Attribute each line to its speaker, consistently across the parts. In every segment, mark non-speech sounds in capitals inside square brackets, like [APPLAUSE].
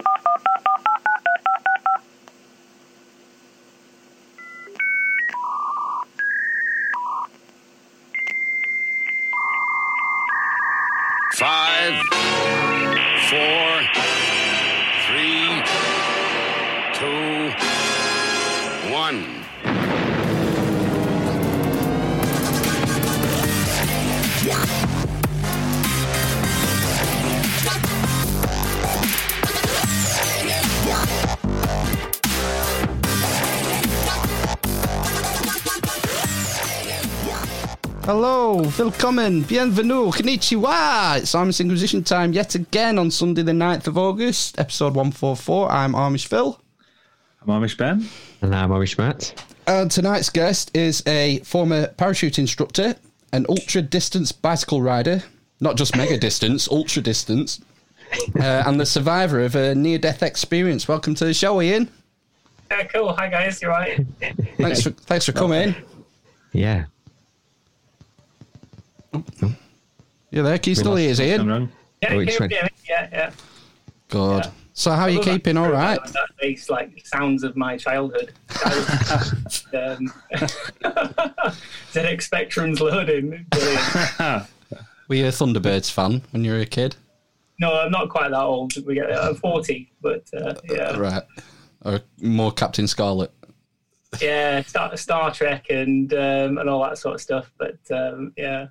Speaker 1: Five, four, three, two, one.
Speaker 2: Hello, willkommen, bienvenue, konnichiwa. It's Amish Inquisition time yet again on Sunday, the 9th of August, episode 144. I'm Amish Phil.
Speaker 3: I'm Amish Ben.
Speaker 4: And I'm Irish Matt.
Speaker 2: And tonight's guest is a former parachute instructor, an ultra distance bicycle rider, not just mega distance, [LAUGHS] ultra distance, uh, and the survivor of a near death experience. Welcome to the show, Ian.
Speaker 5: Yeah, cool. Hi guys, you are right?
Speaker 2: Thanks for, thanks for coming.
Speaker 4: Yeah.
Speaker 2: You're there, Keith still is,
Speaker 3: I'm
Speaker 2: Ian.
Speaker 3: wrong.
Speaker 5: Yeah,
Speaker 4: Oh,
Speaker 5: yeah,
Speaker 4: it's
Speaker 5: yeah, yeah, yeah.
Speaker 2: Good.
Speaker 5: Yeah.
Speaker 2: So, how are you keeping? All right.
Speaker 5: That makes like sounds of my childhood. [LAUGHS] um, [LAUGHS] ZX Spectrum's loading. [LAUGHS]
Speaker 2: Were you a Thunderbirds fan when you were a kid?
Speaker 5: No, I'm not quite that old. We get I'm 40, but uh, yeah,
Speaker 2: Right. Or more Captain Scarlet?
Speaker 5: yeah, Star, Star Trek and um, and all that sort of stuff. But um, yeah,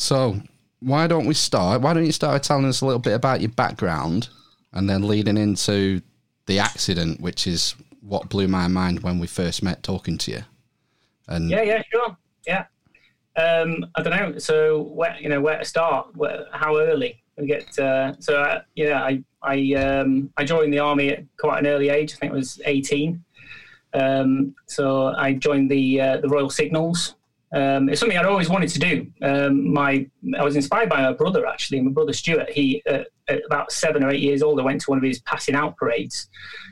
Speaker 2: So, why don't we start? Why don't you start telling us a little bit about your background and then leading into the accident, which is what blew my mind when we first met talking to you. And
Speaker 5: yeah, yeah, sure, yeah. Um, I don't know. So where you know where to start? Where, how early we get? Uh, so uh, yeah, I I um, I joined the army at quite an early age. I think it was eighteen. Um, so I joined the uh, the Royal Signals. Um, it's something I'd always wanted to do. Um, my I was inspired by my brother actually. My brother Stuart. He uh, at about seven or eight years old, I went to one of his passing out parades.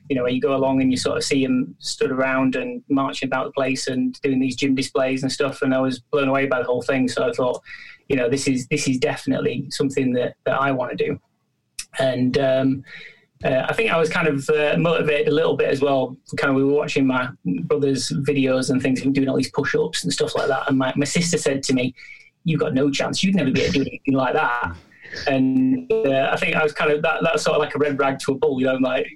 Speaker 5: You know, where you go along and you sort of see him stood around and marching about the place and doing these gym displays and stuff. And I was blown away by the whole thing. So I thought, you know, this is this is definitely something that that I want to do. And um, uh, I think I was kind of uh, motivated a little bit as well. Kind of, we were watching my brother's videos and things, and doing all these push-ups and stuff like that. And my, my sister said to me, "You've got no chance. You'd never be able to do anything like that." And uh, I think I was kind of that. That's sort of like a red rag to a bull, you know, like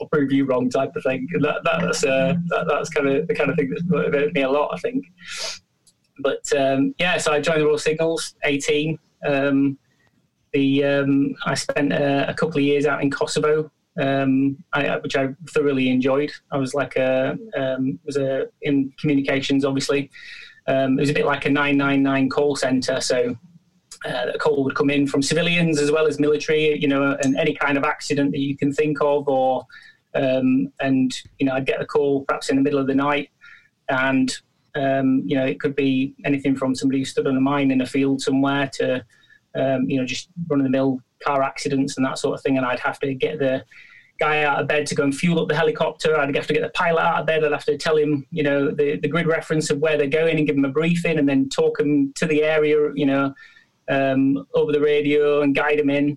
Speaker 5: I'll prove you wrong type of thing. And that, that's uh, that, that's kind of the kind of thing that's motivated me a lot. I think. But um, yeah, so I joined the Royal Signals, eighteen. Um, the um, I spent uh, a couple of years out in Kosovo, um, I, which I thoroughly enjoyed. I was like a um, was a in communications, obviously. Um, it was a bit like a nine nine nine call center, so. Uh, a call would come in from civilians as well as military, you know, and any kind of accident that you can think of, or um, and you know, I'd get a call perhaps in the middle of the night, and um, you know, it could be anything from somebody who stood on a mine in a field somewhere to um, you know, just run of the mill car accidents and that sort of thing. And I'd have to get the guy out of bed to go and fuel up the helicopter. I'd have to get the pilot out of bed. I'd have to tell him, you know, the, the grid reference of where they're going and give him a briefing and then talk him to the area, you know, um, over the radio and guide him in.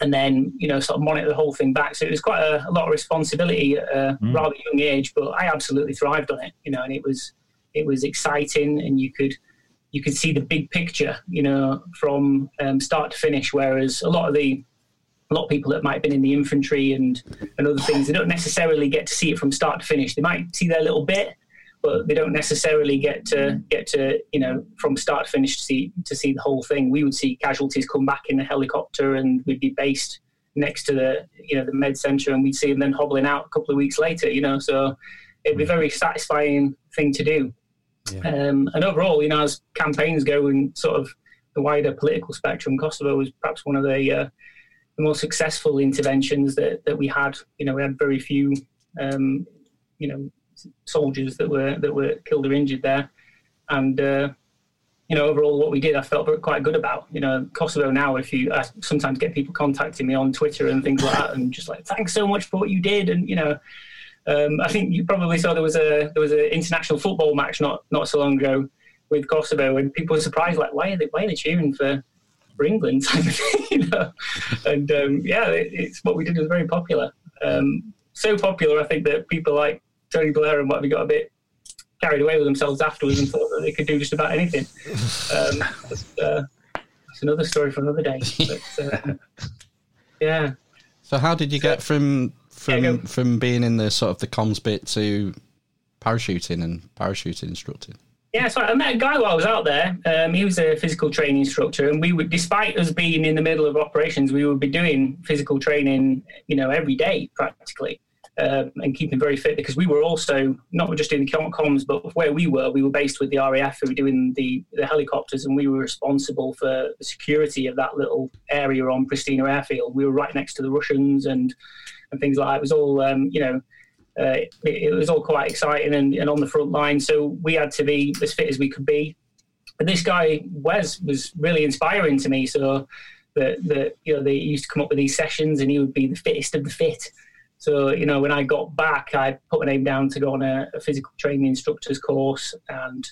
Speaker 5: And then, you know, sort of monitor the whole thing back. So it was quite a, a lot of responsibility at a rather young age, but I absolutely thrived on it, you know, and it was, it was exciting and you could, you could see the big picture, you know, from um, start to finish. Whereas a lot of the a lot of people that might have been in the infantry and and other things, they don't necessarily get to see it from start to finish. They might see their little bit, but they don't necessarily get to get to you know from start to finish to see to see the whole thing. We would see casualties come back in the helicopter, and we'd be based next to the you know the med center, and we'd see them then hobbling out a couple of weeks later. You know, so it'd be a very satisfying thing to do. Um, and overall, you know, as campaigns go in sort of the wider political spectrum, Kosovo was perhaps one of the, uh, the most successful interventions that, that we had. You know, we had very few, um, you know, soldiers that were that were killed or injured there, and uh, you know, overall, what we did, I felt quite good about. You know, Kosovo now, if you I sometimes get people contacting me on Twitter and things like that, and just like, thanks so much for what you did, and you know. Um, I think you probably saw there was a there was an international football match not not so long ago with Kosovo, and people were surprised like why are they why are they cheering for for England type of thing, you know. And um, yeah, it, it's what we did was very popular. Um, so popular, I think that people like Tony Blair and what we got a bit carried away with themselves afterwards and thought that they could do just about anything. Um, but, uh, that's another story for another day. [LAUGHS] But, uh, yeah.
Speaker 2: So how did you get from from from being in the sort of the comms bit to parachuting and parachuting instructing?
Speaker 5: Yeah, so I met a guy while I was out there. Um, he was a physical training instructor, and we would, despite us being in the middle of operations, we would be doing physical training, you know, every day practically, um, and keeping very fit because we were also not just in the comms, but where we were, we were based with the RAF who were doing the, the helicopters, and we were responsible for the security of that little area on Pristina Airfield. We were right next to the Russians and and things like that. It was all, um, you know, uh, it, it was all quite exciting and, and on the front line. So we had to be as fit as we could be. But this guy Wes was really inspiring to me. So that that you know they used to come up with these sessions, and he would be the fittest of the fit. So you know when I got back, I put my name down to go on a, a physical training instructor's course, and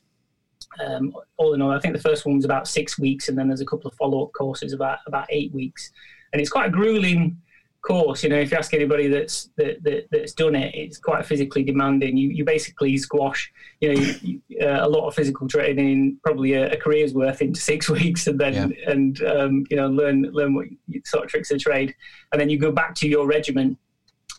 Speaker 5: um, all in all, I think the first one was about six weeks, and then there's a couple of follow up courses about about eight weeks, and it's quite a grueling course. You know, if you ask anybody that's that, that that's done it, it's quite physically demanding. You you basically squash, you know, you, uh, a lot of physical training, probably a, a career's worth into [LAUGHS] six weeks, and then
Speaker 2: Yeah.
Speaker 5: and um, you know learn learn what sort of tricks of trade, and then you go back to your regiment.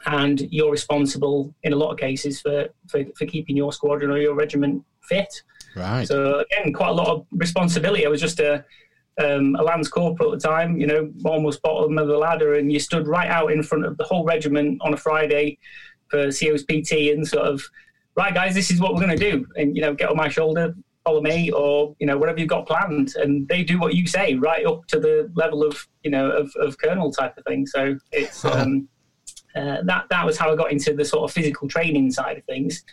Speaker 5: And you're responsible in a lot of cases for, for, for keeping your squadron or your regiment fit.
Speaker 2: Right.
Speaker 5: So again, quite a lot of responsibility. I was just a um, a lance corporal at the time, you know, almost bottom of the ladder, and you stood right out in front of the whole regiment on a Friday for CO's PT and sort of, right, guys, this is what we're going to do, and you know, get on my shoulder, follow me, or you know, whatever you've got planned, and they do what you say, right up to the level of you know of, of colonel type of thing. So it's [LAUGHS] um, uh, that that was how I got into the sort of physical training side of things.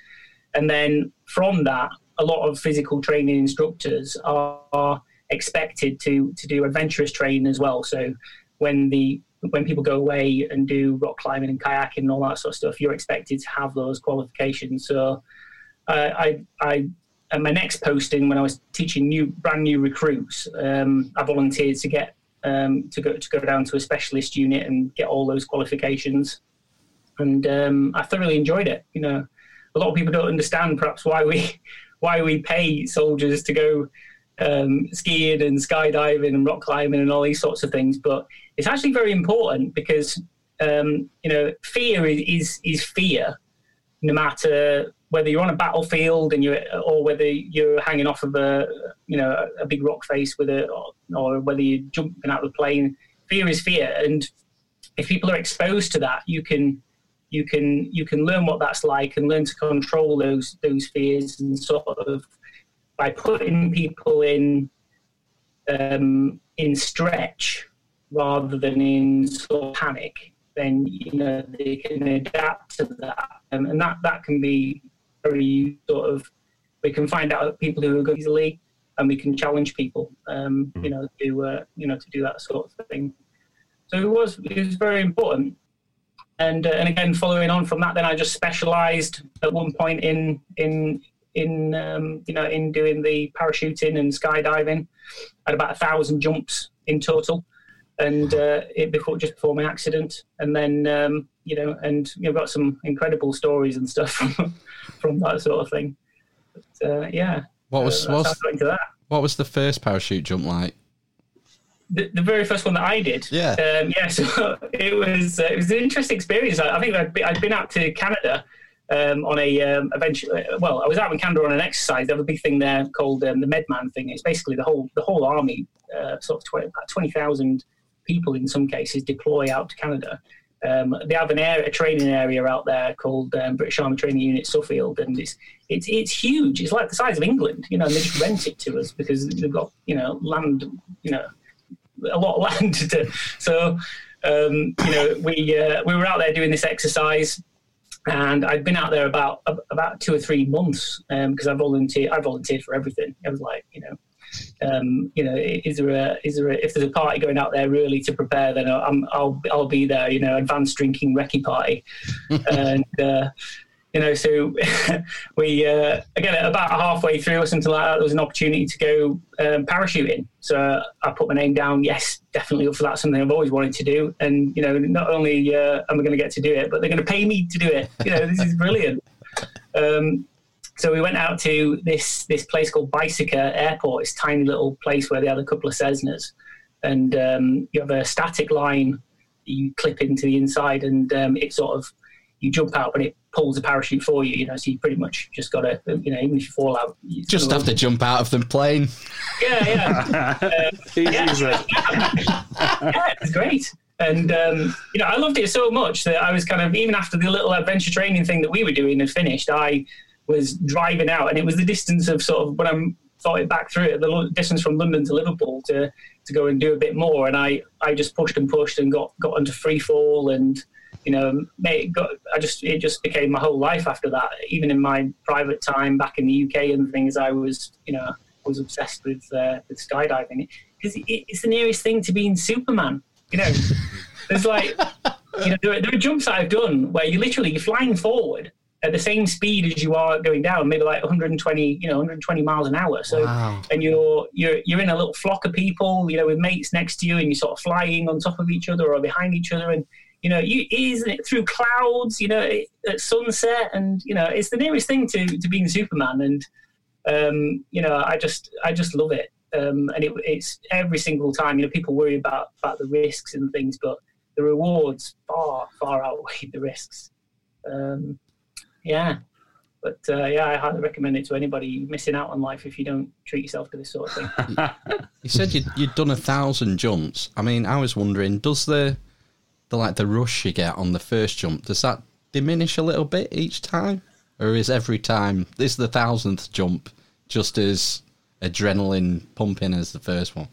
Speaker 5: And then from that, a lot of physical training instructors are, are expected to to do adventurous training as well. So when the when people go away and do rock climbing and kayaking and all that sort of stuff, you're expected to have those qualifications. So uh, I I my next posting when I was teaching new brand new recruits, um, I volunteered to get um, to go to go down to a specialist unit and get all those qualifications, and um, I thoroughly enjoyed it. You know, a lot of people don't understand perhaps why we [LAUGHS] why we pay soldiers to go um, skiing and skydiving and rock climbing and all these sorts of things, but it's actually very important because um, you know fear is, is is fear, no matter whether you're on a battlefield and you're or whether you're hanging off of a you know a big rock face with a or, or whether you're jumping out of the plane. Fear is fear, and if people are exposed to that, you can you can you can learn what that's like and learn to control those those fears and sort of by putting people in um, in stretch rather than in sort of panic, then you know they can adapt to that, um, and that that can be very sort of we can find out people who are good easily, and we can challenge people, um, you know, to uh, you know to do that sort of thing. So it was it was very important. And, uh, and again, following on from that, then I just specialised at one point in in in um, you know in doing the parachuting and skydiving. I had about a thousand jumps in total, and uh, it before just before my accident, and then um, you know, and you know, got some incredible stories and stuff [LAUGHS] from from that sort of thing. But, uh, yeah,
Speaker 2: What was
Speaker 5: uh, that's how
Speaker 2: was
Speaker 5: I got into that.
Speaker 2: what was the first parachute jump like?
Speaker 5: the, the very first one that I did.
Speaker 2: Yeah.
Speaker 5: Um, yeah. [LAUGHS] So it was uh, it was an interesting experience. I, I think I'd, be, I'd been out to Canada um, on a um, eventually. Well, I was out in Canada on an exercise. They have a big thing there called um, the Medman thing. It's basically the whole the whole army, uh, sort of 20 about twenty thousand people in some cases deploy out to Canada. Um, they have an area, a training area out there called um, British Army Training Unit Suffield, and it's it's it's huge. It's like the size of England, you know. And they just rent it to us because they've got you know land, you know, a lot of [LAUGHS] land to. So um, you know, we uh, we were out there doing this exercise, and I'd been out there about about two or three months because I volunteered. I volunteered for everything. I was like, you know. Um, you know, is there a is there a, if there's a party going out there really to prepare, then I'm, I'll I'll be there. You know, advanced drinking recce party, [LAUGHS] and uh, you know, so [LAUGHS] we uh, again about halfway through or something like that, there was an opportunity to go um, parachuting. So I put my name down. Yes, definitely up for that. Something I've always wanted to do. And you know, not only uh, am I going to get to do it, but they're going to pay me to do it. You know, this is brilliant. Um, so we went out to this this place called Bysaker Airport. It's tiny little place where they had a couple of Cessnas, and um, you have a static line you clip into the inside, and um, it sort of you jump out, but it pulls the parachute for you. You know, so you pretty much just got to, you know, even if you fall out, you
Speaker 2: Just have to jump out of the plane.
Speaker 5: Yeah, yeah. [LAUGHS] Um, yeah, [LAUGHS] yeah, it's great. And um, you know, I loved it so much that I was kind of even after the little adventure training thing that we were doing had finished, I was driving out, and it was the distance of sort of when I'm thought it back through it, the distance from London to Liverpool to to go and do a bit more, and I I just pushed and pushed and got got into free fall and. You know, mate, got, I just it just became my whole life after that. Even in my private time back in the UK and things, I was you know was obsessed with uh, with skydiving because it, it's the nearest thing to being Superman. You know, there's like you know there are, there are jumps that I've done where you literally you're flying forward at the same speed as you are going down, maybe like 120 you know 120 miles an hour. So
Speaker 2: Wow.
Speaker 5: and you're you're you're in a little flock of people, you know, with mates next to you, and you're sort of flying on top of each other or behind each other, and you know, you it through clouds, you know, at sunset, and you know, it's the nearest thing to to being Superman, and um, you know, I just I just love it, um, and it, it's every single time. You know, people worry about about the risks and things, but the rewards far far outweigh the risks. Um, yeah. But uh, yeah, I highly recommend it to anybody missing out on life if you don't treat yourself to this sort of thing. [LAUGHS]
Speaker 2: You said you'd, you'd done a thousand jumps. I mean, I was wondering, does the the like the rush you get on the first jump does that diminish a little bit each time, or is every time is the thousandth jump just as adrenaline pumping as the first one?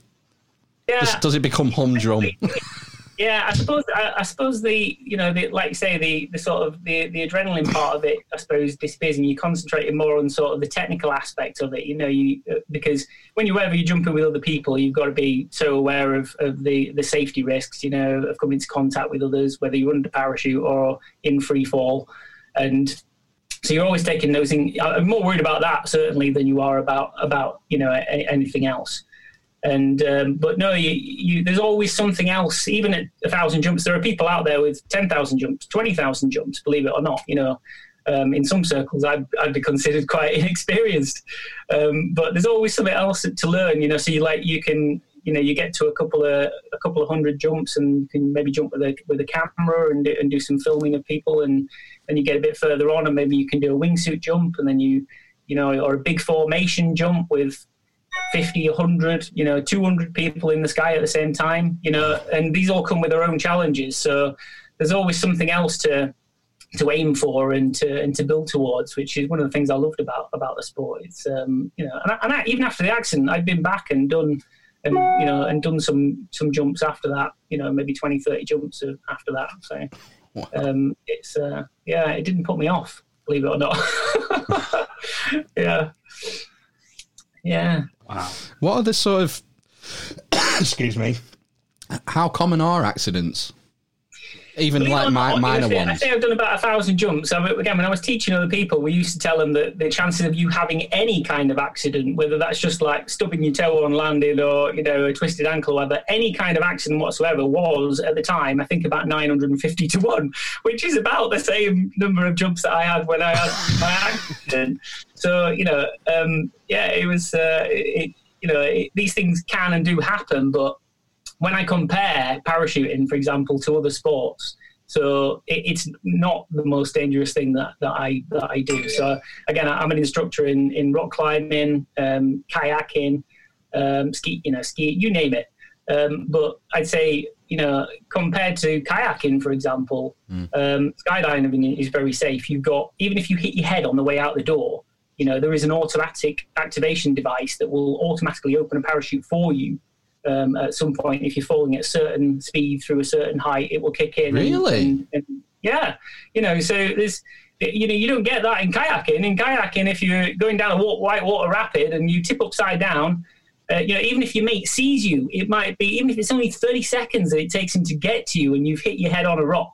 Speaker 5: Yeah,
Speaker 2: Does, does it become humdrum? [LAUGHS]
Speaker 5: yeah. I suppose I, I suppose the you know the, like you say the the sort of the the adrenaline part of it I suppose disappears and you concentrate more on sort of the technical aspect of it. You know, you uh, because when you're wherever you're jumping with other people, you've got to be so aware of, of the the safety risks. You know, of coming into contact with others, whether you're under parachute or in free fall, and so you're always taking those things. I'm more worried about that certainly than you are about about you know anything else. And um, but no, you, you, there's always something else. Even at a thousand jumps, there are people out there with ten thousand jumps, twenty thousand jumps. Believe it or not, you know. Um, in some circles, I'd, I'd be considered [LAUGHS] quite inexperienced, um, but there's always something else to learn. You know, so you like you can you know you get to a couple of a couple of hundred jumps and you can maybe jump with a with a camera and do, and do some filming of people and then you get a bit further on and maybe you can do a wingsuit jump and then you you know or a big formation jump with 50 100 you know 200 people in the sky at the same time you know and these all come with their own challenges so there's always something else to to aim for and to and to build towards, which is one of the things I loved about about the sport. It's um, you know, and, I, and I, even after the accident, I've been back and done and you know and done some some jumps after that. You know, maybe 20, 30 jumps after that. So um, it's uh, yeah, it didn't put me off, believe it or not. [LAUGHS] yeah, yeah.
Speaker 2: What are the sort of excuse me? How common are accidents? Even
Speaker 5: Believe
Speaker 2: like
Speaker 5: or
Speaker 2: mi-
Speaker 5: not,
Speaker 2: minor
Speaker 5: you know, I
Speaker 2: ones.
Speaker 5: say I've done about a thousand jumps. I, again, when I was teaching other people, we used to tell them that the chances of you having any kind of accident, whether that's just like stubbing your toe on landing or you know a twisted ankle, whether any kind of accident whatsoever, was at the time I think about 950 to one, which is about the same number of jumps that I had when I had my accident. So you know, um, yeah, it was. Uh, it, you know, it, these things can and do happen, but when I compare parachuting, for example, to other sports, so it, it's not the most dangerous thing that, that I that I do. So again, I'm an instructor in, in rock climbing, um, kayaking, um, ski, you know, ski, you name it. Um, but I'd say, you know, compared to kayaking, for example, um, skydiving is very safe. You've got even if you hit your head on the way out the door, you know, there is an automatic activation device that will automatically open a parachute for you um, at some point if you're falling at a certain speed through a certain height, it will kick in.
Speaker 2: Really?
Speaker 5: and- and- yeah, you know, so there's. You know, you don't get that in kayaking. In kayaking, if you're going down a white water rapid and you tip upside down, uh, you know, even if your mate sees you, it might be even if it's only 30 seconds that it takes him to get to you and you've hit your head on a rock.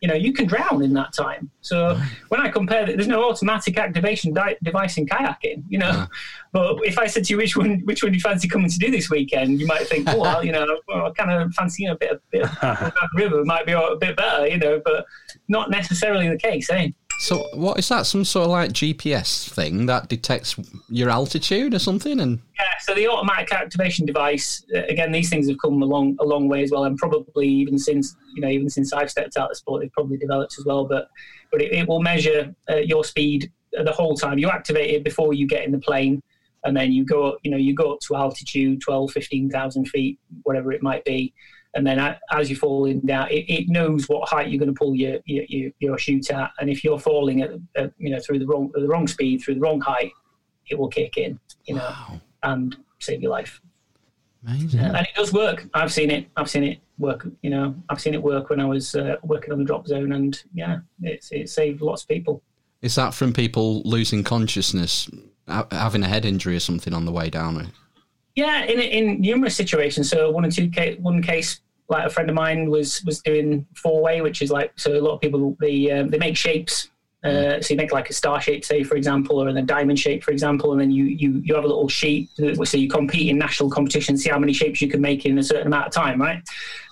Speaker 5: You know, you can drown in that time. So when I compare that, there's no automatic activation di- device in kayaking, you know. But if I said to you which one, which one do you fancy coming to do this weekend, you might think, oh, well, you know, [LAUGHS] well, I kind of fancy you know, a bit, of, bit of [LAUGHS] river might be a bit better, you know, but not necessarily the case, eh?
Speaker 2: So, what is that? Some sort of like GPS thing that detects your altitude or something? And
Speaker 5: Yeah, so the automatic activation device, uh, again, these things have come a long, a long way as well, and probably even since you know, even since I've stepped out of the sport, they've probably developed as well. But but it, it will measure uh, your speed the whole time. You activate it before you get in the plane, and then you go, you know, you go up to altitude, 12, 15,000 feet, whatever it might be. And then as you're falling down, it, it knows what height you're going to pull your, your, your, your chute at. And if you're falling at, at, you know, through the wrong, the wrong speed, through the wrong height, it will kick in, you know, and save your life.
Speaker 2: amazing.
Speaker 5: And it does work. I've seen it. I've seen it work. You know, I've seen it work when I was uh, working on the drop zone, and yeah, it's it saved lots of people.
Speaker 2: Is that from people losing consciousness, ha- having a head injury or something on the way down?
Speaker 5: Yeah, in in numerous situations. So one or two case, one case, like a friend of mine was was doing four way, which is like so a lot of people they um, they make shapes. Uh, so you make like a star shape, say for example, or a diamond shape, for example, and then you you you have a little sheet. So you compete in national competitions, see how many shapes you can make in a certain amount of time, right?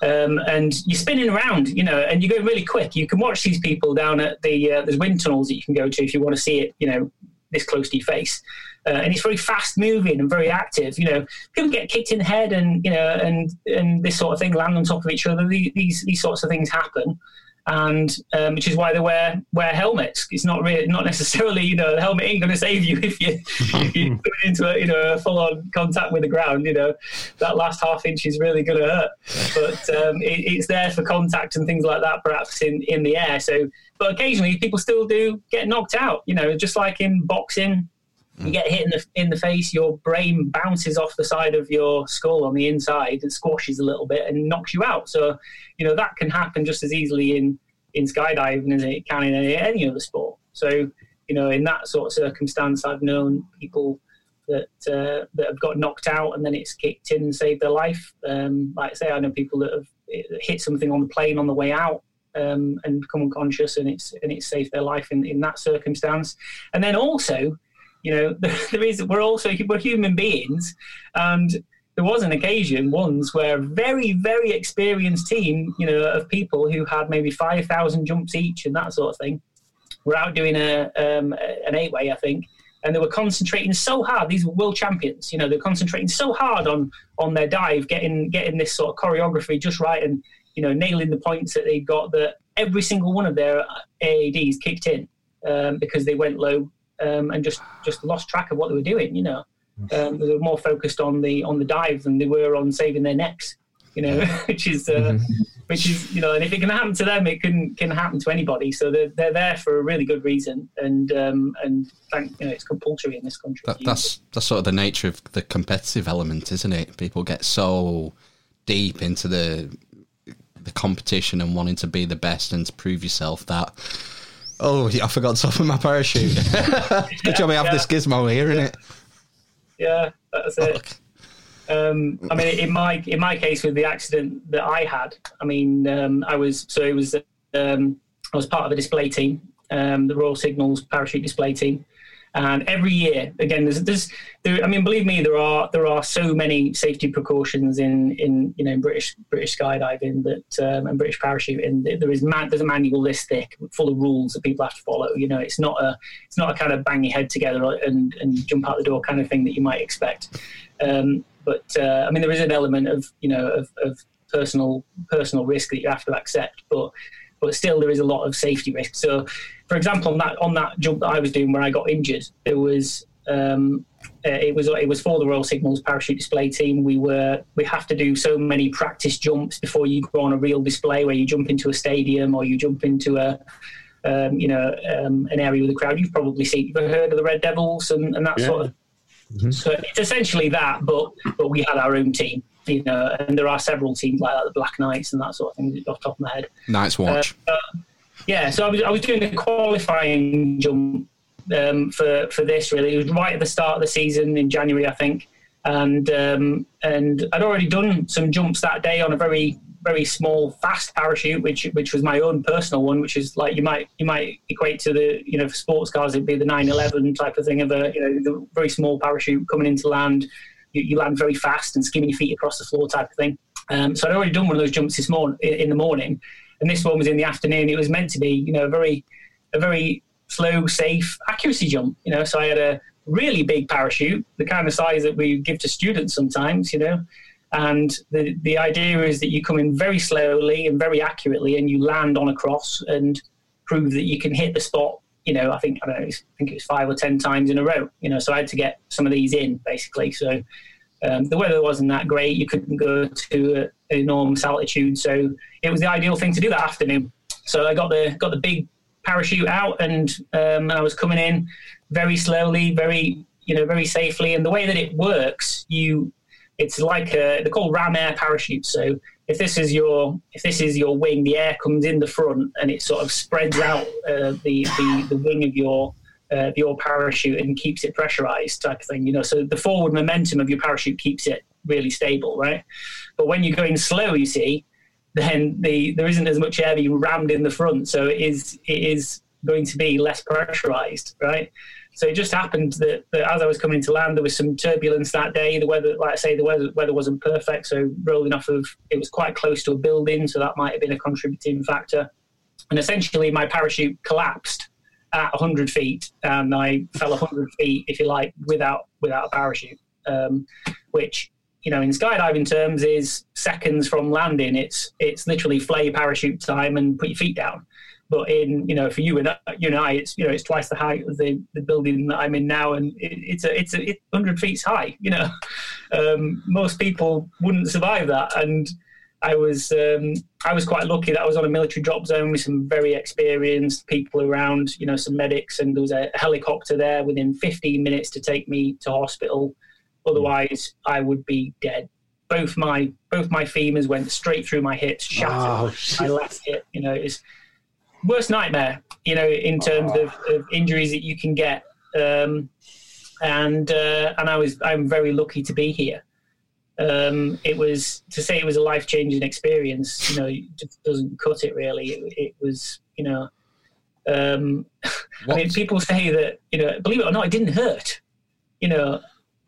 Speaker 5: Um, and you're spinning around, you know, and you go really quick. You can watch these people down at the uh, there's wind tunnels that you can go to if you want to see it, you know, this close to your face. Uh, and it's very fast moving and very active. You know, people get kicked in the head and you know and and this sort of thing land on top of each other. These these, these sorts of things happen, and um, which is why they wear wear helmets. It's not really not necessarily you know the helmet ain't going to save you [LAUGHS] if you if you [LAUGHS] put into a you know a full on contact with the ground. You know that last half inch is really going to hurt, but um, it, it's there for contact and things like that. Perhaps in in the air. So, but occasionally people still do get knocked out. You know, just like in boxing you get hit in the in the face, your brain bounces off the side of your skull on the inside and squashes a little bit and knocks you out. So, you know that can happen just as easily in in skydiving as it can in any, any other sport. So, you know, in that sort of circumstance, I've known people that uh, that have got knocked out and then it's kicked in and saved their life. Um, like I say, I know people that have hit something on the plane on the way out um, and become unconscious, and it's and it's saved their life in, in that circumstance. And then also, you know, [LAUGHS] there is we're also we're human beings, and there was an occasion once where a very very experienced team, you know, of people who had maybe five thousand jumps each and that sort of thing, were out doing a um, an eight way, I think. And they were concentrating so hard. These were world champions, you know. They're concentrating so hard on on their dive, getting getting this sort of choreography just right, and you know, nailing the points that they got. That every single one of their AADs kicked in um, because they went low um, and just just lost track of what they were doing. You know, um, they were more focused on the on the dive than they were on saving their necks. You know, [LAUGHS] which is uh, which is you know, and if it can happen to them, it can can happen to anybody. So they're they're there for a really good reason, and um, and thank you know, it's compulsory in this country.
Speaker 2: That, that's that's sort of the nature of the competitive element, isn't it? People get so deep into the the competition and wanting to be the best and to prove yourself that. Oh, I forgot to open my parachute. [LAUGHS] Good job I have
Speaker 5: yeah.
Speaker 2: this gizmo here, isn't it?
Speaker 5: yeah, that's it. Um, I mean, in my in my case with the accident that I had, I mean, um, I was so it was um, I was part of a display team, um, the Royal Signals parachute display team, and every year, again, there's, there's there, I mean, believe me, there are there are so many safety precautions in in you know British British skydiving that um, and British parachuting. There is man, there's a manual this thick, full of rules that people have to follow. You know, it's not a it's not a kind of bang your head together and and jump out the door kind of thing that you might expect. Um, but uh, I mean, there is an element of you know of, of personal personal risk that you have to accept, but but still there is a lot of safety risk. So, for example, on that on that jump that I was doing where I got injured, there was um, uh, it was it was for the Royal Signals parachute display team. We were we have to do so many practice jumps before you go on a real display where you jump into a stadium or you jump into a um, you know um, an area with a crowd. You've probably seen you've heard of the Red Devils and, and that
Speaker 3: Yeah.
Speaker 5: sort of. So it's essentially that, but but we had our own team, you know, and there are several teams like that, the Black Knights and that sort of thing off the top of my head.
Speaker 2: Night's watch.
Speaker 5: Yeah, so I was I was doing a qualifying jump um, for for this. Really, it was right at the start of the season in January, I think, and um, and I'd already done some jumps that day on a very very small, fast parachute, which which was my own personal one, which is like you might you might equate to the you know for sports cars it'd be the 911 type of thing of a you know the very small parachute coming into land. You, you land very fast and skimming your feet across the floor type of thing. Um, so I'd already done one of those jumps this morning in the morning, and this one was in the afternoon. It was meant to be you know a very a very slow, safe accuracy jump. You know, so I had a really big parachute, the kind of size that we give to students sometimes. You know and the, the idea is that you come in very slowly and very accurately and you land on a cross and prove that you can hit the spot, you know, I think, I don't know, I think it was five or 10 times in a row, you know, so I had to get some of these in basically. So um, the weather wasn't that great. You couldn't go to an enormous altitude. So it was the ideal thing to do that afternoon. So I got the, got the big parachute out and um, I was coming in very slowly, very, you know, very safely. And the way that it works, you it's like a, they're called ram air parachutes. So if this is your if this is your wing, the air comes in the front and it sort of spreads out uh, the, the the wing of your uh, old parachute and keeps it pressurized type of thing. You know, so the forward momentum of your parachute keeps it really stable, right? But when you're going slow, you see, then the there isn't as much air being rammed in the front, so it is it is going to be less pressurized, right? So it just happened that, that, as I was coming to land, there was some turbulence that day. The weather, like I say, the weather, weather wasn't perfect. So rolling off of, it was quite close to a building, so that might have been a contributing factor. And essentially, my parachute collapsed at 100 feet, and I fell 100 feet, if you like, without without a parachute. Um, which, you know, in skydiving terms, is seconds from landing. It's it's literally flay parachute time and put your feet down. But in you know for you and you and I, it's you know it's twice the height of the, the building that I'm in now, and it, it's a it's a 100 feet high. You know, [LAUGHS] um, most people wouldn't survive that, and I was um, I was quite lucky that I was on a military drop zone with some very experienced people around. You know, some medics, and there was a helicopter there within 15 minutes to take me to hospital. Otherwise, I would be dead both my both my femurs went straight through my hips, shattered oh, my left hip. You know, it's worst nightmare, you know, in terms oh. of, of, injuries that you can get. Um, and uh, and I was I'm very lucky to be here. Um, it was to say it was a life changing experience. You know, just doesn't cut it really. It, it was, you know, um, I mean, people say that you know, believe it or not, it didn't hurt. You know,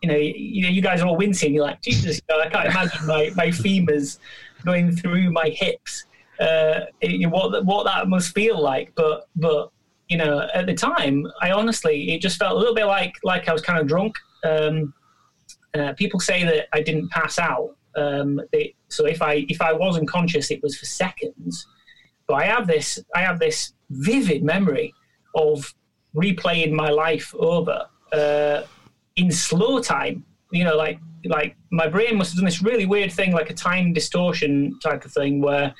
Speaker 5: you know, you, you guys are all wincing. You're like, Jesus, you know, I can't imagine my my femurs going through my hips uh, you what what that must feel like. But but you know, at the time, I honestly it just felt a little bit like like I was kind of drunk. Um, uh, people say that I didn't pass out. Um, they, so if I if I was unconscious, it was for seconds. But I have this I have this vivid memory of replaying my life over uh, in slow time. You know, like like my brain must have done this really weird thing, like a time distortion type of thing, where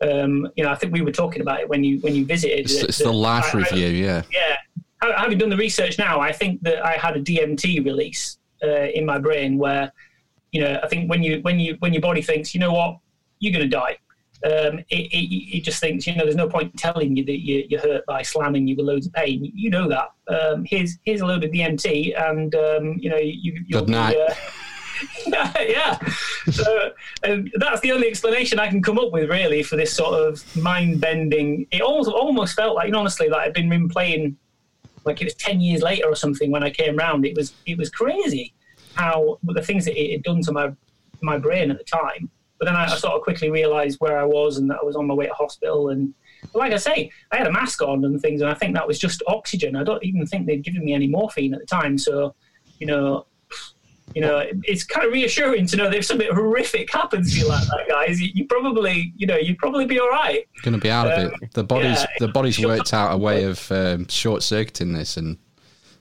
Speaker 5: um, you know, I think we were talking about it when you when you visited.
Speaker 2: It's, it's the, the life I, review, yeah.
Speaker 5: Yeah. Having done the research now, I think that I had a DMT release uh, in my brain where, you know, I think when you when you when your body thinks, you know what, you're going to die. Um, it, it, it, just thinks, you know, there's no point telling you that you, are hurt by slamming you with loads of pain. You know that. Um, here's here's a load of DMT, and um, you know, you, you'll
Speaker 2: Good night. Be, uh, [LAUGHS]
Speaker 5: yeah. So um, that's the only explanation I can come up with, really, for this sort of mind bending. It almost almost felt like, you know, honestly, like I'd been playing, like it was ten years later or something when I came round. It was it was crazy how the things that it had done to my my brain at the time. But then I, I sort of quickly realised where I was and that I was on my way to hospital and. like I say, I had a mask on and things, and I think that was just oxygen. I don't even think they'd given me any morphine at the time. So, you know, you know, it's kind of reassuring to know that if something horrific happens to you like that, guys, you, you probably, you know, you'd probably be all right.
Speaker 2: Going to be out um, of it. The body's yeah, the body's worked out a way of um, short circuiting this and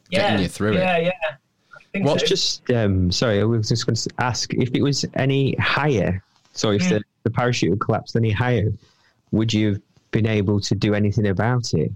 Speaker 2: getting
Speaker 5: yeah,
Speaker 2: you through
Speaker 5: yeah,
Speaker 2: it.
Speaker 5: Yeah, yeah.
Speaker 4: What's so. just um, sorry, I was just going to ask if it was any higher. So if mm. the, the parachute had collapsed any higher, would you have been able to do anything about it?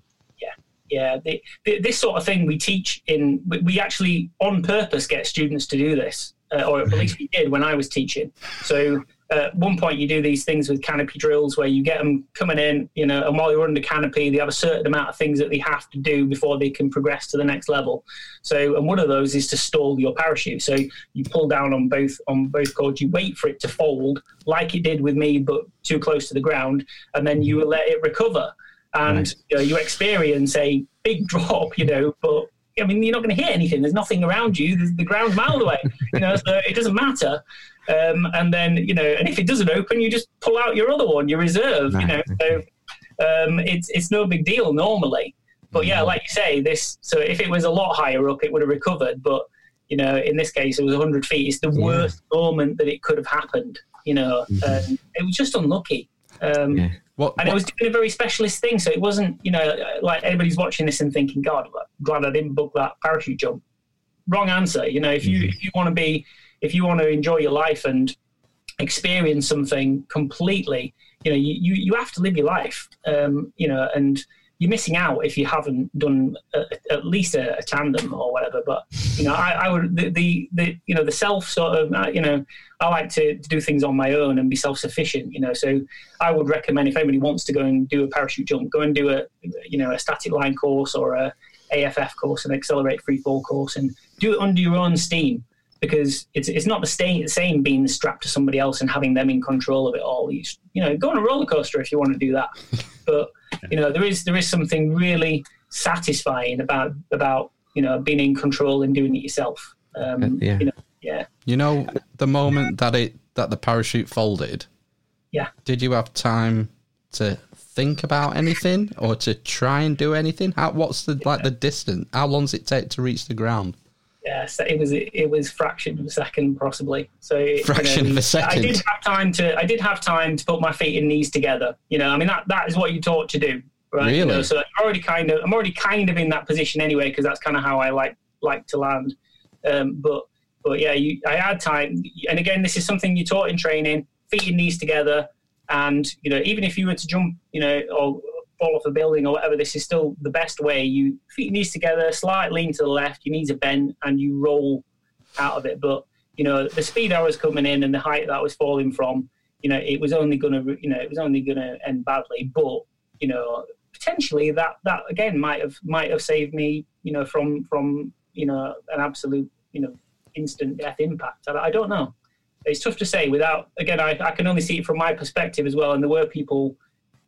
Speaker 5: Yeah, the, the, this sort of thing we teach in. We actually on purpose get students to do this, uh, or at mm-hmm. least we did when I was teaching. So uh, at one point you do these things with canopy drills where you get them coming in, you know, and while you're under canopy, they have a certain amount of things that they have to do before they can progress to the next level. So, and one of those is to stall your parachute. So you pull down on both on both cords, you wait for it to fold like it did with me, but too close to the ground, and then you mm-hmm. let it recover. And
Speaker 4: Right.
Speaker 5: you, know, you experience a big [LAUGHS] drop, you know, but I mean, you're not going to hit anything. There's nothing around you. The, the ground's miles away. You know, so it doesn't matter. Um, and then you know, and if it doesn't open, you just pull out your other one, your reserve. You know, so um, it's it's no big deal normally. But yeah, like you say, this. So if it was a lot higher up, it would have recovered. But you know, in this case, it was 100 feet. It's the worst moment that it could have happened. You know, and it was just unlucky. Um,
Speaker 4: Yeah.
Speaker 2: What,
Speaker 5: and it
Speaker 2: what-
Speaker 5: was doing a very specialist thing. So it wasn't, you know, like everybody's watching this and thinking, God, glad I didn't book that parachute jump. Wrong answer. You know, if you if you want to be, if you want to enjoy your life and experience something completely, you know, you you, you have to live your life. Um, you know, and you're missing out if you haven't done a, at least a, a tandem or whatever. But you know, I, I would the, the the you know the self sort of uh, you know I like to, to do things on my own and be self sufficient. You know, so I would recommend if anybody wants to go and do a parachute jump, go and do a you know a static line course or a AFF course, an accelerate free fall course, and do it under your own steam because it's it's not the same, same being strapped to somebody else and having them in control of it all. You, you know, go on a roller coaster if you want to do that, [LAUGHS] but you know there is there is something really satisfying about about you know being in control and doing it yourself. Um,
Speaker 4: Yeah.
Speaker 5: You know, yeah.
Speaker 2: you know, the moment that it that the parachute folded,
Speaker 5: Yeah.
Speaker 2: did you have time to think about anything or to try and do anything? How, what's the like the distance? How long does it take to reach the ground?
Speaker 5: Yeah, so it was it was fraction of a second possibly. So you
Speaker 2: Fraction of a second.
Speaker 5: I did have time to I did have time to put my feet and knees together. You know, I mean that that is what you're taught to do, right? You know,
Speaker 2: Really?
Speaker 5: so I'm already kind of I'm already kind of in that position anyway because that's kind of how I like like to land. Um, but but yeah, you, I had time, and again, this is something you taught in training: feet and knees together, and you know, even if you were to jump, you know, or fall off a building or whatever, this is still the best way. You feet knees together, slight lean to the left, your knees are bent, and you roll out of it. But you know, the speed I was coming in and the height that I was falling from, you know, it was only gonna, you know, it was only gonna end badly. But you know, potentially that that again might have might have saved me, you know, from from you know an absolute, you know, instant death impact. I, I don't know. It's tough to say without. Again, I, I can only see it from my perspective as well. And there were people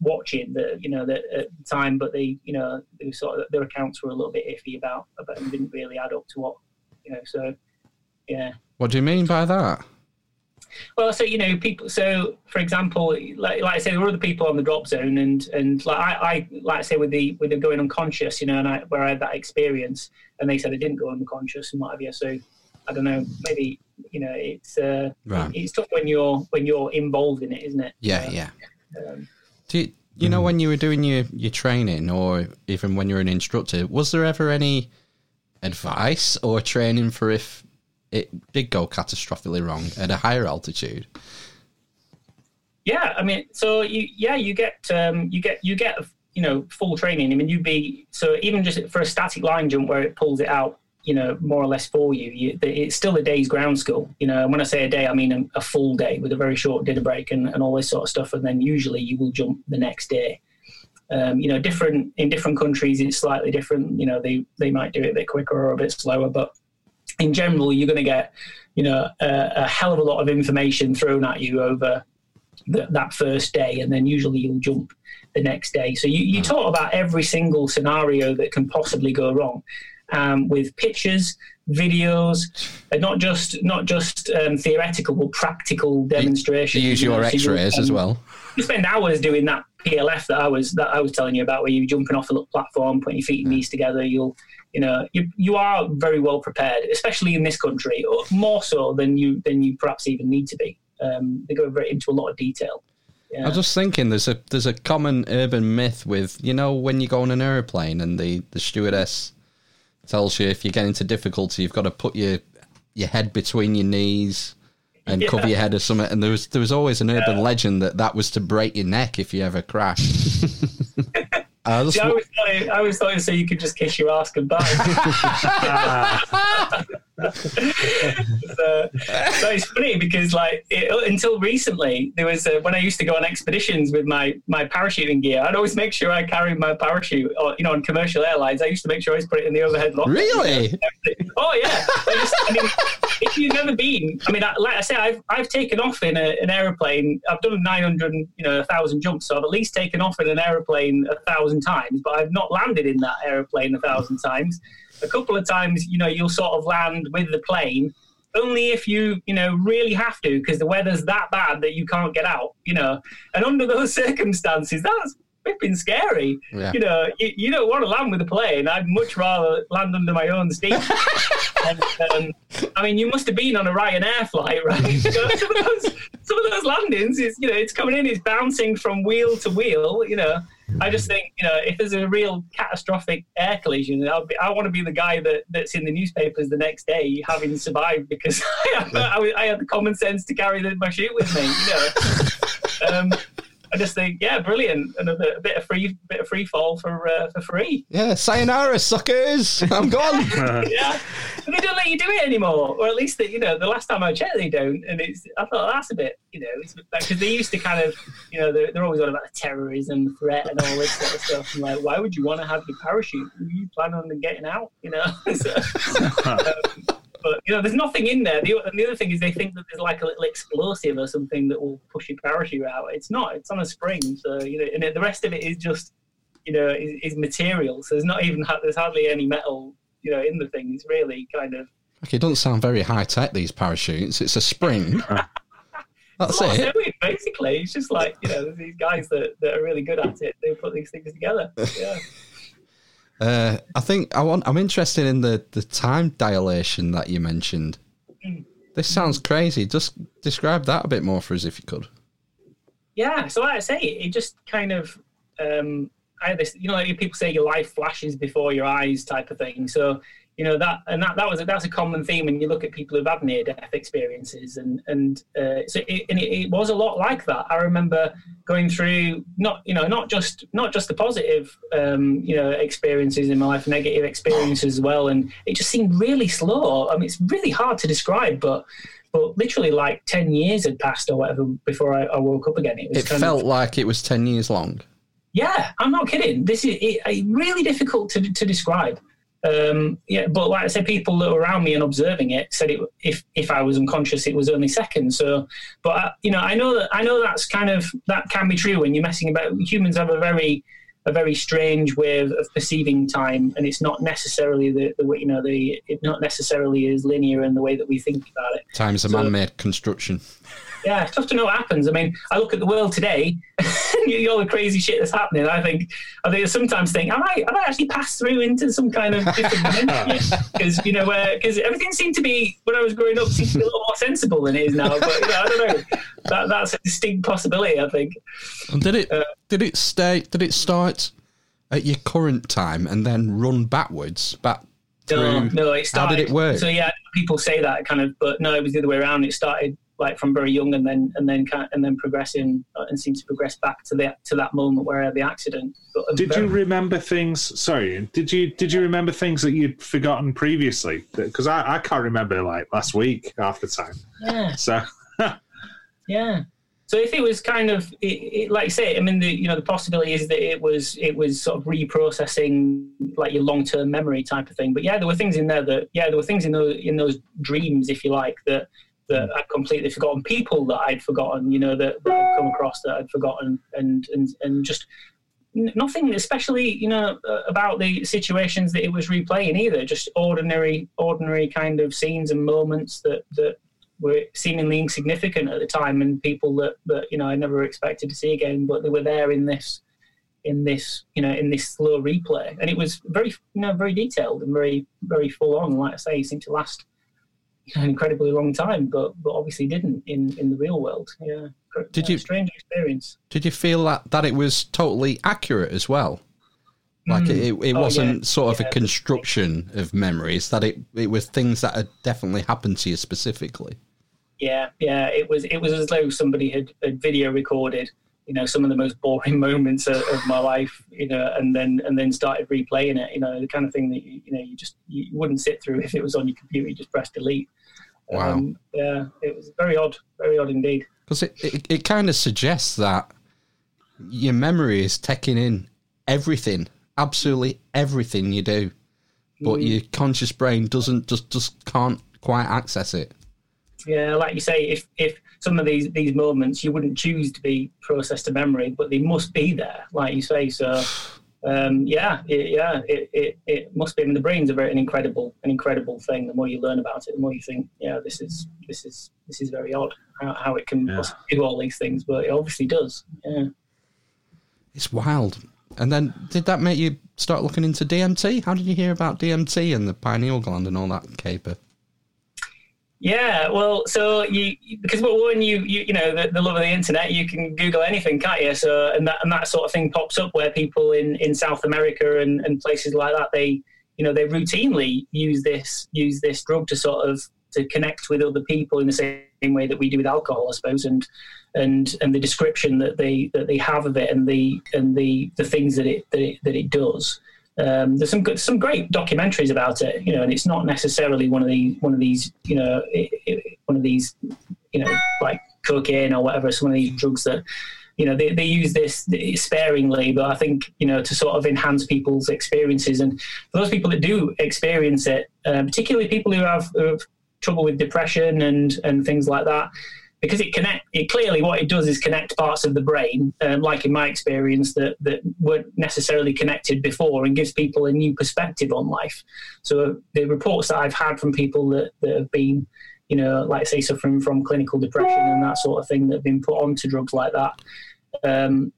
Speaker 5: watching the you know that at the time, but they you know they sort of their accounts were a little bit iffy about about and didn't really add up to what you know. So yeah.
Speaker 2: What do you mean by that?
Speaker 5: Well, so you know, people. So, for example, like, like I say, there were other people on the drop zone, and and like I, I like I say with the with the going unconscious, you know, and I, where I had that experience, and they said I didn't go unconscious and what have you. So, I don't know, maybe you know, it's uh,
Speaker 2: Right.
Speaker 5: it's tough when you're when you're involved in it, isn't it?
Speaker 2: Yeah,
Speaker 5: Uh,
Speaker 2: yeah.
Speaker 5: Um,
Speaker 2: Do you, you know when you were doing your, your training or even when you were an instructor, was there ever any advice or training for if it did go catastrophically wrong at a higher altitude?
Speaker 5: Yeah, I mean, so you yeah you get um, you get you get you know full training. I mean, you'd be so even just for a static line jump where it pulls it out, you know, more or less for you. you it's still a day's ground school, you know. And when I say a day, I mean a, a full day with a very short dinner break and, and all this sort of stuff. And then usually you will jump the next day. Um, you know, different in different countries, it's slightly different. You know, they they might do it a bit quicker or a bit slower, but in general, you're going to get you know a, a hell of a lot of information thrown at you over th- that first day, and then usually you'll jump the next day. So you, you talk about every single scenario that can possibly go wrong, um, with pictures, videos, and not just not just um, theoretical but practical
Speaker 2: You
Speaker 5: demonstrations.
Speaker 2: use
Speaker 5: you know,
Speaker 2: your X-rays as well.
Speaker 5: you spend hours doing that PLF that I was that I was telling you about, where you're jumping off a little platform, putting your feet and knees together. You'll, you know, you you are very well prepared, especially in this country, or more so than you than you perhaps even need to be. Um, they go very into a lot of detail. Yeah.
Speaker 2: I was just thinking there's a there's a common urban myth with you know when you go on an aeroplane and the, the stewardess tells you if you get into difficulty you've got to put your your head between your knees and
Speaker 5: Yeah.
Speaker 2: cover your head or something and there was there was always an urban legend that that was to break your neck if you ever crashed. [LAUGHS] Uh, I just,
Speaker 5: See, I always thought it, I always thought it so you could just kiss your ass goodbye. [LAUGHS] [LAUGHS] [LAUGHS] so, so it's funny because like it, until recently there was a, when I used to go on expeditions with my my parachuting gear I'd always make sure I carried my parachute or you know on commercial airlines. I used to make sure I always put it in the overhead locker.
Speaker 2: Really? [LAUGHS]
Speaker 5: oh yeah. I just, I mean, if you've never been I mean I, like I say I've, I've taken off in a, an aeroplane. I've done 900 you know a thousand jumps so I've at least taken off in an aeroplane a thousand times but I've not landed in that aeroplane a thousand times a couple of times, you know, you'll sort of land with the plane only if you, you know, really have to because the weather's that bad that you can't get out, you know. And under those [LAUGHS] circumstances, that's flipping scary.
Speaker 2: Yeah.
Speaker 5: You know, you, you don't want to land with a plane. I'd much rather land under my own steam. [LAUGHS] and, um, I mean, you must have been on a Ryanair flight, right? [LAUGHS] You know, some, of those, some of those landings, is you know, it's coming in, it's bouncing from wheel to wheel, you know. I just think, you know, if there's a real catastrophic air collision, I'll be, I want to be the guy that, that's in the newspapers the next day having survived because [LAUGHS] I, I, I had the common sense to carry the, my chute with me, you know. [LAUGHS] Um, I just think, yeah, brilliant, another a bit of free, bit of free fall for uh, for free.
Speaker 2: Yeah, sayonara, suckers. I'm gone. [LAUGHS]
Speaker 5: yeah, but they don't let you do it anymore, or at least the, you know the last time I checked they don't. And it's I thought that's a bit you know because like, they used to kind of you know they're, they're always on about the terrorism threat and all this sort of stuff. And like, why would you want to have your parachute? You plan on getting out, you know? [LAUGHS] so, [LAUGHS] um, but you know, there's nothing in there. The, and the other thing is they think that there's like a little explosive or something that will push your parachute out. It's not. It's on a spring. So you know, and the rest of it is just you know is, is material. So there's not even there's hardly any metal you know in the thing. It's really kind of.
Speaker 2: Okay, it doesn't sound very high tech. These parachutes. It's a spring. [LAUGHS] That's it.
Speaker 5: doing, basically, it's just like you know these guys that, that are really good at it. They put these things together. Yeah.
Speaker 2: Uh, I think I want. I'm interested in the the time dilation that you mentioned. This sounds crazy. Just describe that a bit more for us, if you could.
Speaker 5: Yeah, so like I say, it just kind of, um, I this, you know, people say your life flashes before your eyes type of thing. So, you know, that, and that, that was, a, that's a common theme when you look at people who've had near death experiences. And, and, uh, so it, and it, it was a lot like that. I remember going through not, you know, not just, not just the positive, um, you know, experiences in my life, negative experiences as well. And it just seemed really slow. I mean, it's really hard to describe, but, but literally like 10 years had passed or whatever before I, I woke up again. It was
Speaker 2: It felt
Speaker 5: of,
Speaker 2: like it was ten years long.
Speaker 5: yeah, I'm not kidding. This is it, really difficult to, to describe. Um, yeah, but like I said, people that were around me and observing it said it, if if I was unconscious, it was only seconds. So, but I, you know, I know that I know that's kind of that can be true when you're messing about. Humans have a very a very strange way of, of perceiving time, and it's not necessarily the, the way you know the it not necessarily is linear in the way that we think about it.
Speaker 2: Time's a
Speaker 5: So-
Speaker 2: man-made construction.
Speaker 5: Yeah, it's tough to know what happens. I mean, I look at the world today, [LAUGHS] and all the crazy shit that's happening. I think, I think sometimes think, have I, have I might actually passed through into some kind of different dimension? [LAUGHS] Because you know, because everything seemed to be when I was growing up seemed to be a little more sensible than it is now. But you know, I don't know. That, that's a distinct possibility. I think.
Speaker 2: And did it
Speaker 5: Uh,
Speaker 2: did it stay? Did it start at your current time and then run backwards back
Speaker 5: No,
Speaker 2: through?
Speaker 5: no, it
Speaker 2: How
Speaker 5: started.
Speaker 2: did it work?
Speaker 5: So yeah, people say that kind of, but no, it was the other way around. It started like from very young, and then and then and then progressing, uh, and seem to progress back to that to that moment where I had the accident.
Speaker 3: Did
Speaker 5: very-
Speaker 3: you remember things? Sorry, did you did you remember things that you'd forgotten previously? Because I, I can't remember like last week half the time.
Speaker 5: Yeah, [LAUGHS]
Speaker 3: So
Speaker 5: yeah. So if it was kind of, it, it, like I say, I mean, the you know the possibility is that it was it was sort of reprocessing like your long term memory type of thing. But yeah, there were things in there that yeah, there were things in those in those dreams, if you like, that that hmm. I'd completely forgotten. People that I'd forgotten, you know, that, that I'd come across that I'd forgotten, and and and just nothing especially you know about the situations that it was replaying either. Just ordinary ordinary kind of scenes and moments that that were seemingly insignificant at the time and people that that you know I never expected to see again but they were there in this in this you know in this slow replay. And it was very you know very detailed and very very full on. Like I say it seemed to last an incredibly long time but but obviously didn't in in the real world yeah
Speaker 2: Did you-
Speaker 5: strange experience
Speaker 2: Did you feel that that it was totally accurate as well? Like it, it, it mm.
Speaker 5: Oh,
Speaker 2: wasn't
Speaker 5: yeah.
Speaker 2: sort of
Speaker 5: Yeah,
Speaker 2: a construction of memories. That it it was things that had definitely happened to you specifically.
Speaker 5: Yeah, yeah. It was it was as though somebody had, had video recorded you know some of the most boring [LAUGHS] moments of, of, my life you know and then and then started replaying it you know the kind of thing that you, you know you just you wouldn't sit through [LAUGHS] if it was on your computer you just press delete.
Speaker 2: Wow. Um,
Speaker 5: yeah it was very odd very odd indeed.
Speaker 2: Because it, it, it kind of suggests that your memory is taking in everything absolutely everything you do but mm. your conscious brain doesn't just just can't quite access it.
Speaker 5: Yeah like you say if if some of these these moments you wouldn't choose to be processed to memory, but they must be there, like you say. So um, yeah, it, yeah, it, it, it must be. I mean, the brain's a very an incredible an incredible thing. The more you learn about it, the more you think, yeah, this is this is this is very odd how, how it can yeah. do all these things, but it obviously does. Yeah,
Speaker 2: it's wild. And then, did that make you start looking into DMT? How did you hear about DMT and the pineal gland and all that caper?
Speaker 5: Yeah, well, so you because when you you, you know the, the, love of the internet, you can Google anything, can't you? So and that and that sort of thing pops up where people in, in South America and, and places like that they you know they routinely use this use this drug to sort of to connect with other people in the same way that we do with alcohol, I suppose, and and and the description that they that they have of it and the and the the things that it that it, that it does. Um, there's some good, some great documentaries about it, you know, and it's not necessarily one of these one of these, you know, it, it, one of these, you know, like cocaine or whatever. Some of these drugs that, you know, they, they use this sparingly, but I think you know to sort of enhance people's experiences. And for those people that do experience it, uh, particularly people who have, who have trouble with depression and and things like that because it connect it clearly what it does is connect parts of the brain um, like in my experience that that weren't necessarily connected before and gives people a new perspective on life. So the reports that i've had from people that, that have been you know like say suffering from clinical depression and that sort of thing that have been put onto drugs like that um,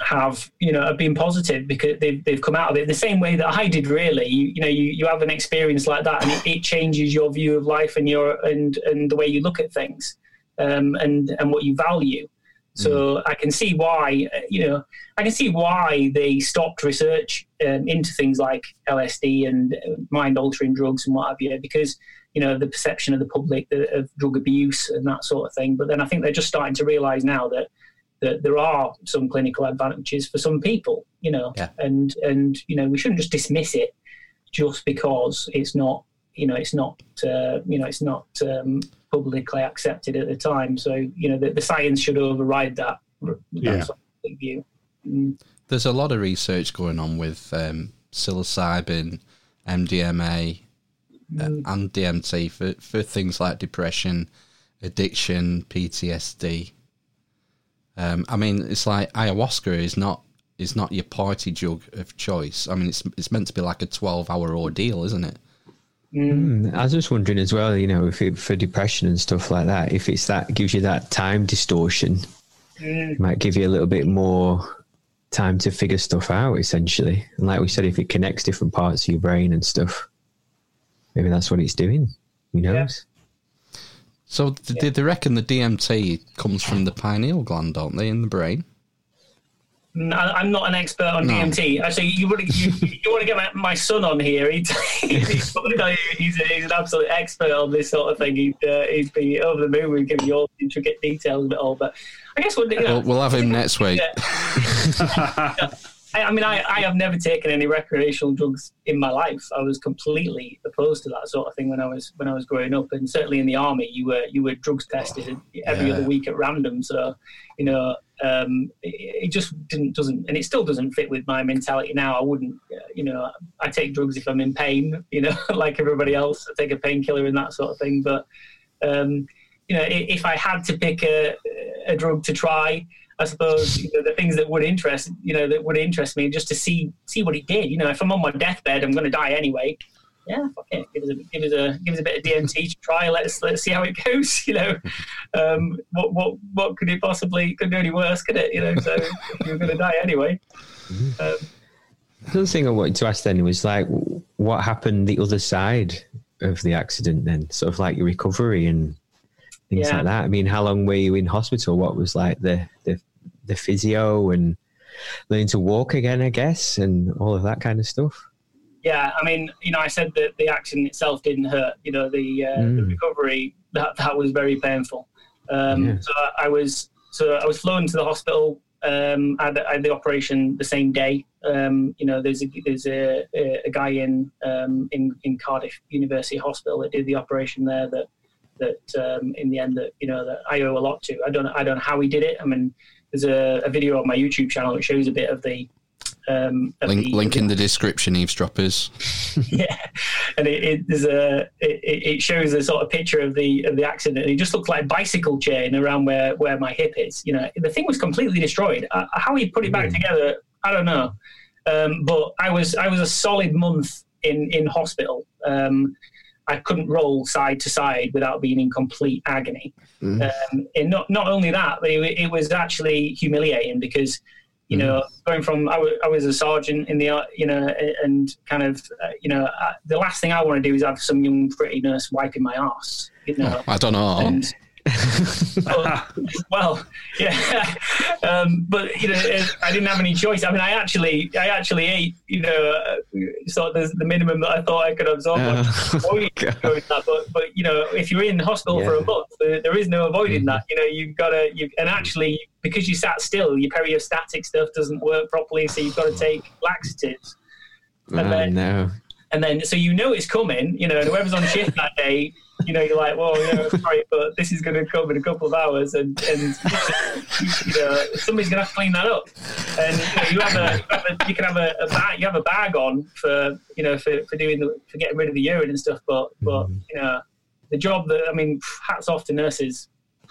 Speaker 5: have you know have been positive because they've, they've come out of it the same way that I did really. You, you know you, you have an experience like that and it, it changes your view of life and your and and the way you look at things um, and and what you value. So mm. I can see why you know I can see why they stopped research um, into things like LSD and mind altering drugs and what have you because you know the perception of the public of drug abuse and that sort of thing. But then I think they're just starting to realise now that that there are some clinical advantages for some people, you know,
Speaker 2: yeah.
Speaker 5: and and you know we shouldn't just dismiss it just because it's not you know it's not uh, you know it's not um, publicly accepted at the time. So you know the, the science should override that.
Speaker 3: yeah.
Speaker 5: view. Mm.
Speaker 2: There's a lot of research going on with um, psilocybin, MDMA, uh, mm. uh, and DMT for, for things like depression, addiction, PTSD. Um, I mean, it's like ayahuasca is not is not your party drug of choice. I mean, it's it's meant to be like a twelve hour ordeal, isn't it?
Speaker 4: Mm. I was just wondering as well, you know, if it, for depression and stuff like that, if it's that gives you that time distortion, mm. might give you a little bit more time to figure stuff out, essentially. And like we said, if it connects different parts of your brain and stuff, maybe that's what it's doing. Who knows?
Speaker 2: Yeah. So, did yeah. they reckon the DMT comes from the pineal gland, don't they, in the brain?
Speaker 5: I'm not an expert on no. DMT. Actually, you want to you, you want to get my, my, son on here. He'd, [LAUGHS] he's, he's, an absolute expert on this sort of thing. He'd, uh, he'd be over the moon with giving you all the intricate details of it all. But I guess we'll, you know,
Speaker 2: we'll, we'll have him next week. [LAUGHS] [LAUGHS]
Speaker 5: I, I mean, I, I have never taken any recreational drugs in my life. I was completely opposed to that sort of thing when I was when I was growing up, and certainly in the army, you were you were drugs tested every yeah. other week at random. So, you know, um, it, it, just didn't doesn't, and it still doesn't fit with my mentality now. I wouldn't, uh, you know, I take drugs if I'm in pain, [LAUGHS] you know, like everybody else. I take a painkiller and that sort of thing. But um, you know, if I had to pick a, a drug to try I suppose you know, the things that would interest you know that would interest me just to see see what he did. You know, if I'm on my deathbed, I'm going to die anyway. Yeah, fuck it. Give us a give us a give us a bit of DMT to try. Let's let's see how it goes. [LAUGHS] You know, um, what what what could it possibly could do any worse? Could it? You know, so [LAUGHS] you're going to die anyway.
Speaker 4: Mm-hmm. Um, the other thing I wanted to ask then was like, what happened the other side of the accident? Then, sort of like your recovery and things yeah. like that. I mean, how long were you in hospital? What was like the the, the physio and learning to walk again, I guess, and all of that kind of stuff?
Speaker 5: Yeah, I mean, you know, I said that the accident itself didn't hurt. You know, the uh, mm. the recovery that that was very painful. Um, yeah. So I was so I was flown to the hospital Um, I, had, I had the operation the same day. Um, you know, there's a, there's a, a, a guy in, um, in in Cardiff University Hospital that did the operation there. That that um, in the end that you know that I owe a lot to. I don't I don't know how he did it. I mean, there's a, a video on my YouTube channel that shows a bit of the um, of
Speaker 2: Link,
Speaker 5: the-
Speaker 2: link in the [LAUGHS] description, eavesdroppers.
Speaker 5: yeah, and it, it there's a it, it shows a sort of picture of the of the accident. It just looked like a bicycle chain around where where my hip is. You know, the thing was completely destroyed. Uh, how he put it back together, I don't know. Um, but I was I was a solid month in in hospital. Um, I couldn't roll side to side without being in complete agony. Um, and not not only that, but it, it was actually humiliating because you know going from I was a sergeant in the you know and kind of uh, you know uh, the last thing I want to do is have some young pretty nurse wiping my ass. You know.
Speaker 2: I don't know.
Speaker 5: And, well, [LAUGHS] well, yeah, [LAUGHS] um, but you know, I didn't have any choice. I mean, I actually, I actually ate, you know, uh, sort of the, the minimum that I thought I could absorb.
Speaker 4: Oh, [LAUGHS]
Speaker 5: Avoid
Speaker 4: God.
Speaker 5: that, but, but you know, if you're in hospital for a month, there, there is no avoiding that. You know, you've got to, you and actually because you sat still, your peristaltic stuff doesn't work properly, so you've got to take laxatives
Speaker 4: Oh,
Speaker 5: And then-
Speaker 4: no.
Speaker 5: and then so you know it's coming. You know, and whoever's on shift that day, you know, you're like, well, you know, sorry, but this is going to come in a couple of hours, and and you know, somebody's going to have to clean that up. And you, know, you have a, you, have a, you can have a, a bag, you have a bag on for you know for, for doing the for getting rid of the urine and stuff, but but mm-hmm. you know, the job that I mean, hats off to nurses.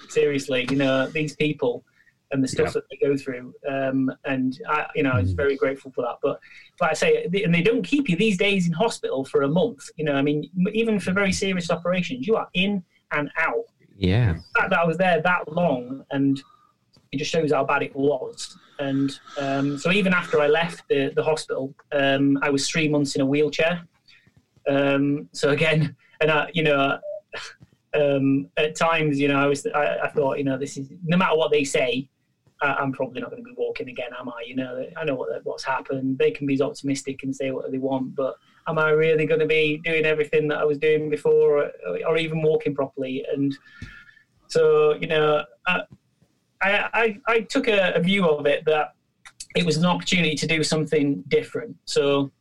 Speaker 5: Seriously, you know, these people and the stuff
Speaker 3: Yeah.
Speaker 5: that they go through. Um, and I, you know, I was very grateful for that. But like I say, and they don't keep you these days in hospital for a month. You know, I mean, even for very serious operations, you are in and out.
Speaker 4: Yeah.
Speaker 5: The fact that I was there that long, and it just shows how bad it was. And um, so even after I left the, the hospital, um, I was three months in a wheelchair. Um, so again, and I, you know, um, at times, you know, I was, I, I thought, you know, this is no matter what they say, I, I'm probably not going to be walking again, am I? You know, I know what, what's happened. They can be as optimistic and say what they want, but am I really going to be doing everything that I was doing before, or, or even walking properly? And so, you know, I, I, I, I took a, a view of it that it was an opportunity to do something different. So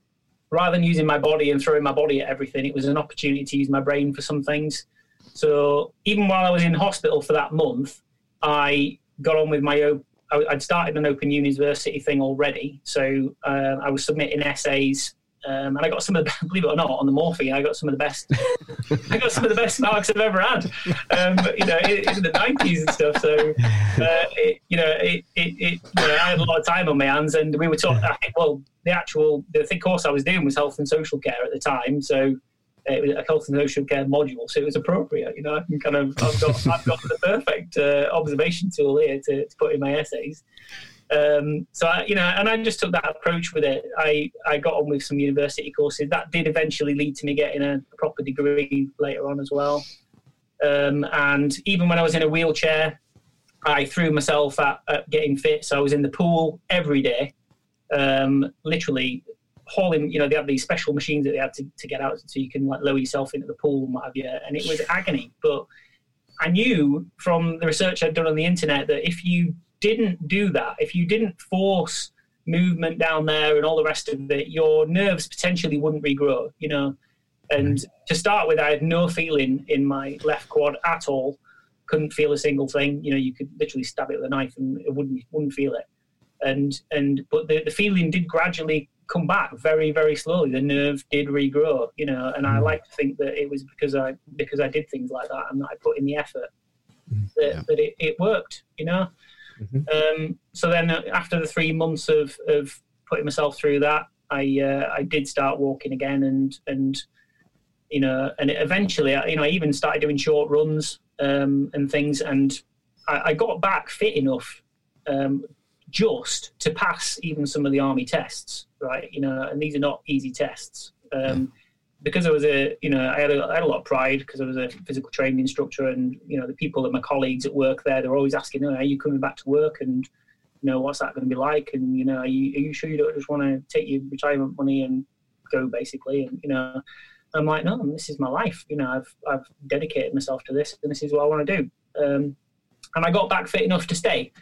Speaker 5: rather than using my body and throwing my body at everything, it was an opportunity to use my brain for some things. So even while I was in hospital for that month, I got on with my own. I'd started an open university thing already, so uh, I was submitting essays, um, and I got some of the [LAUGHS] believe it or not on the morphine. I got some of the best. [LAUGHS] I got some of the best marks I've ever had. Um, you know, in, in the nineties and stuff. So, uh, it, you know, it, it, it, you know, I had a lot of time on my hands, and we were talking. Well, the actual the course I was doing was health and social care at the time, so a health and social care module, so it was appropriate. You know, I can kind of I've got I've got the perfect uh, observation tool here to, to put in my essays. Um, so I, you know, and I just took that approach with it. I I got on with some university courses that did eventually lead to me getting a proper degree later on as well. Um, and even when I was in a wheelchair, I threw myself at, at getting fit. So I was in the pool every day, um, literally hauling. You know, they have these special machines that they had to, to get out, so you can like lower yourself into the pool and what have you. And it was agony. But I knew from the research I'd done on the internet that if you didn't do that, if you didn't force movement down there and all the rest of it, your nerves potentially wouldn't regrow. You know. And mm-hmm. to start with, I had no feeling in my left quad at all. Couldn't feel a single thing. You know, you could literally stab it with a knife and it wouldn't wouldn't feel it. And and but the, the feeling did gradually come back very very slowly. The nerve did regrow. You know, and I like to think that it was because I because I did things like that and that I put in the effort that,
Speaker 2: Yeah.
Speaker 5: that it, it worked. You know. Um, so then uh, after the three months of, of putting myself through that, I uh, I did start walking again and and you know and eventually I, you know I even started doing short runs um, and things and I, I got back fit enough um, just to pass even some of the army tests right? You know and these are not easy tests. Um, because I was a you know I had a, I had a lot of pride because I was a physical training instructor and you know the people that my colleagues at work there they're always asking oh, are you coming back to work? And you know what's that going to be like? And you know are you, are you sure you don't just want to take your retirement money and go basically? And you know I'm like no this is my life. You know I've I've dedicated myself to this and this is what I want to do. Um, and I got back fit enough to stay.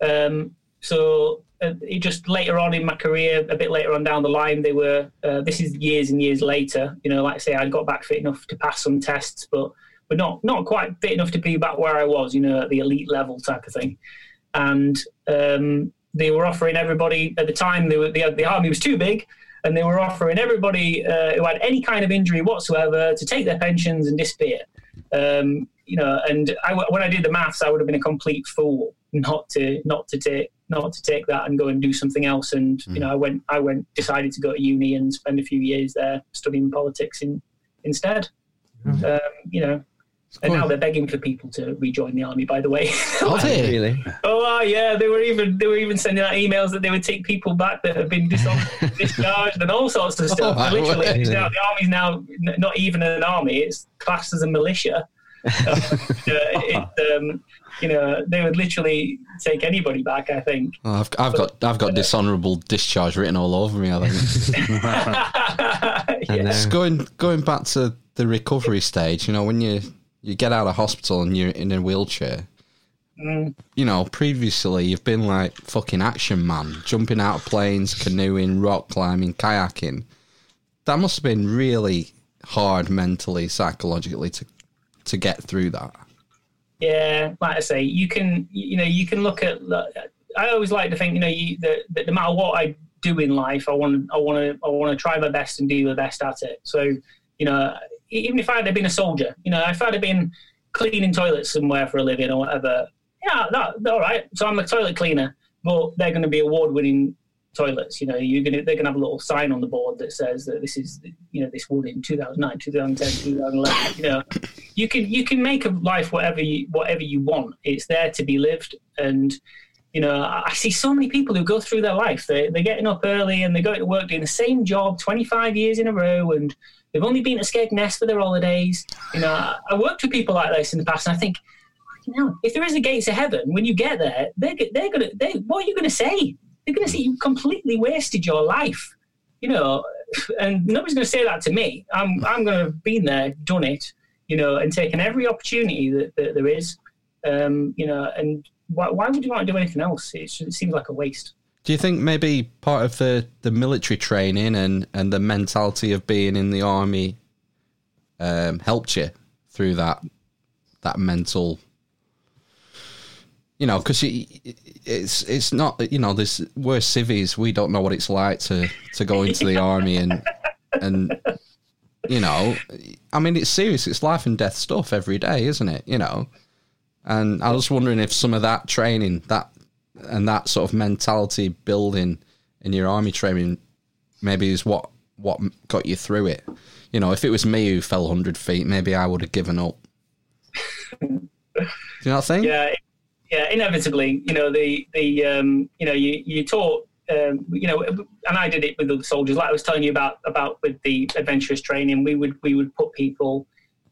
Speaker 5: Um, so uh, it just later on in my career, a bit later on down the line, they were. Uh, this is years and years later. You know, like I say, I got back fit enough to pass some tests, but but not not quite fit enough to be back where I was. You know, at the elite level type of thing. And um, they were offering everybody at the time. They were, the the army was too big, and they were offering everybody uh, who had any kind of injury whatsoever to take their pensions and disappear. Um, you know, and I, when I did the maths, I would have been a complete fool not to not to take not to take that and go and do something else. And mm. you know, I went I went decided to go to uni and spend a few years there studying politics in, instead. Mm. Um, you know, and now they're begging for people to rejoin the army. By the way, [LAUGHS]
Speaker 2: oh, they
Speaker 4: really?
Speaker 5: Oh uh, yeah, they were even they were even sending out emails that they would take people back that have been [LAUGHS] discharged and all sorts of stuff. Oh, Literally, [LAUGHS] now, the army's now not even an army; it's classed as a militia. [LAUGHS] uh, it, um, you know, they would literally take anybody back. I think.
Speaker 2: Oh, I've, I've but, got I've got uh, dishonourable discharge written all over me. I think. [LAUGHS] [LAUGHS]
Speaker 5: yeah.
Speaker 2: going going back to the recovery stage, you know, when you you get out of hospital and you're in a wheelchair.
Speaker 5: Mm.
Speaker 2: You know, previously you've been like fucking action man, jumping out of planes, canoeing, rock climbing, kayaking. That must have been really hard mentally, psychologically to to get through that.
Speaker 5: Yeah, like I say, you can you know you can look at. I always like to think you know you, that, that no matter what I do in life, I want I want to I want to try my best and do the best at it. So you know, even if I had been a soldier, you know, if I'd have been cleaning toilets somewhere for a living or whatever, yeah, that, all right. So I'm a toilet cleaner, but they're going to be award-winning toilets. You know, you're going to they're going to have a little sign on the board that says that this is you know this wood in 2009, 2010, 2011. You know, [COUGHS] you can you can make a life whatever you whatever you want. It's there to be lived, and you know I see so many people who go through their life. They they're getting up early and they go to work doing the same job 25 years in a row, and they've only been at Skegness for their holidays. You know, I, I worked with people like this in the past, and I think. You know, if there is a gates of heaven, when you get there, they're, they're gonna. They, what are you gonna say? They're going to say you completely wasted your life, you know, and nobody's going to say that to me. I'm, I'm going to have been there, done it, you know, and taken every opportunity that, that there is, um, you know, and why, why would you want to do anything else? It, it seems like a waste.
Speaker 2: Do you think maybe part of the, the military training and, and the mentality of being in the army um, helped you through that that mental you know, because it's it's not you know there's we're civvies we don't know what it's like to to go into the army and and you know I mean it's serious it's life and death stuff every day isn't it you know? And I was wondering if some of that training that and that sort of mentality building in your army training maybe is what what got you through it. You know if it was me who fell 100 feet maybe I would have given up. [LAUGHS] Do you not think?
Speaker 5: Yeah yeah, inevitably, you know, the the um, you know, you you taught um, you know, and I did it with the soldiers. Like I was telling you about about with the adventurous training, we would we would put people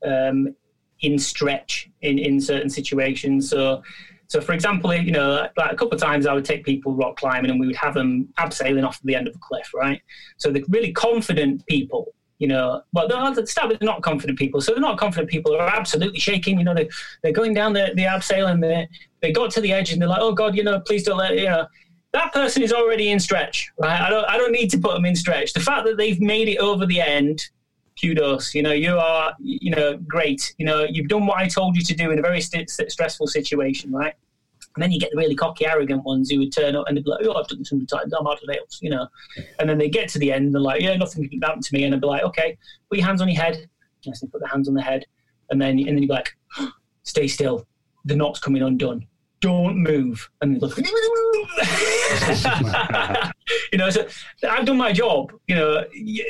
Speaker 5: um, in stretch in in certain situations. So, so for example, you know, like a couple of times I would take people rock climbing, and we would have them abseiling off the end of a cliff, right? So the really confident people you know, but the start with not confident people. So the not confident people are absolutely shaking. You know, they they're going down the the abseil and they they got to the edge and they're like, oh God, you know, please don't let you know. That person is already in stretch, right? I don't I don't need to put them in stretch. The fact that they've made it over the end, kudos. You know, you are you know great. You know, you've done what I told you to do in a very st- stressful situation, right? And then you get the really cocky, arrogant ones who would turn up and they'd be like, "Oh, I've done this hundred times. I'm hard to nails," you know. And then they get to the end, and they're like, "Yeah, nothing can happen to me." And I'd be like, "Okay, put your hands on your head." Yes, they put their hands on the head, and then and then you'd be like, [GASPS] "Stay still. The knot's coming undone. Don't move." And look, [LAUGHS] you know. So I've done my job. You know,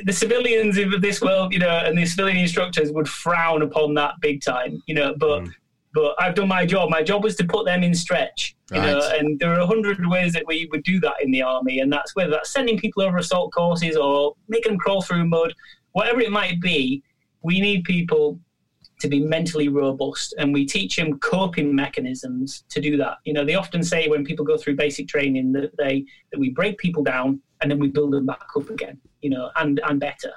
Speaker 5: the civilians of this world, you know, and the civilian instructors would frown upon that big time. You know, but. Mm but I've done my job. My job was to put them in stretch, you right. know. And there are a hundred ways that we would do that in the army, and that's whether that's sending people over assault courses or making them crawl through mud, whatever it might be. We need people to be mentally robust, and we teach them coping mechanisms to do that. You know, they often say when people go through basic training that they that we break people down and then we build them back up again. You know, and and better.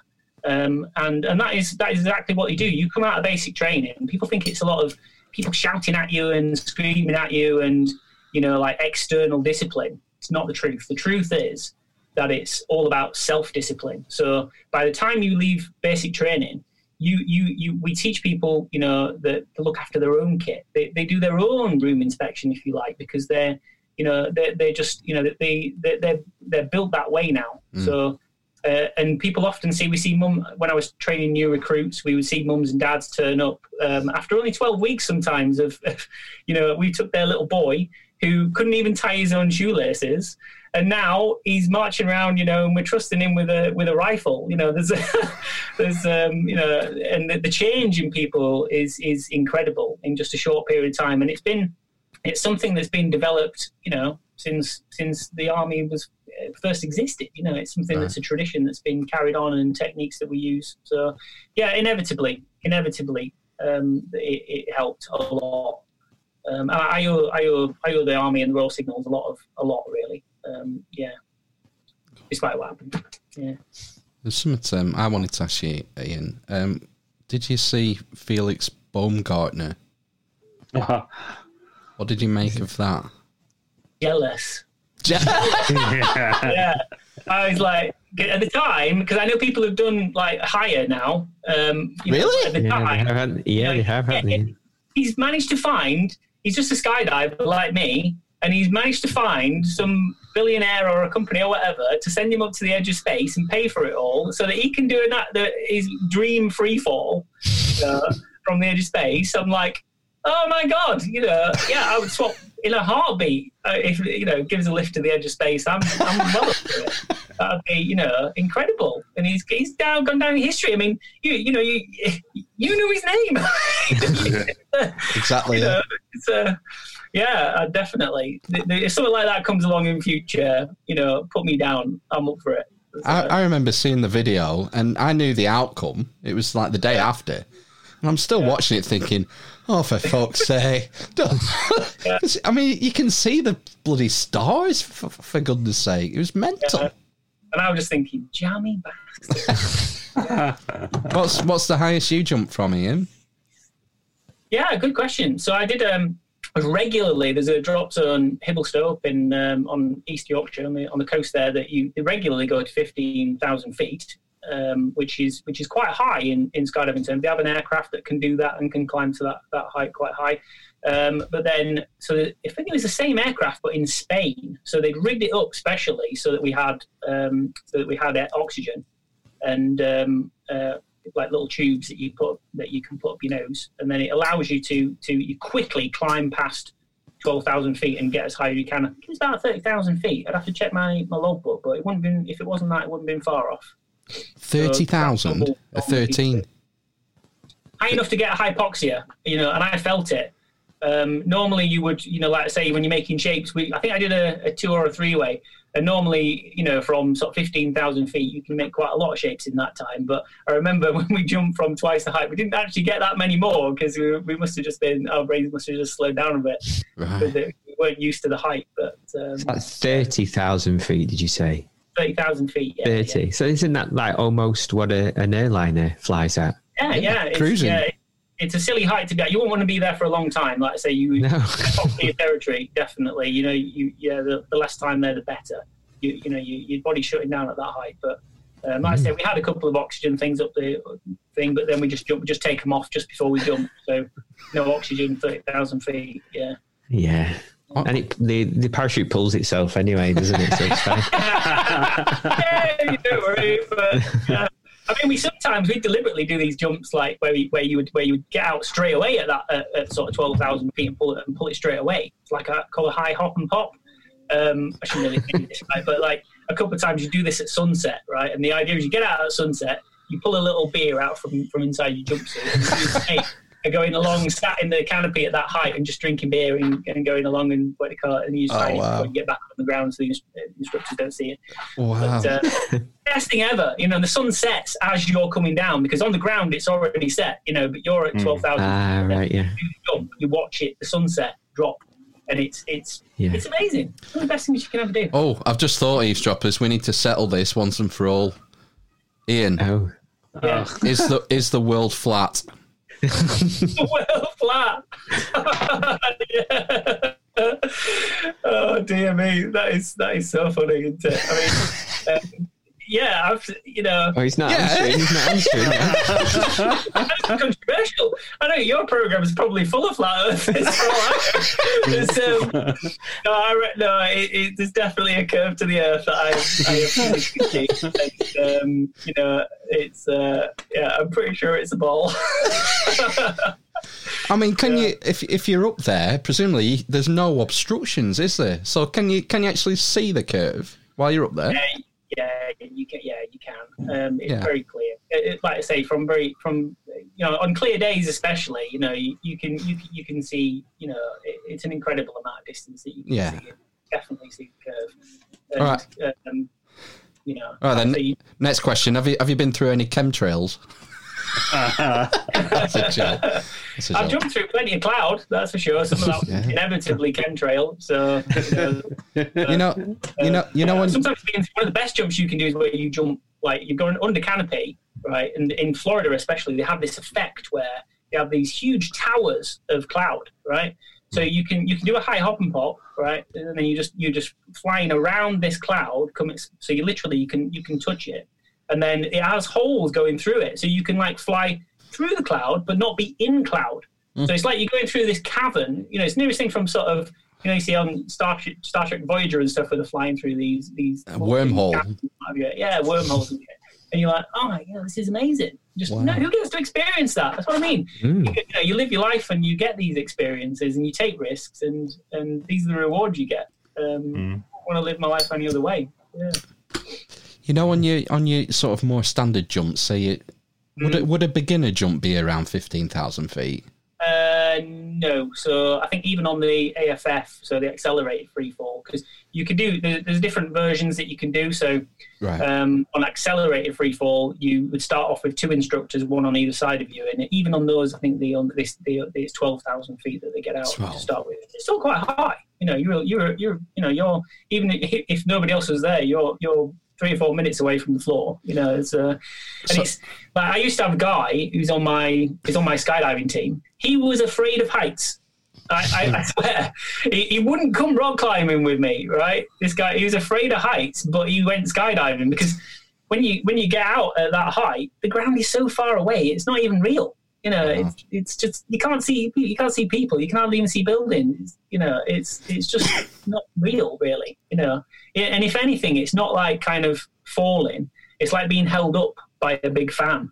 Speaker 5: Um, and and that is that is exactly what you do. You come out of basic training, and people think it's a lot of people shouting at you and screaming at you and you know like external discipline It's not the truth. The truth is that it's all about self-discipline. So by the time you leave basic training, you you you we teach people, you know, that to look after their own kit. They they do their own room inspection, if you like, because they're you know they're, they're just you know they they they're they're built that way now. Mm. So. Uh, and people often see we see mum when I was training new recruits, we would see mums and dads turn up um, after only twelve weeks. Sometimes of, [LAUGHS] of, you know, we took their little boy who couldn't even tie his own shoelaces, and now he's marching around, you know, and we're trusting him with a with a rifle. You know, there's a, [LAUGHS] there's um, you know, and the, the change in people is is incredible in just a short period of time, and it's been it's something that's been developed, you know, since since the army was first existed. You know, it's something that's a tradition that's been carried on and techniques that we use. So, yeah, inevitably, inevitably, um, it, it helped a lot. Um, I, I owe I owe I owe the army and the Royal Signals a lot of a lot really. Um, yeah, despite what happened. Yeah.
Speaker 2: There's something um, I wanted to ask you, Ian. Um, did you see Felix Baumgartner? [LAUGHS] What did you make of that?
Speaker 5: Jealous. [LAUGHS] yeah. I was like, at the time, because I know people have done like higher now. Um, you know,
Speaker 2: Really?
Speaker 5: at the
Speaker 4: Yeah,
Speaker 5: time,
Speaker 4: they have, hadn't- yeah, they have, haven't they?
Speaker 5: he's managed to find he's just a skydiver like me and he's managed to find some billionaire or a company or whatever to send him up to the edge of space and pay for it all so that he can do that the, his dream free fall uh, from the edge of space i'm like oh my god you know yeah i would swap in a heartbeat uh, if you know gives a lift to the edge of space i'm, I'm well up for it that'd be you know incredible and he's he's down gone down in history i mean you you know you you knew his name [LAUGHS]
Speaker 2: Exactly.
Speaker 5: you know, it's uh, yeah, uh, definitely. If something like that comes along in future, you know, put me down. I'm up for it.
Speaker 2: I, I remember seeing the video and I knew the outcome. It was like the day after. And I'm still watching it thinking, oh, for fuck's sake. 'Cause, [LAUGHS] I mean, you can see the bloody stars, for, for goodness sake. It was mental.
Speaker 5: Yeah. and I was just thinking, jammy bastard. [LAUGHS]
Speaker 2: What's what's the highest you jumped from, Ian?
Speaker 5: Yeah, good question. So I did um regularly. There's a drop zone Hibaldstow in um, on East Yorkshire on the on the coast there that you regularly go to fifteen thousand feet, um, which is which is quite high in in skydiving terms. They have an aircraft that can do that and can climb to that that height quite high. Um, but then, so I think it was the same aircraft, but in Spain. So they'd rigged it up specially so that we had um, so that we had oxygen and um, uh, like little tubes that you put that you can put up your nose, and then it allows you to to you quickly climb past twelve thousand feet and get as high as you can. It's about thirty thousand feet. I'd have to check my, my logbook, but it wouldn't been if it wasn't that, it wouldn't been far off.
Speaker 2: 30,000?
Speaker 5: double-
Speaker 2: A 13?
Speaker 5: high enough to get a hypoxia, you know, and I felt it. Um, normally, you would, you know, like say when you're making shapes, we, I think I did a, a two or a three way, and normally, you know, from sort of fifteen thousand feet, you can make quite a lot of shapes in that time. But I remember [LAUGHS] when we jumped from twice the height, we didn't actually get that many more because we, we must have just been our brains must have just slowed down a bit
Speaker 2: Right.
Speaker 5: because we weren't used to the height. But um,
Speaker 4: That's 30,000 feet, did you say?
Speaker 5: Thirty thousand feet, yeah,
Speaker 4: 30. So isn't that like almost what a, an airliner flies at?
Speaker 5: yeah, yeah, it's,
Speaker 2: cruising.
Speaker 5: yeah, it's a silly height to be at. You won't want to be there for a long time. Like I say, you
Speaker 4: No. [LAUGHS]
Speaker 5: your territory, definitely. You know, you yeah, the, the less time there, the better. You you know, you, your body's shutting down at that height. But um, like I said, we had a couple of oxygen things up the thing, but then we just jump, just take them off just before we jump. So no oxygen, thirty thousand feet. Yeah.
Speaker 4: Yeah.
Speaker 2: Oh.
Speaker 4: And it, the, the parachute pulls itself anyway, doesn't it? So it's fine. [LAUGHS]
Speaker 5: yeah, you don't worry. But uh, I mean, we sometimes we deliberately do these jumps like where we, where you would where you would get out straight away at that at, at sort of twelve thousand feet and pull it and pull it straight away. It's like a call a high hop and pop. Um, I shouldn't really think this right, but like a couple of times you do this at sunset, right? And the idea is you get out at sunset, you pull a little beer out from from inside your jumpsuit, and you [LAUGHS] stay going along, sat in the canopy at that height, and just drinking beer and, and going along and what do you call it, and you just
Speaker 2: Oh, wow.
Speaker 5: before you get back on the ground so the instructors don't see it.
Speaker 2: Wow.
Speaker 5: But, uh, [LAUGHS] best thing ever. You know, the sun sets as you're coming down because on the ground it's already set. You know, but you're at twelve thousand.
Speaker 4: Ah, right, yeah.
Speaker 5: You jump, you watch it, the sunset drop, and it's it's
Speaker 4: Yeah.
Speaker 5: it's amazing. It's one of the best things you can ever do.
Speaker 2: Oh, I've just thought, eavesdroppers, we need to settle this once and for all. Ian,
Speaker 4: Oh.
Speaker 5: Yeah,
Speaker 2: is the is the world flat? [LAUGHS]
Speaker 5: well flat. yeah. [LAUGHS] oh dear me, that is that is so funny. Isn't it? I mean, [LAUGHS] um, yeah, I've, you know,
Speaker 4: Oh, he's not answering. He's not answering. [LAUGHS]
Speaker 5: it's controversial. I know your program is probably full of flat earthers. [LAUGHS] for all I know. There's, um, no, I, re- no it, it, there's definitely a curve to the earth that I, I appreciate. [LAUGHS] and, um, you know, it's uh, yeah, I'm pretty sure it's a ball.
Speaker 2: I mean, can you if if you're up there, presumably there's no obstructions, is there? So can you can you actually see the curve while you're up there?
Speaker 5: yeah, yeah, you can. Yeah, you can. Um, it's
Speaker 2: Yeah.
Speaker 5: very clear. It, it- like I say, from very from you know on clear days especially, you know, you, you can you can- you can see. You know, it, it's an incredible amount of distance that you can
Speaker 2: Yeah.
Speaker 5: see. You definitely see the curve.
Speaker 2: All right.
Speaker 5: Um, you know.
Speaker 2: All right, then.
Speaker 5: so you-
Speaker 2: Next question: Have you have you been through any chemtrails? That's a joke. That's a
Speaker 5: I've
Speaker 2: joke.
Speaker 5: jumped through plenty of cloud, that's for sure. Some of that
Speaker 2: Yeah.
Speaker 5: inevitably chemtrail. So uh, uh, you know,
Speaker 2: You know, you know, you know
Speaker 5: Yeah,
Speaker 2: when
Speaker 5: sometimes one of the best jumps you can do is where you jump like you're going under canopy, right? And in Florida especially, they have this effect where you have these huge towers of cloud, right? So you can you can do a high hop and pop, right? And then you just you're just flying around this cloud. Coming, so you literally you can you can touch it, and then it has holes going through it, so you can like fly through the cloud but not be in cloud. So it's like you're going through this cavern. You know, it's nearest thing from sort of you know you see on Star Trek, Star Trek Voyager and stuff where they're flying through these these
Speaker 2: wormhole.
Speaker 5: Yeah, wormholes. and. And you're like, oh my god, this is amazing. Just
Speaker 2: Wow.
Speaker 5: no, who gets to experience that? That's what I mean.
Speaker 4: Mm.
Speaker 5: You, you know, you live your life and you get these experiences and you take risks and and these are the rewards you get. Um, I want to live my life any other way. Yeah.
Speaker 2: You know on your on your sort of more standard jumps, say you would a, would a beginner jump be around fifteen thousand feet?
Speaker 5: Uh, no. So I think even on the AFF, so the accelerated free fall, because you can do there- there's different versions that you can do. So
Speaker 2: Right.
Speaker 5: um, on accelerated free fall, you would start off with two instructors, one on either side of you, and even on those, I think the on this the, it's twelve thousand feet that they get out
Speaker 2: 12.
Speaker 5: to start with. It's still quite high. You know, you're you're you're you know you're even if, if nobody else was there, you're you're three or four minutes away from the floor. You know, it's uh, and
Speaker 2: So-
Speaker 5: it's like I used to have a guy who's on my who's on my skydiving team. He was afraid of heights. I, I, I swear, he, he wouldn't come rock climbing with me. Right, this guy he was afraid of heights, but he went skydiving because when you when you get out at that height, the ground is so far away, it's not even real. You know, it's, it's just you can't see you can't see people, you can't even see buildings. You know, it's it's just not real, really. You know, and if anything, it's not like kind of falling. It's like being held up by a big fan.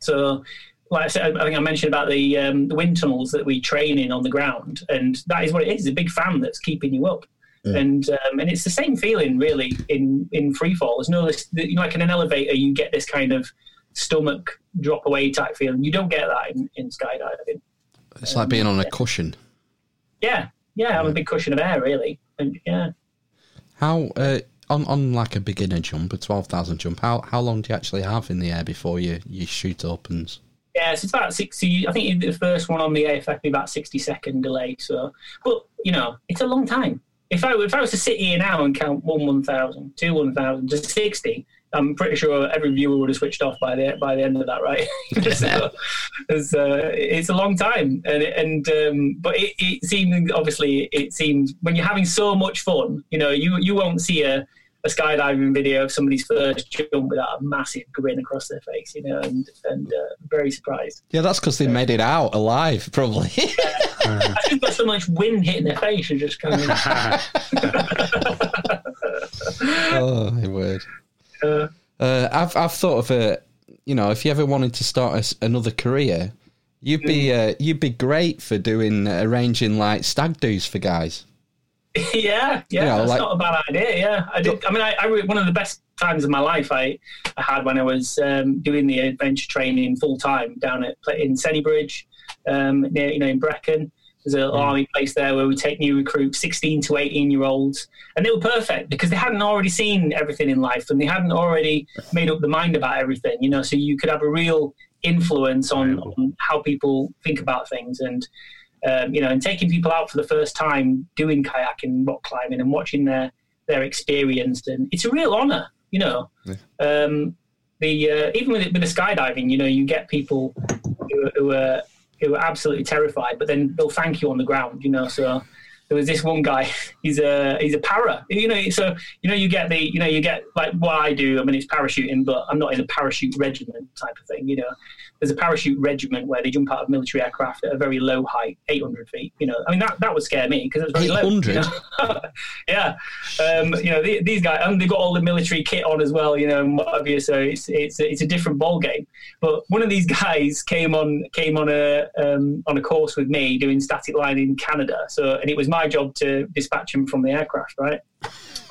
Speaker 5: So, like I said, I think I mentioned about the um, the wind tunnels that we train in on the ground, and that is what it is: a big fan that's keeping you up. And um, and it's the same feeling really in in free fall. There's no this, you know, like in an elevator, you get this kind of stomach drop away type feeling. You don't get that in, in skydiving.
Speaker 2: It's like being on a cushion.
Speaker 5: Yeah, yeah, I'm a big cushion of air really, and yeah.
Speaker 2: How uh, on on like a beginner jump, a twelve thousand jump? How how long do you actually have in the air before you you shoot up and? s-
Speaker 5: Yeah, so it's about sixty. I think the first one on the AFF be about sixty second delay. So, but you know, it's a long time. If I if I was to sit here now and count one one thousand, two one thousand, just sixty, I'm pretty sure every viewer would have switched off by the by the end of that, right? [LAUGHS] so, it's, uh, it's a long time, and and um, but it, it seems obviously it seems when you're having so much fun, you know, you you won't see a a skydiving video of somebody's first jump without a massive grin across their face, you know, and and uh, very surprised.
Speaker 2: Yeah, that's because they made it out alive, probably. [LAUGHS]
Speaker 5: I think got so much wind hitting their face and just kind of. [LAUGHS]
Speaker 2: oh my word!
Speaker 5: Uh,
Speaker 2: Uh, I've I've thought of a, you know, if you ever wanted to start a another career, you'd be uh, you'd be great for doing uh, arranging like stag do's for guys. [LAUGHS]
Speaker 5: yeah, yeah,
Speaker 2: know,
Speaker 5: that's
Speaker 2: like-
Speaker 5: not a bad idea. Yeah, I did. I mean, I, I one of the best times of my life I, I had when I was um, doing the adventure training full time down at in Sennybridge, um, near you know in Brecon. There's an army place there where we take new recruits, 16 to 18 year olds, and they were perfect because they hadn't already seen everything in life and they hadn't already made up the mind about everything. You know, so you could have a real influence on, on how people think about things and um, you know, and taking people out for the first time doing kayaking, rock climbing, and watching their their experience, and it's a real honour, you know. Um, the uh, even with, with the skydiving, you know, you get people who, who are who are absolutely terrified, but then they'll thank you on the ground, you know. So there was this one guy. [LAUGHS] He's a he's a para. You know, so you know you get the you know you get like what I do. I mean, it's parachuting, but I'm not in a parachute regiment type of thing. You know, there's a parachute regiment where they jump out of military aircraft at a very low height, 800 feet. You know, I mean that that would scare me because it's very
Speaker 2: 800?
Speaker 5: low. You know? [LAUGHS] yeah, um, you know the, these guys, and they've got all the military kit on as well. You know, and what have you. So it's it's it's a different ball game. But one of these [LAUGHS] guys came on came on a um, on a course with me doing static line in Canada. So and it was my job to dispatch him from the aircraft, right?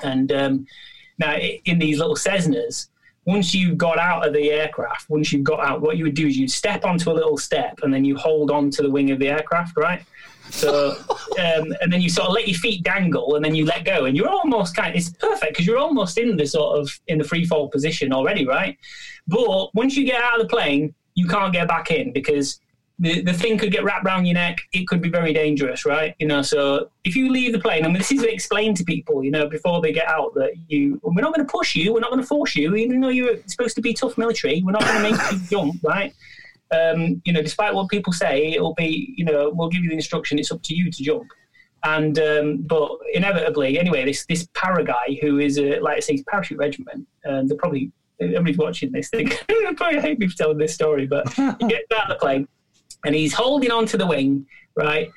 Speaker 5: And um, now in these little Cessnas, once you got out of the aircraft, once you got out, what you would do is you'd step onto a little step and then you hold on to the wing of the aircraft, right? So, [LAUGHS] um, and then you sort of let your feet dangle, and then you let go, and you're almost kind. of, It's perfect because you're almost in the sort of in the free fall position already, right? But once you get out of the plane, you can't get back in because the, the thing could get wrapped around your neck. It could be very dangerous, right? You know, so if you leave the plane, I mean, this is explained to people, you know, before they get out that you, we're not going to push you, we're not going to force you, even though you're supposed to be tough military, we're not going to make you jump, [LAUGHS] right? Um, you know, despite what people say, it'll be, you know, we'll give you the instruction. It's up to you to jump. And um, but inevitably, anyway, this this para guy who is a, like I say, parachute regiment, and they're probably everybody's watching this thing. [LAUGHS] they probably hate me for telling this story, but he gets out of the plane and he's holding on to the wing, right?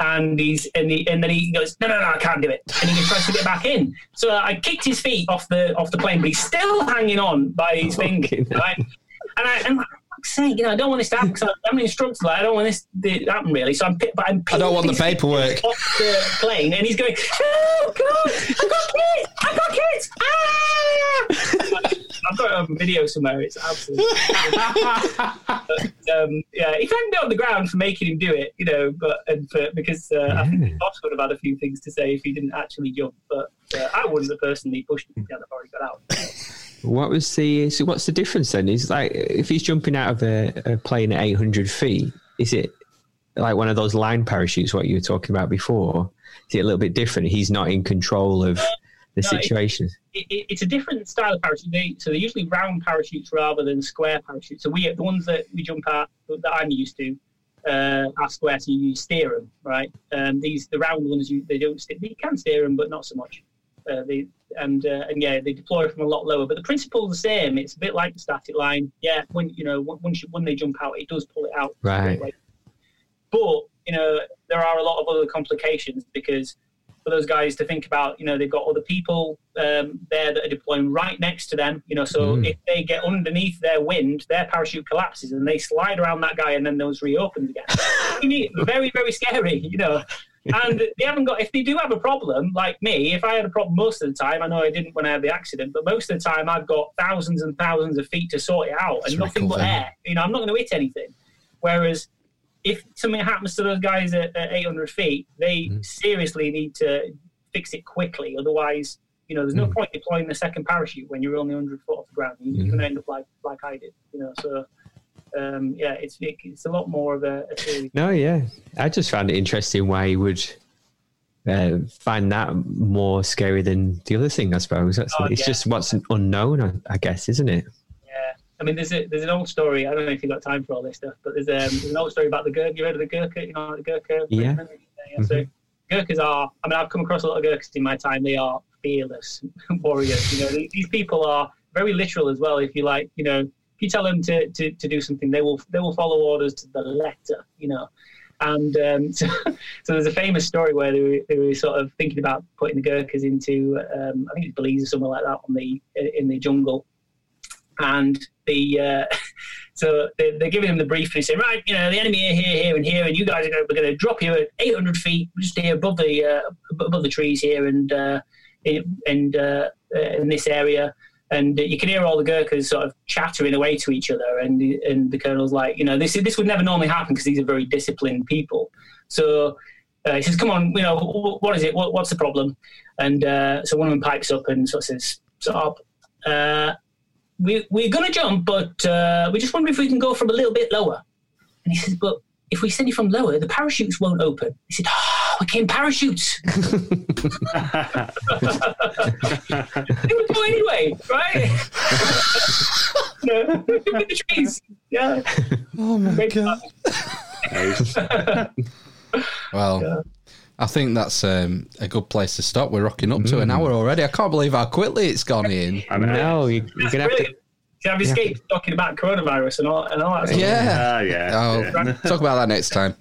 Speaker 5: And he's and, he, and then he goes, no, no, no, I can't do it, and he tries to get back in. So I kicked his feet off the off the plane, but he's still hanging on by his finger, right? And I, I'm like, fuck's sake, you know, I don't want this to happen because I'm an instructor. Like, I don't want this to happen really. So I'm, but I'm.
Speaker 2: I don't want the paperwork.
Speaker 5: off the plane, and he's going, "Oh God, I got kids! I got kids! Ah!" [LAUGHS] I've got it on video somewhere. It's absolutely. [LAUGHS] but, um, yeah, he thanked me on the ground for making him do it, you know, but and for, because uh, I think boss would have had a few things to say if he didn't actually jump. But uh, I wouldn't have personally pushed him down before he got out.
Speaker 4: What was the so? What's the difference then? Is like if he's jumping out of a, a plane at eight hundred feet, is it like one of those line parachutes? What you were talking about before? Is it a little bit different? He's not in control of the
Speaker 5: No, it-
Speaker 4: situation.
Speaker 5: it, it, it's a different style of parachute. They, so they're usually round parachutes rather than square parachutes. So we the ones that we jump at that I'm used to uh, are square. So you steer them, right? Um, these the round ones you they don't. They can steer them, but not so much. Uh, they and uh, and yeah, they deploy from a lot lower. But the principle's the same. It's a bit like the static line. Yeah, when you know once you, when they jump out, it does pull it out.
Speaker 4: Right.
Speaker 5: But you know there are a lot of other complications because for those guys to think about, you know, they've got other people um, there that are deploying right next to them. You know, so
Speaker 4: Mm.
Speaker 5: if they get underneath their wind, their parachute collapses and they slide around that guy and then those reopens again. [LAUGHS] Very, very scary, you know. And they haven't got. If they do have a problem, like me, if I had a problem most of the time, I know I didn't when I had the accident, but most of the time I've got thousands and thousands of feet to sort it out, and
Speaker 2: To
Speaker 5: nothing but air. You know, I'm not going to hit anything. Whereas if something happens to those guys at, at 800 feet, they seriously need to fix it quickly. Otherwise, you know, there's no point deploying the second parachute when you're only 100 foot off the ground. You- You're going to end up like like I did. You know, so um, yeah, it's it, it's a lot more of a, a.
Speaker 4: No, yeah. I just found it interesting why he would uh, find that more scary than the other thing. I suppose That's,
Speaker 5: Oh,
Speaker 4: it's
Speaker 5: yeah.
Speaker 4: just what's unknown, I, I guess, isn't it?
Speaker 5: I mean, there's a, there's an old story. I don't know if you've got time for all this stuff, but there's, um, there's an old story about the Gurkha. You heard of the Gurkha? You know, the Gurkha.
Speaker 4: Yeah.
Speaker 5: yeah So Gurkhas are. I mean, I've come across a lot of Gurkhas in my time. They are fearless [LAUGHS] warriors. You know, these, these people are very literal as well. If you like, you know, if you tell them to, to, to do something, they will they will follow orders to the letter. You know. And um, [LAUGHS] so, so there's a famous story where they were, they were sort of thinking about putting the Gurkhas into, um, I think it's Belize or somewhere like that, on the in the jungle, and the uh, [LAUGHS] so they're, they're giving him the brief and they say, right, you know, the enemy are here, here, and here, and you guys are going, we're going to drop you at 800 feet, just here above the uh, above the trees here, and uh, in, and uh, uh, in this area. And you can hear all the Gurkhas sort of chattering away to each other, and and the colonel's like, you know, this this would never normally happen because these are very disciplined people. So uh, he says, "Come on, you know, what is it? What, what's the problem?" And uh, so one of them pipes up and sort of says, "Stop, uh, we we're going to jump, but uh, we just wonder if we can go from a little bit lower." And he says, "But if we send you from lower, the parachutes won't open." He said, "Oh, we came parachutes." they would go anyway, right? [LAUGHS] no, with the trees. Yeah.
Speaker 2: Oh my
Speaker 5: Great
Speaker 2: god.
Speaker 3: Nice. [LAUGHS]
Speaker 2: Well, I think that's um, a good place to stop. We're rocking up to an hour already. I can't believe how quickly it's gone in.
Speaker 3: I know.
Speaker 4: No, you, you're gonna have to.
Speaker 5: brilliant. See, I've escaped talking about coronavirus and all, and all that. Sort of
Speaker 2: Yeah.
Speaker 3: Ah, yeah.
Speaker 2: Oh,
Speaker 3: yeah.
Speaker 2: talk about that next time.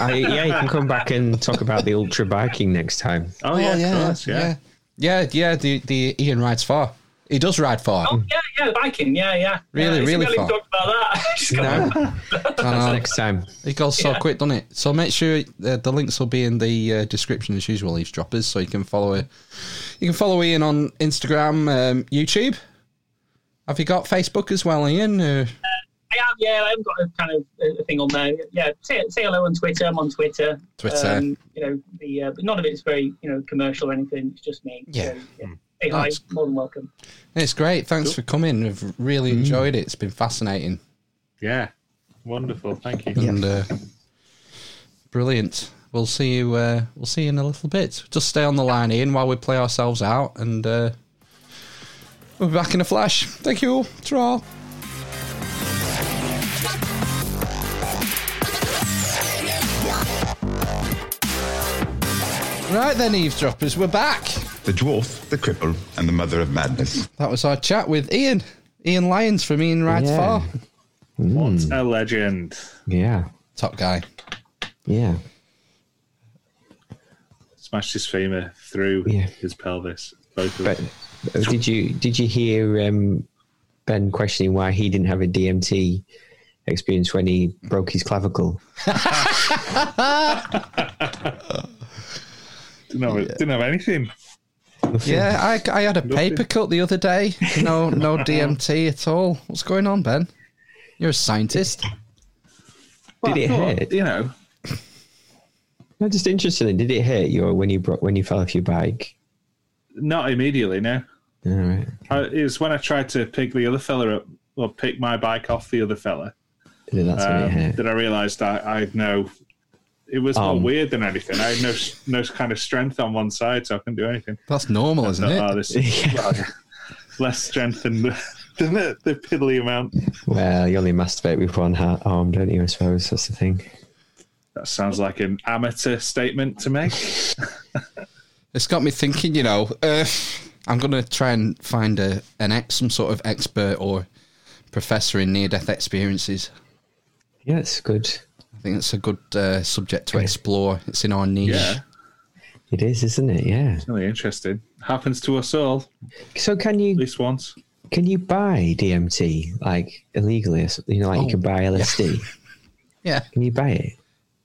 Speaker 4: I, [LAUGHS] yeah, you can come back and talk about the ultra biking next time.
Speaker 3: Oh, yeah, of course, yeah.
Speaker 2: yeah, yeah, yeah. The the Ian rides far. He does ride far.
Speaker 5: Oh yeah, yeah, biking, yeah, yeah.
Speaker 2: Really,
Speaker 5: yeah, it's
Speaker 2: really
Speaker 5: really
Speaker 2: fun.
Speaker 5: talked about that. [LAUGHS] Just go- [LAUGHS]
Speaker 2: I know.
Speaker 4: Next time.
Speaker 2: It goes so
Speaker 5: Yeah.
Speaker 2: quick, doesn't it? So make sure uh, the links will be in the uh, description as usual, eavesdroppers, so you can follow it. You can follow Ian on Instagram, um, YouTube. Have you got Facebook as well, Ian? Uh,
Speaker 5: I have, yeah, I haven't got a kind of uh, thing on there. Yeah, say, say hello on Twitter. I'm on Twitter.
Speaker 2: Twitter.
Speaker 5: Um, you know, the uh, but none of it's very you know commercial or anything. It's just me.
Speaker 2: Yeah.
Speaker 5: So, yeah. Say hi.
Speaker 2: Nice.
Speaker 5: More than welcome.
Speaker 2: it's great. Thanks for coming. I've really enjoyed it. It's been fascinating
Speaker 3: Yeah. Wonderful. Thank you.
Speaker 2: and uh, brilliant. We'll see you. Uh, we'll see you in a little bit. Just stay on the line, Ian, while we play ourselves out, and uh, we'll be back in a flash. Thank you. Ta. Right then, eavesdroppers, we're back.
Speaker 6: The dwarf, the cripple, and the mother of madness.
Speaker 2: That was our chat with Ian. Ian Lyons from Ian Rides
Speaker 4: Yeah.
Speaker 2: Far.
Speaker 3: What a legend.
Speaker 4: Yeah.
Speaker 2: Top guy.
Speaker 4: Yeah.
Speaker 3: Smashed his femur through
Speaker 4: Yeah.
Speaker 3: his pelvis. Both of
Speaker 4: But
Speaker 3: them.
Speaker 4: uh, did you did you hear um, Ben questioning why he didn't have a DMT experience when he broke his clavicle? [LAUGHS]
Speaker 3: Didn't have, didn't have anything.
Speaker 2: Yeah, I, I had a paper cut the other day. No, no [LAUGHS] DMT at all. What's going on, Ben? You're a scientist.
Speaker 4: Did it
Speaker 3: Well,
Speaker 4: hurt?
Speaker 3: You know,
Speaker 4: No, just interestingly, did it hurt you when you bro- when you fell off your bike?
Speaker 3: not immediately, no.
Speaker 4: All right.
Speaker 3: I, it was when I tried to pick the other fella up, or pick my bike off the other fella,
Speaker 4: Then That's when it
Speaker 3: um,
Speaker 4: hurt.
Speaker 3: that I realised I, I had no. It was more
Speaker 4: Um.
Speaker 3: weird than anything. I had no no kind of strength on one side, so I couldn't do anything.
Speaker 2: That's normal, isn't
Speaker 3: So, oh,
Speaker 2: it?
Speaker 3: this [LAUGHS]
Speaker 4: Yeah.
Speaker 3: well, yeah. less strength than the, [LAUGHS] than the, the piddly amount.
Speaker 4: Well, you only masturbate with one ha- arm, don't you? I suppose that's the thing.
Speaker 3: That sounds like an amateur statement to make. [LAUGHS]
Speaker 2: It's got me thinking. You know, uh, I'm going to try and find a an ex, some sort of expert or professor in near death experiences.
Speaker 4: Yeah, it's good.
Speaker 2: I think it's a good uh, subject to explore. It's in our niche.
Speaker 3: Yeah,
Speaker 4: It is, isn't it? Yeah.
Speaker 3: It's really interesting. Happens to us all
Speaker 4: So can you
Speaker 3: at least once.
Speaker 4: can you buy DMT like illegally? or something? You know, like you
Speaker 2: Oh,
Speaker 4: can buy LSD. [LAUGHS]
Speaker 2: Yeah,
Speaker 4: Can you buy it?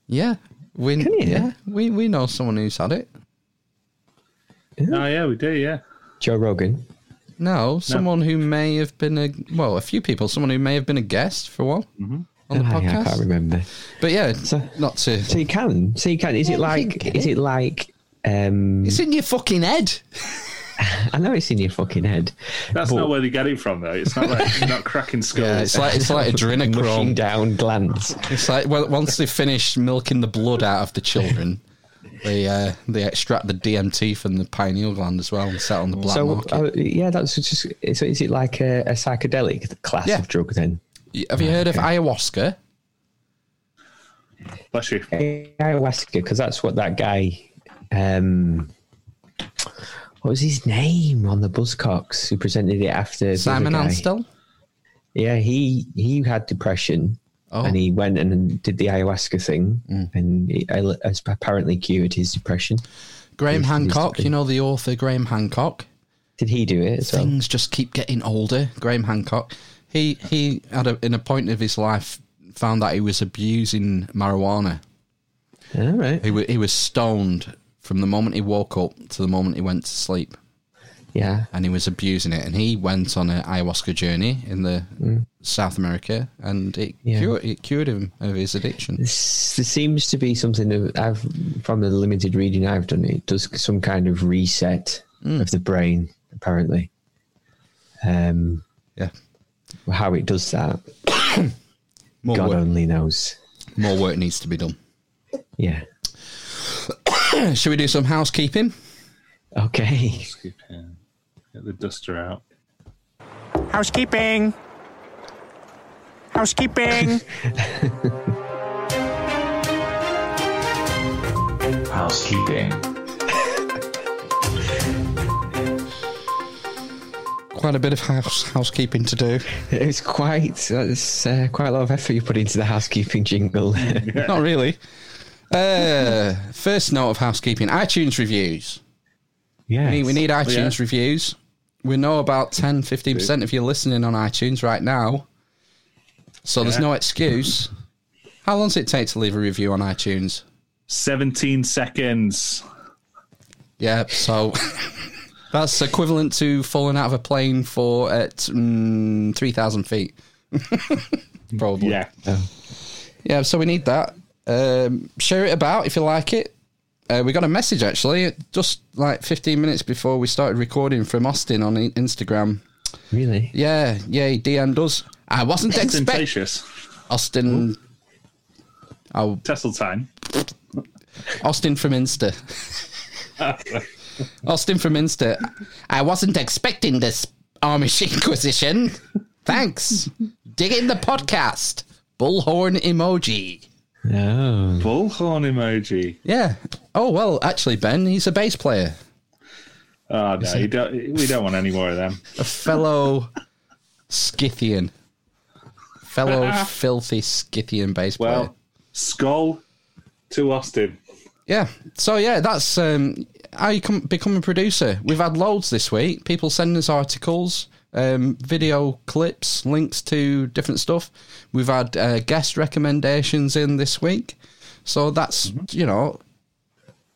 Speaker 2: yeah. We
Speaker 4: Can you?
Speaker 2: yeah we we know someone who's had it.
Speaker 3: Oh yeah, we do. Yeah,
Speaker 4: Joe Rogan.
Speaker 2: No, someone who may have been a well, a few people. Someone who may have been a guest for one on the
Speaker 4: Ah, yeah, I can't remember.
Speaker 2: But yeah,
Speaker 4: So-
Speaker 2: not to.
Speaker 4: So you can. So you can. Is
Speaker 2: Yeah,
Speaker 4: it like? Is
Speaker 2: it.
Speaker 4: it like? Um,
Speaker 2: It's in your fucking head. [LAUGHS]
Speaker 4: I know it's in your fucking head.
Speaker 3: that's
Speaker 4: But-
Speaker 3: not where they get it from, though. It's not like you're not cracking [LAUGHS] skulls.
Speaker 2: Yeah, it's like it's like [LAUGHS]
Speaker 4: Mushing
Speaker 2: adrenochrome.
Speaker 4: down glands.
Speaker 2: It's like well, once they finish milking the blood out of the children, they uh, they extract the DMT from the pineal gland as well and sell on the black
Speaker 4: So
Speaker 2: market.
Speaker 4: uh, yeah, that's just. So is it like a, a psychedelic class
Speaker 2: Yeah.
Speaker 4: of drug then?
Speaker 2: Have you heard of ayahuasca?
Speaker 3: Bless you.
Speaker 4: Ayahuasca, because that's what that guy. Um, what was his name on the Buzzcocks who presented it after
Speaker 2: Simon
Speaker 4: guy?
Speaker 2: Amstell.
Speaker 4: Yeah, he he had depression.
Speaker 2: Oh.
Speaker 4: And he went and did the ayahuasca thing,
Speaker 2: Mm.
Speaker 4: and he has apparently cured his depression.
Speaker 2: Graham
Speaker 4: Yes, it used to
Speaker 2: Hancock. You know the author Graham Hancock.
Speaker 4: Did he do it as well?
Speaker 2: Things just keep getting older. Graham Hancock. He he had a, in a point of his life found that he was abusing marijuana.
Speaker 4: All right.
Speaker 2: He wa he was stoned from the moment he woke up to the moment he went to sleep.
Speaker 4: Yeah.
Speaker 2: and he was abusing it. And he went on an ayahuasca journey in the South America, and it,
Speaker 4: Yeah.
Speaker 2: cured, it cured him of his addiction.
Speaker 4: This, there seems to be something that I've from the limited reading I've done. It does some kind of reset
Speaker 2: Mm.
Speaker 4: of the brain, apparently. Um,
Speaker 2: Yeah,
Speaker 4: how it does that, [COUGHS]
Speaker 2: more
Speaker 4: God
Speaker 2: work,
Speaker 4: only knows.
Speaker 2: more work needs to be done.
Speaker 4: Yeah. [COUGHS]
Speaker 2: Should we do some housekeeping?
Speaker 4: Okay.
Speaker 3: Keep, uh, Get the duster out.
Speaker 7: Housekeeping. Housekeeping. [LAUGHS] housekeeping.
Speaker 2: Quite a bit of house housekeeping to do. [LAUGHS]
Speaker 4: It's quite it's uh, quite a lot of effort you put into the housekeeping jingle. [LAUGHS]
Speaker 2: Not really. Uh, first note of housekeeping: iTunes reviews.
Speaker 4: yeah,
Speaker 2: We need, we need iTunes
Speaker 3: yeah.
Speaker 2: reviews. We know about 10 15% of you listening on iTunes right now. So there's no excuse. How long does it take to leave a review on iTunes?
Speaker 3: 17 seconds.
Speaker 2: Yeah, so [LAUGHS] that's equivalent to falling out of a plane for at mm, 3,000 feet. [LAUGHS] Probably.
Speaker 3: Yeah.
Speaker 2: Yeah, so we need that. Um, share it about if you like it. Uh, we got a message actually, just like 15 minutes before we started recording from Austin on Instagram.
Speaker 4: really.
Speaker 2: Yeah, yeah, he DM'd us. I wasn't expecting
Speaker 3: Ostentatious.
Speaker 2: Austin. Oh,
Speaker 3: Tesseltine.
Speaker 2: Austin from Insta. [LAUGHS] Austin from Insta. I wasn't expecting this Amish [LAUGHS] Inquisition. Thanks. Digging the podcast. Bullhorn emoji.
Speaker 4: Oh,
Speaker 3: Bullhorn emoji.
Speaker 2: Yeah. Oh well, actually, Ben, he's a bass player,
Speaker 3: Oh, no. You don't, we don't want any more of them.
Speaker 2: a fellow Scythian, fellow [LAUGHS] filthy Scythian bass player.
Speaker 3: Well, skull to Austin.
Speaker 2: Yeah. So yeah, that's um, how you come, become a producer. We've had loads this week. People sending us articles, um, video clips, links to different stuff. We've had uh, guest recommendations in this week. So that's you know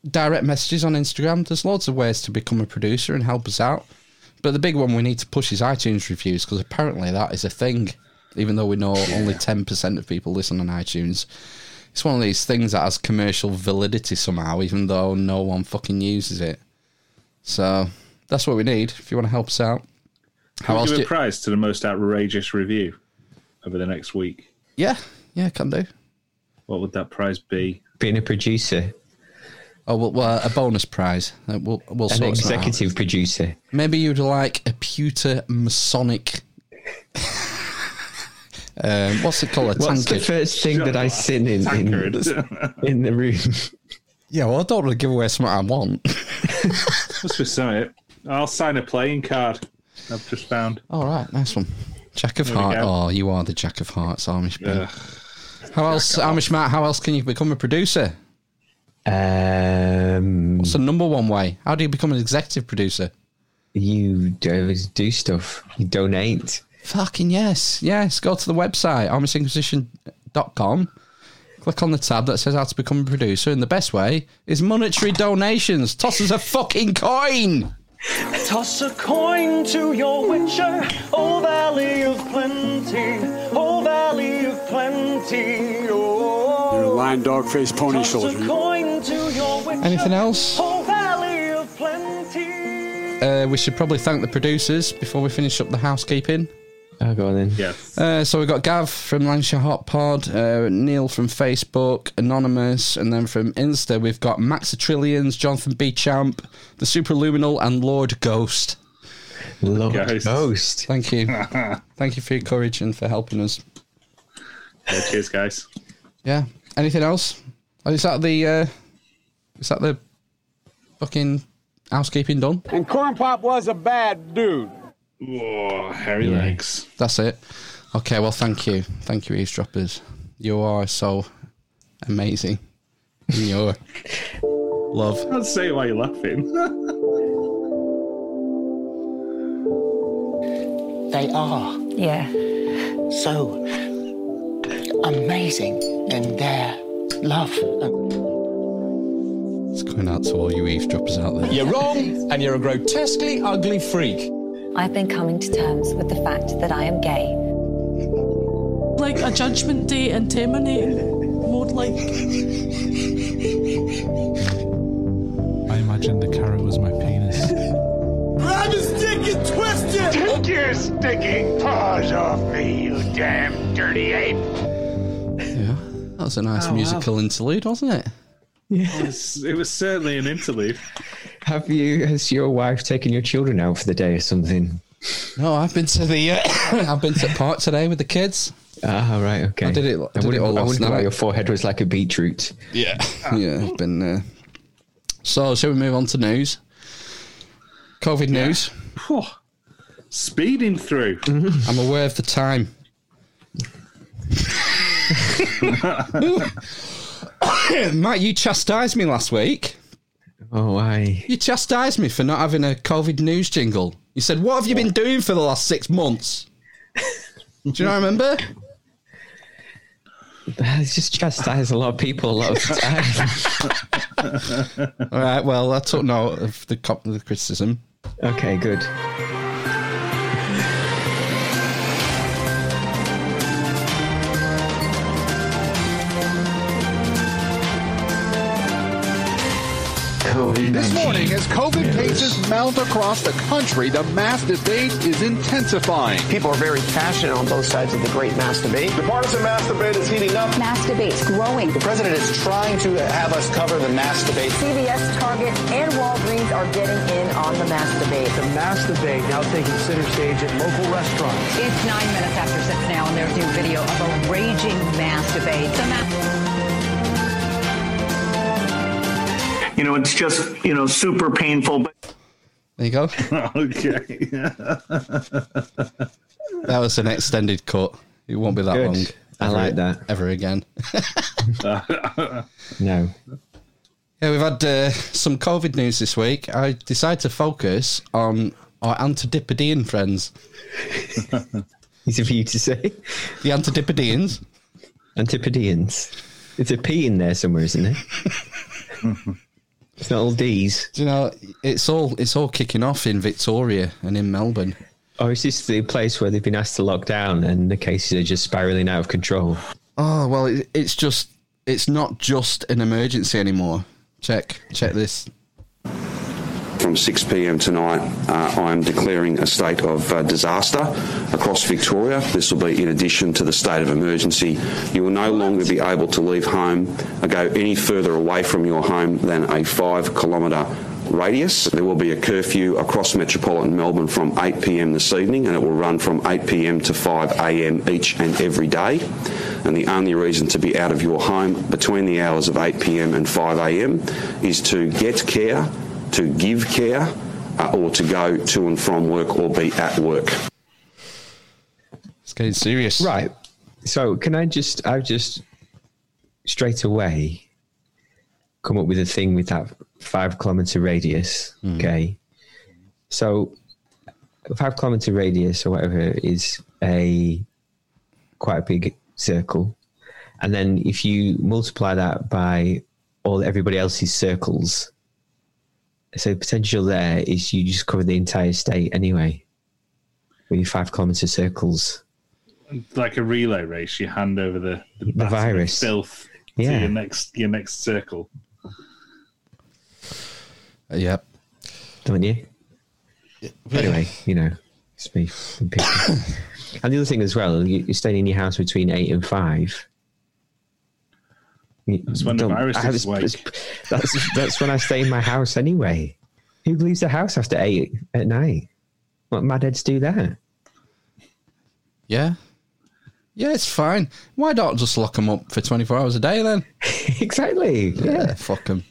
Speaker 2: direct messages on Instagram. There's loads of ways to become a producer and help us out. But the big one we need to push is iTunes reviews because apparently that is a thing. Even though we know only ten percent of people listen on iTunes, it's one of these things that has commercial validity somehow, even though no one fucking uses it. So that's what we need. If you want to help us out, how
Speaker 3: We'll
Speaker 2: else
Speaker 3: give
Speaker 2: do?
Speaker 3: a prize to the most outrageous review over the next week.
Speaker 2: yeah, yeah, can do.
Speaker 3: What would that prize be?
Speaker 4: being a producer,
Speaker 2: Oh well, well a bonus prize. Uh, We'll we'll
Speaker 4: an
Speaker 2: sort something out.
Speaker 4: executive producer.
Speaker 2: Maybe you'd like a pewter Masonic. Um, what's it called? A
Speaker 4: What's the first thing that I seen in, in in the room?
Speaker 2: yeah, well, I don't want to give away something I want. [LAUGHS]
Speaker 3: Must be something. I'll sign a playing card. I've just found.
Speaker 2: All right, nice one. Jack of
Speaker 3: we
Speaker 2: Hearts. Oh, you are the Jack of Hearts, Amish Ben.
Speaker 3: Ugh.
Speaker 2: How else, Amish Matt? How else can you become a producer?
Speaker 4: Um,
Speaker 2: What's the number one way? How do you become an executive producer?
Speaker 4: you do, do stuff. You donate.
Speaker 2: Fucking yes, yes. Go to the website amishinquisition.com. Click on the tab that says how to become a producer, and the best way is monetary donations. Toss us a fucking coin.
Speaker 8: Toss a coin to your witcher, oh valley of plenty, oh valley of plenty, oh.
Speaker 9: You're a lion, dog, face, pony
Speaker 8: Toss a
Speaker 9: soldier.
Speaker 8: coin to your witcher,
Speaker 2: Anything else?
Speaker 8: oh valley of plenty.
Speaker 2: Uh, we should probably thank the producers before we finish up the housekeeping.
Speaker 4: I'll go on then.
Speaker 3: Yes.
Speaker 2: Uh, so we've got Gav from Lancashire Hot Pod, uh, Neil from Facebook, Anonymous, and then from Insta we've got Max Trillions, Jonathan B. Champ, the Superluminal, and Lord Ghost.
Speaker 4: Lord
Speaker 3: Ghost.
Speaker 4: Ghost.
Speaker 2: Thank you. [LAUGHS] Thank you for your courage and for helping us.
Speaker 3: Yeah, cheers, guys.
Speaker 2: Yeah. Anything else? Oh, is that the uh, is that the fucking housekeeping done?
Speaker 9: And Corn Pop was a bad dude.
Speaker 3: Oh, hairy legs.
Speaker 2: That's it. Okay, well thank you. Thank you, eavesdroppers. You are so amazing. In your [LAUGHS] love.
Speaker 3: I'd say why you're laughing. [LAUGHS]
Speaker 10: They are
Speaker 11: Yeah.
Speaker 10: so amazing in their love.
Speaker 2: It's going out to all you eavesdroppers out there.
Speaker 12: You're wrong, and you're a grotesquely ugly freak.
Speaker 11: I've been coming to terms with the fact that I am gay.
Speaker 13: Like a judgment day and terminating. More like.
Speaker 14: I imagined the carrot was my penis.
Speaker 8: Grab his dick and twist it!
Speaker 15: Take your stinking paws off me, you damn dirty ape!
Speaker 2: Yeah. That was a nice
Speaker 3: Oh, wow.
Speaker 2: musical interlude, wasn't it?
Speaker 3: It was, it was certainly an interlude.
Speaker 4: Have you? Has your wife taken your children out for the day or something?
Speaker 2: No, I've been to the uh, [COUGHS] I've been to the park today with the kids.
Speaker 4: Ah, right, okay.
Speaker 2: I did it- I did
Speaker 4: wouldn't-
Speaker 2: it all
Speaker 4: I
Speaker 2: last
Speaker 4: wouldn't why your forehead was like a beetroot.
Speaker 2: Yeah. [LAUGHS] yeah, I've been uh, So, shall we move on to news? COVID news.
Speaker 3: Phew. Speeding through. [LAUGHS]
Speaker 2: I'm aware of the time. [LAUGHS] [COUGHS] [COUGHS] Matt, you chastised me last week.
Speaker 4: Oh, why?
Speaker 2: You chastised me for not having a COVID news jingle. You said, What have you been doing for the last six months? Do you not remember? [LAUGHS]
Speaker 4: It's just chastise a lot of people a lot of the [LAUGHS] time.
Speaker 2: All right, well, I took note of the, the criticism.
Speaker 4: okay, good.
Speaker 7: This morning, as COVID cases mount across the country, the mass debate is intensifying.
Speaker 16: People are very passionate on both sides of the great mass debate.
Speaker 17: The partisan mass debate is heating up.
Speaker 18: Mass debates growing.
Speaker 16: The president is trying to have us cover the mass debate.
Speaker 18: CVS, Target, and Walgreens are getting in on the mass debate.
Speaker 19: The mass debate now taking center stage at local restaurants.
Speaker 20: It's nine minutes after six now, and there's new video of a raging mass debate. The mass-
Speaker 21: You know, it's just, you know, super painful. But
Speaker 2: There you go. [LAUGHS]
Speaker 3: okay.
Speaker 2: That was an extended cut. It won't be that
Speaker 4: Good.
Speaker 2: long.
Speaker 4: I like that.
Speaker 2: Ever again. [LAUGHS]
Speaker 4: No.
Speaker 2: Yeah, we've had uh, some COVID news this week. I decided to focus on our Antidipodian friends. [LAUGHS]
Speaker 4: Easy for you to say.
Speaker 2: The Antidipodians.
Speaker 4: Antipodeans. There's a P in there somewhere, isn't there? It's not all D's.
Speaker 2: Do you know, it's all it's all kicking off in Victoria and in Melbourne.
Speaker 4: Or is this the place where they've been asked to lock down and the cases are just spiraling out of control?
Speaker 2: Oh well, it, it's just it's not just an emergency anymore. Check check this.
Speaker 22: From 6 p.m. tonight, uh, I am declaring a state of uh, disaster across Victoria. This will be in addition to the state of emergency. You will no longer be able to leave home or go any further away from your home than a five kilometre radius. There will be a curfew across metropolitan Melbourne from 8 p.m. this evening, and it will run from 8 p.m. to 5 a.m. each and every day. And the only reason to be out of your home between the hours of 8 p.m. and 5 a.m. is to get care, to give care, uh, or to go to and from work or be at work.
Speaker 2: It's getting serious.
Speaker 4: Right. So can I just I've just straight away come up with a thing with that five kilometer radius. Okay. So five kilometer radius or whatever is a quite a big circle. And then if you multiply that by all everybody else's circles, so potential there is you just cover the entire state anyway. With your five kilometer circles.
Speaker 3: like a relay race, you hand over the, the,
Speaker 4: The virus.
Speaker 3: filth
Speaker 4: Yeah.
Speaker 3: to your next your next circle.
Speaker 2: Uh, yep.
Speaker 4: don't you? Anyway, you know, it's me. and [COUGHS] and the other thing as well, you're staying in your house between eight and five. You
Speaker 3: That's when the virus
Speaker 4: I
Speaker 3: is
Speaker 4: this-
Speaker 3: awake.
Speaker 4: That's that's when I stay in my house anyway. Who leaves the house after eight at night? What madheads do that?
Speaker 2: Yeah. Yeah, it's fine. Why don't just lock them up for 24 hours a day then? [LAUGHS]
Speaker 4: exactly.
Speaker 2: Yeah, fuck them.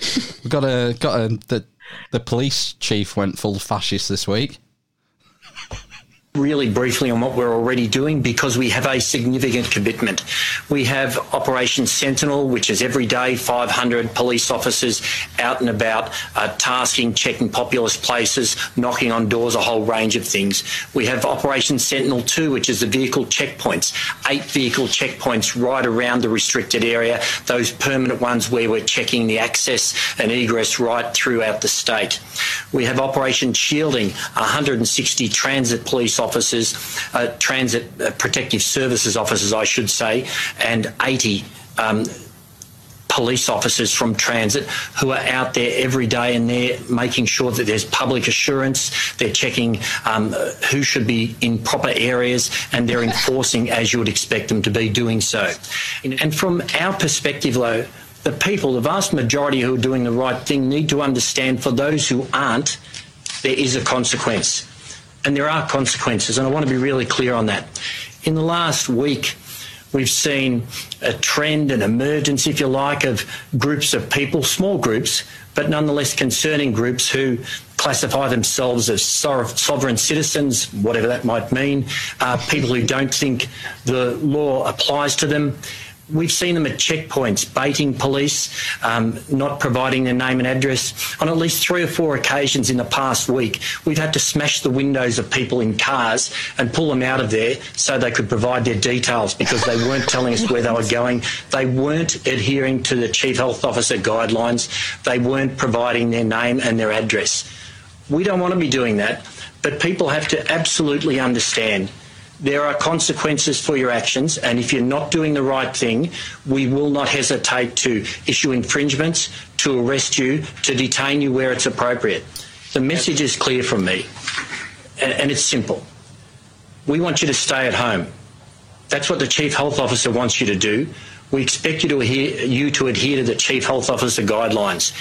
Speaker 2: We've got a got a the the police chief went full fascist this week.
Speaker 23: Really briefly on what we're already doing because we have a significant commitment. We have Operation Sentinel, which is every day 500 police officers out and about, uh, tasking, checking populous places, knocking on doors, a whole range of things. We have Operation Sentinel 2, which is the vehicle checkpoints, eight vehicle checkpoints right around the restricted area, those permanent ones where we're checking the access and egress right throughout the state. We have Operation Shielding, 160 transit police officers, uh, transit uh, protective services officers, I should say, and 80 um, police officers from transit who are out there every day and they're making sure that there's public assurance, they're checking um, who should be in proper areas and they're [LAUGHS] enforcing as you would expect them to be doing so. And from our perspective, though, the people, the vast majority who are doing the right thing, need to understand for those who aren't, there is a consequence. And there are consequences, and I want to be really clear on that. In the last week, We've seen a trend, an emergence, if you like, of groups of people, small groups, but nonetheless concerning groups who classify themselves as sovereign citizens, whatever that might mean, uh, people who don't think the law applies to them. We've seen them at checkpoints, baiting police, um, not providing their name and address. On at least three or four occasions in the past week, we've had to smash the windows of people in cars and pull them out of there so they could provide their details because they weren't telling us where they were going. They weren't adhering to the Chief Health Officer guidelines. They weren't providing their name and their address. We don't want to be doing that, but people have to absolutely understand there are consequences for your actions, and if you're not doing the right thing, we will not hesitate to issue infringements, to arrest you, to detain you where it's appropriate. The message is clear from me, and, it's simple. We want you to stay at home. That's what the Chief Health Officer wants you to do. We expect you to adhere, you to adhere to the Chief Health Officer guidelines.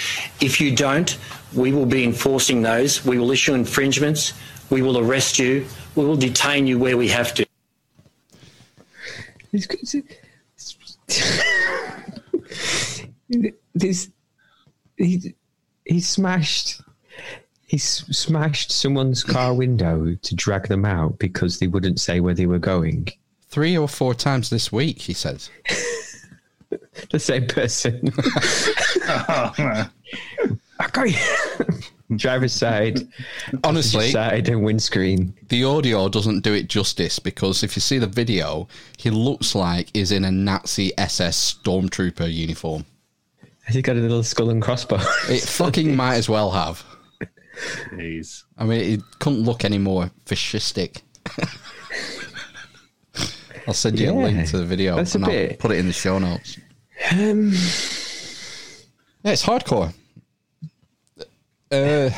Speaker 23: If you don't, we will be enforcing those. We will issue infringements. We will arrest you. We will detain you where we have to.
Speaker 4: this he he smashed he smashed someone's car window to drag them out because they wouldn't say where they were going.
Speaker 2: Three or four times this week, he says. [LAUGHS]
Speaker 4: The same person. [LAUGHS] Oh, I got you. [LAUGHS] Driver's side, [LAUGHS]
Speaker 2: Honestly,
Speaker 4: side, and windscreen.
Speaker 2: The audio doesn't do it justice because if you see the video, he looks like he's in a Nazi SS stormtrooper uniform.
Speaker 4: Has he got a little skull and crossbow?
Speaker 2: It [LAUGHS] fucking might as well have.
Speaker 3: Jeez.
Speaker 2: I mean, it couldn't look any more fascistic. I'll send you a link to the video
Speaker 4: that's
Speaker 2: and I'll
Speaker 4: bit-
Speaker 2: put it in the show notes.
Speaker 4: Um,
Speaker 2: Yeah, it's hardcore. Uh,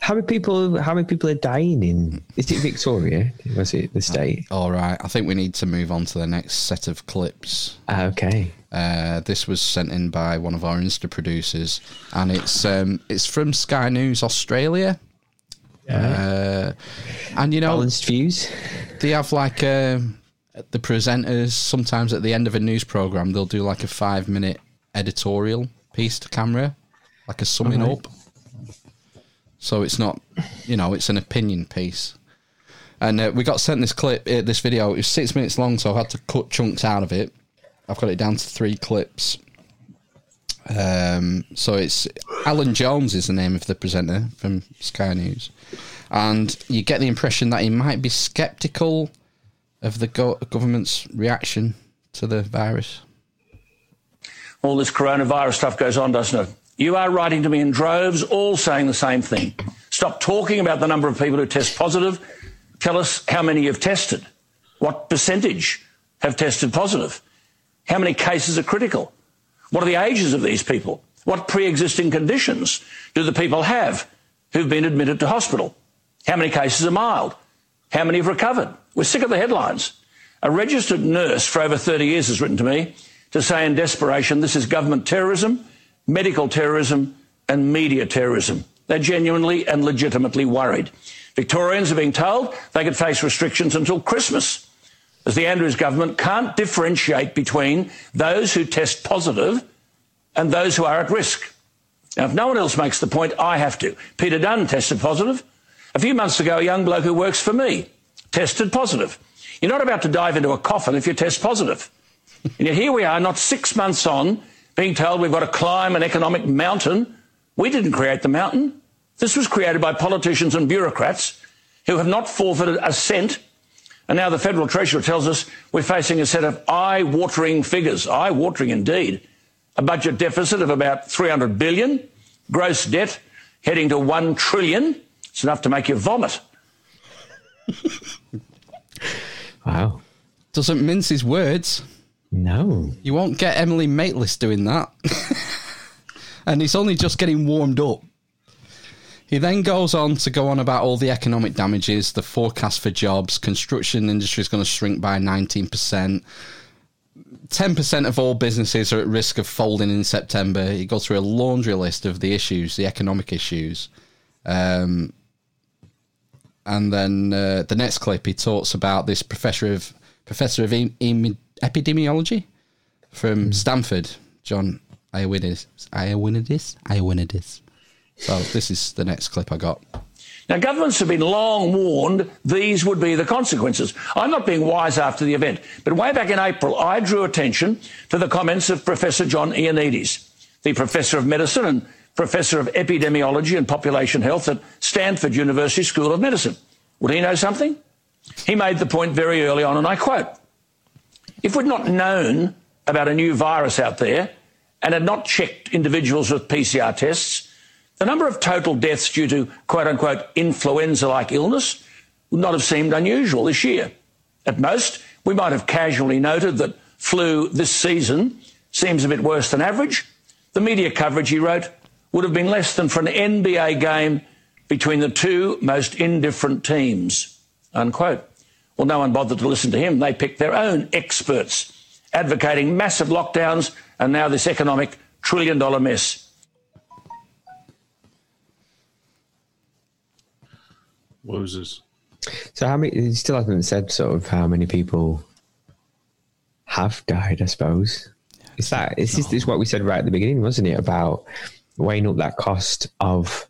Speaker 4: how many people? How many people are dying in? Is it Victoria? Was it the state?
Speaker 2: all right, I think we need to move on to the next set of clips.
Speaker 4: Ah, okay.
Speaker 2: Uh, this was sent in by one of our Insta producers, and it's um, it's from Sky News Australia. Uh, and you know,
Speaker 4: Balanced views.
Speaker 2: they have like um the presenters sometimes at the end of a news program they'll do like a five minute editorial piece to camera, like a summing
Speaker 4: Alright.
Speaker 2: up. So it's not, you know, it's an opinion piece. And uh, we got sent this clip, uh, this video. It was six minutes long, so I had to cut chunks out of it. I've got it down to three clips. Um, so it's Alan Jones is the name of the presenter from Sky News, and you get the impression that he might be sceptical of the go- government's reaction to the virus.
Speaker 24: all this coronavirus stuff goes on, doesn't it? You are writing to me in droves, all saying the same thing. Stop talking about the number of people who test positive. Tell us how many you've tested. What percentage have tested positive? How many cases are critical? What are the ages of these people? What pre existing conditions do the people have who've been admitted to hospital? How many cases are mild? How many have recovered? We're sick of the headlines. A registered nurse for over 30 years has written to me to say in desperation this is government terrorism, medical terrorism, and media terrorism. They're genuinely and legitimately worried. Victorians are being told they could face restrictions until Christmas, as the Andrews government can't differentiate between those who test positive and those who are at risk. Now, if no one else makes the point, I have to. Peter Dutton tested positive. A few months ago, a young bloke who works for me tested positive. You're not about to dive into a coffin if you test positive. And yet here we are, not six months on, being told we've got to climb an economic mountain. We didn't create the mountain. This was created by politicians and bureaucrats who have not forfeited a cent. And now the Federal Treasurer tells us we're facing a set of eye-watering figures. Eye-watering indeed. A budget deficit of about 300 billion, gross debt heading to 1 trillion. It's enough to make you vomit. [LAUGHS]
Speaker 4: Wow.
Speaker 2: Doesn't mince his words.
Speaker 4: No.
Speaker 2: You won't get Emily Maitlis doing that. [LAUGHS] and he's only just getting warmed up. He then goes on to go on about all the economic damages, the forecast for jobs, construction industry is going to shrink by 19%. 10% of all businesses are at risk of folding in September. He goes through a laundry list of the issues, the economic issues. Um, and then uh, the next clip, he talks about this professor of professor of em- em- epidemiology from Stanford, John Ioannidis. Ioannidis? Ioannidis. So this is the next clip I got.
Speaker 24: Now, governments have been long warned these would be the consequences. I'm not being wise after the event, but way back in April, I drew attention to the comments of Professor John Ioannidis, the Professor of Medicine and Professor of Epidemiology and Population Health at Stanford University School of Medicine. Would he know something? He made the point very early on, and I quote If we'd not known about a new virus out there and had not checked individuals with PCR tests, the number of total deaths due to quote unquote influenza like illness would not have seemed unusual this year. At most, we might have casually noted that flu this season seems a bit worse than average. The media coverage, he wrote, would have been less than for an NBA game between the two most indifferent teams. Unquote. Well, no one bothered to listen to him. They picked their own experts, advocating massive lockdowns and now this economic trillion dollar mess.
Speaker 3: Losers.
Speaker 4: So how many? He still hasn't said sort of how many people have died. I suppose is that is this is what we said right at the beginning, wasn't it? About weighing up that cost of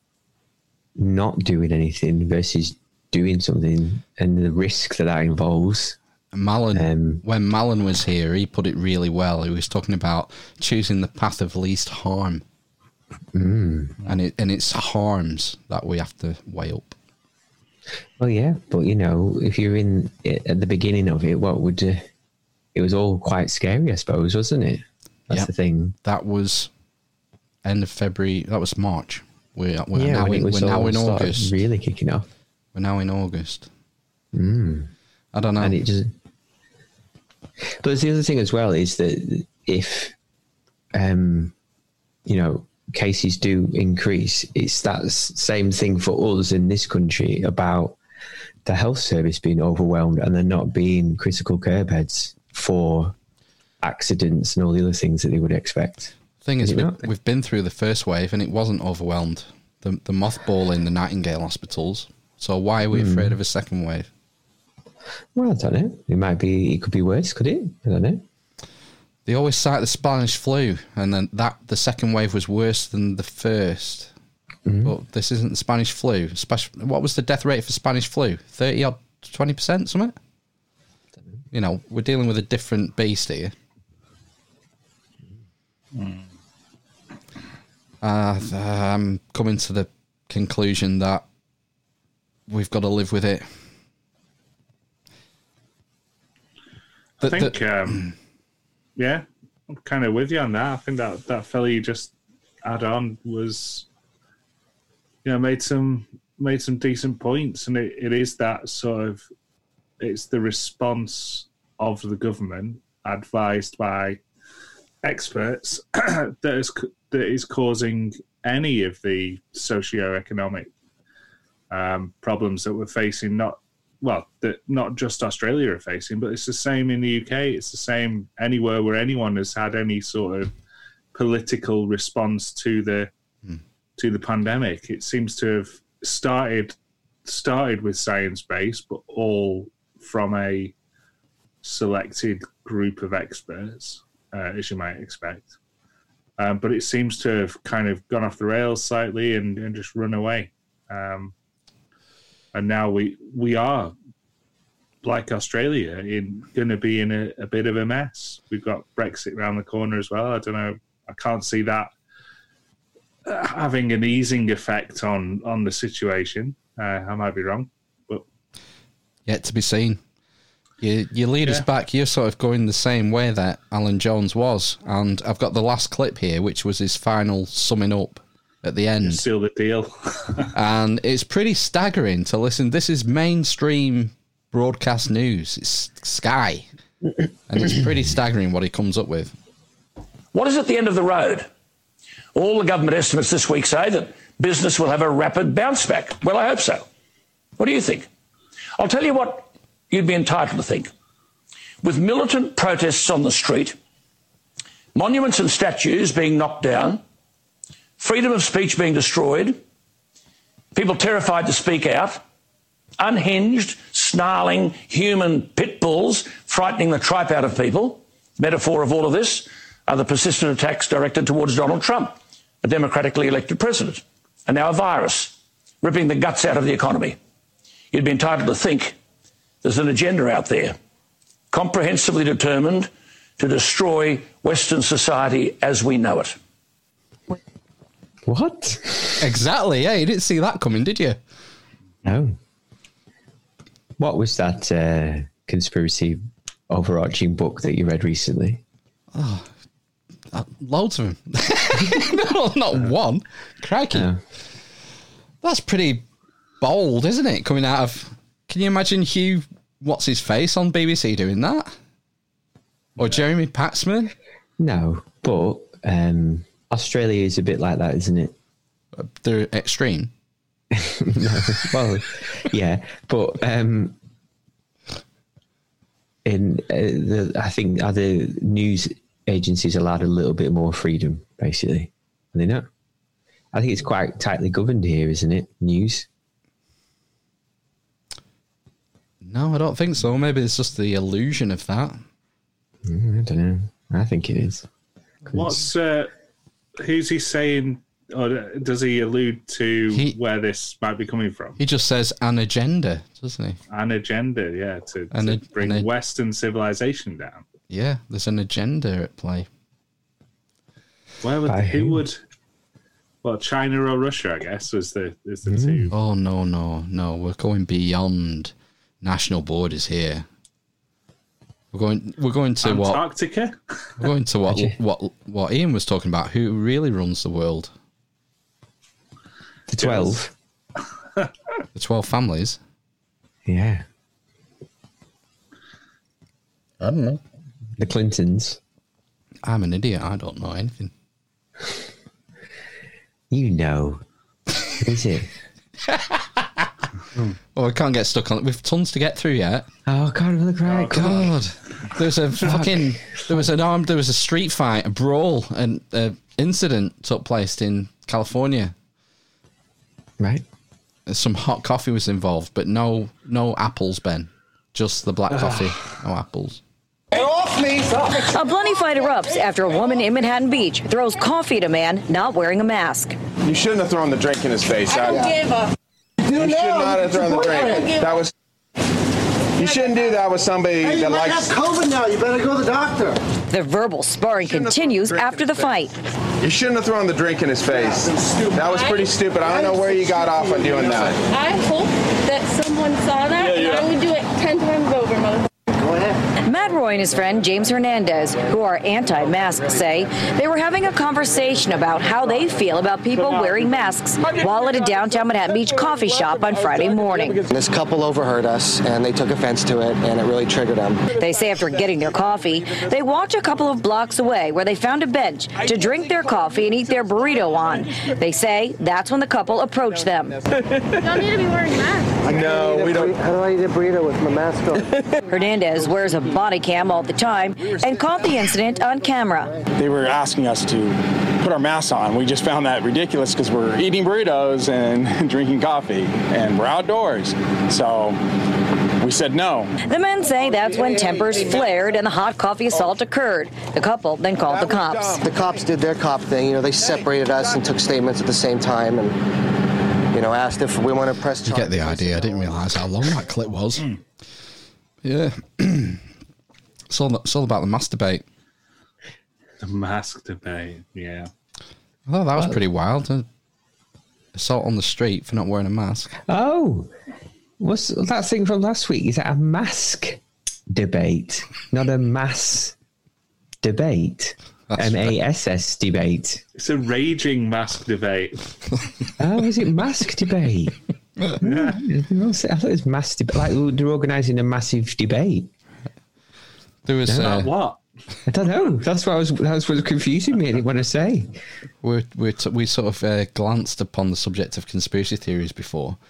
Speaker 4: not doing anything versus doing something and the risk that that involves.
Speaker 2: Malin,
Speaker 4: Um,
Speaker 2: when Malin was here, he put it really well. He was talking about choosing the path of least harm,
Speaker 4: Mm.
Speaker 2: and it and it's harms that we have to weigh up.
Speaker 4: Well, yeah, but you know, if you're in at the beginning of it, what would uh, it was all quite scary, I suppose, wasn't it? That's
Speaker 2: Yep.
Speaker 4: the thing.
Speaker 2: That was end of February. That was March. We're, we're
Speaker 4: yeah,
Speaker 2: now in, we're now in August.
Speaker 4: really kicking off.
Speaker 2: We're now in August.
Speaker 4: Mm.
Speaker 2: I don't know.
Speaker 4: And it just. But the other thing as well is that if, um, you know, cases do increase, it's that same thing for us in this country about the health service being overwhelmed and there not being critical care beds for accidents and all the other things that they would expect.
Speaker 2: Thing is, we, we've been through the first wave and it wasn't overwhelmed. The, the mothballing the Nightingale hospitals. So why are we
Speaker 4: Hmm.
Speaker 2: afraid of a second wave?
Speaker 4: Well, I don't know. It might be. It could be worse. Could it? I don't know.
Speaker 2: They always cite the Spanish flu, and then that the second wave was worse than the first.
Speaker 4: Mm-hmm.
Speaker 2: But this isn't the Spanish flu. Spec- What was the death rate for Spanish flu? Thirty odd, twenty percent, something. You know, we're dealing with a different beast here. Uh, I'm coming to the conclusion that we've got to live with it.
Speaker 3: I think,
Speaker 2: the- [CLEARS THROAT]
Speaker 3: um, yeah, I'm kind of with you on that. I think that that fella you just add on was, you know, made some made some decent points, and it, it is that sort of, it's the response of the government advised by experts [CLEARS THROAT] that is that is causing any of the socio-economic um, problems that we're facing. Not well, that not just Australia are facing, but it's the same in the UK. It's the same anywhere where anyone has had any sort of political response to the to the pandemic. It seems to have started started with science based, but all from a selected group of experts, uh, as you might expect. Um, but it seems to have kind of gone off the rails slightly and, and just run away. Um, and now we we are like Australia in going to be in a, a bit of a mess. We've got Brexit around the corner as well. I don't know. I can't see that uh, having an easing effect on on the situation. Uh, I might be wrong, but
Speaker 2: Yet to be seen. You, you lead us back. You're sort of going the same way that Alan Jones was, and I've got the last clip here, which was his final summing up at the end.
Speaker 3: seal the deal. [LAUGHS]
Speaker 2: and it's pretty staggering to listen. This is mainstream broadcast news. It's Sky, and it's pretty staggering what he comes up with.
Speaker 24: What is at the end of the road? All the government estimates this week say that business will have a rapid bounce back. Well, I hope so. What do you think? I'll tell you what you'd be entitled to think. With militant protests on the street, monuments and statues being knocked down, freedom of speech being destroyed, people terrified to speak out, unhinged, snarling human pit bulls frightening the tripe out of people, Metaphor of all of this are the persistent attacks directed towards Donald Trump, a democratically elected president, and now a virus, ripping the guts out of the economy. You'd be entitled to think there's an agenda out there, comprehensively determined to destroy Western society as we know it.
Speaker 4: What?
Speaker 2: Exactly. Yeah, you didn't see that coming, did you?
Speaker 4: No. What was that uh, conspiracy overarching book that you read recently?
Speaker 2: Oh, uh, loads of them. [LAUGHS] no, not one. Crikey.
Speaker 4: Oh.
Speaker 2: That's pretty bold, isn't it? Coming out of. Can you imagine Hugh, what's his face on BBC doing that? Or Jeremy Paxman?
Speaker 4: No, but um, Australia is a bit like that, isn't it?
Speaker 2: They're extreme. [LAUGHS]
Speaker 4: no, well, yeah, but um, in uh, the, I think other news agencies allowed a little bit more freedom, basically. And they know. I think it's quite tightly governed here, isn't it? News.
Speaker 2: No, I don't think so. Maybe it's just the illusion of that.
Speaker 4: Mm, I don't know. I think it is.
Speaker 3: What's uh, who's he saying? Or does he allude to
Speaker 2: He-
Speaker 3: where this might be coming from?
Speaker 2: He just says an agenda, doesn't he?
Speaker 3: An agenda, yeah, to,
Speaker 2: An
Speaker 3: to bring
Speaker 2: an
Speaker 3: Western civilization down.
Speaker 2: Yeah, there's an agenda at play.
Speaker 3: Where would
Speaker 2: By
Speaker 3: who
Speaker 2: who?
Speaker 3: would? Well, China or Russia, I guess, was the is the hmm. two.
Speaker 2: Oh no, no, no! We're going beyond national borders here. We're going. We're going to what?
Speaker 3: Antarctica.
Speaker 2: We're going to what? what? What Ian was talking about? Who really runs the world?
Speaker 4: The 12.
Speaker 2: The twelve families.
Speaker 4: Yeah.
Speaker 2: I don't know.
Speaker 4: The Clintons.
Speaker 2: I'm an idiot. I don't know anything.
Speaker 4: You know. Who is it? [LAUGHS] [LAUGHS]
Speaker 2: Oh, I can't get stuck on it. We've tons to get through yet.
Speaker 4: Oh, God, look right.
Speaker 2: God, there's a [LAUGHS] fucking there was an armed there was a street fight, a brawl, an uh, incident took place in California.
Speaker 4: Right.
Speaker 2: Some hot coffee was involved, but no no apples, Ben. Just the black coffee, [SIGHS] no apples.
Speaker 18: A bloody fight erupts after a woman in Manhattan Beach throws coffee at a man not wearing a mask.
Speaker 25: You shouldn't have thrown the drink in his face.
Speaker 18: I don't
Speaker 25: I-
Speaker 18: give a-
Speaker 25: You
Speaker 18: You
Speaker 25: should
Speaker 18: know,
Speaker 25: not have thrown the drink. That was. You shouldn't do that with somebody
Speaker 18: Hey, you
Speaker 25: that
Speaker 18: might
Speaker 25: likes.
Speaker 18: have COVID now. You better go to the doctor. The verbal sparring continues after the fight.
Speaker 25: You shouldn't have thrown the drink in his face. That was pretty stupid. I don't know where you got off on doing that.
Speaker 26: I hope that someone saw that,
Speaker 25: Yeah, yeah.
Speaker 26: and I would do it ten times over, mother.
Speaker 18: Go. Matt Roy and his friend James Hernandez, who are anti mask, say they were having a conversation about how they feel about people wearing masks while at a downtown Manhattan Beach coffee shop on Friday morning.
Speaker 27: This couple overheard us and they took offense to it, and it really triggered them.
Speaker 18: They say after getting their coffee, they walked a couple of blocks away where they found a bench to drink their coffee and eat their burrito on. They say that's when the couple approached them. [LAUGHS]
Speaker 26: Y'all need to be wearing masks.
Speaker 25: No, we don't.
Speaker 27: How do I eat a burrito with my mask on? [LAUGHS]
Speaker 18: Hernandez wears a body cam all the time and caught the incident on camera.
Speaker 28: They were asking us to put our masks on. We just found that ridiculous because we're eating burritos and [LAUGHS] drinking coffee and we're outdoors. So we said no.
Speaker 18: The men say that's when tempers flared and the hot coffee assault occurred. The couple then called the cops.
Speaker 27: The cops did their cop thing. You know, they separated us and took statements at the same time, and you know, asked if we want to press. Charges.
Speaker 2: You get the idea. I didn't realise how long that clip was. Hmm. Yeah. [CLEARS THROAT] it's, all, it's all about the masturbate.
Speaker 3: The mask debate, yeah.
Speaker 2: Oh, that was pretty wild. Assault on the street for not wearing a mask.
Speaker 4: Oh, what's that thing from last week? Is that a mask debate, not a mass debate? M A S S debate.
Speaker 3: It's a raging mask debate. [LAUGHS]
Speaker 4: Oh, is it mask debate? [LAUGHS] I thought it was mass debate. Like they're organising a massive debate.
Speaker 2: There was
Speaker 4: No.
Speaker 2: uh,
Speaker 3: what?
Speaker 4: I don't know. That's what I was. That's what was confusing me. I didn't want to say.
Speaker 2: we we t- we sort of uh, glanced upon the subject of conspiracy theories before. [LAUGHS]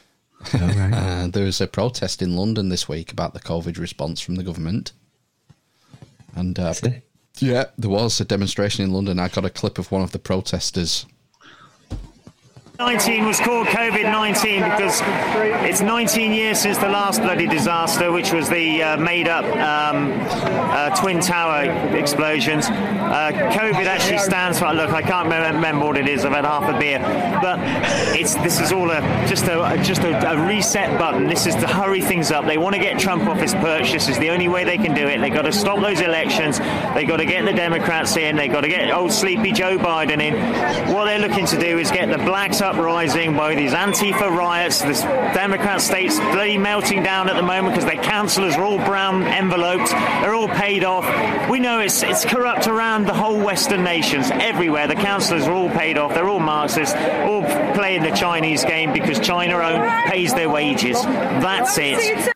Speaker 2: Uh, there was a protest in London this week about the COVID response from the government, and uh, yeah, there was a demonstration in London. I got a clip of one of the protesters
Speaker 29: 19 was called COVID 19 because it's 19 years since the last bloody disaster, which was the uh, made up um, uh, Twin Tower explosions. Uh, COVID actually stands for, look, I can't remember, what it is, I've had half a beer, but it's this is all a just a just a, a reset button. This is to hurry things up. They want to get Trump off his perch. This is the only way they can do it. They've got to stop those elections. They've got to get the Democrats in. They've got to get old sleepy Joe Biden in. What they're looking to do is get the blacks uprising by these Antifa riots. This Democrat state's bloody melting down at the moment because their councillors are all brown enveloped. They're all paid off. We know it's it's corrupt around the whole Western nations, everywhere. The councillors are all paid off. They're all Marxists, all playing the Chinese game because China own, pays their wages. That's it.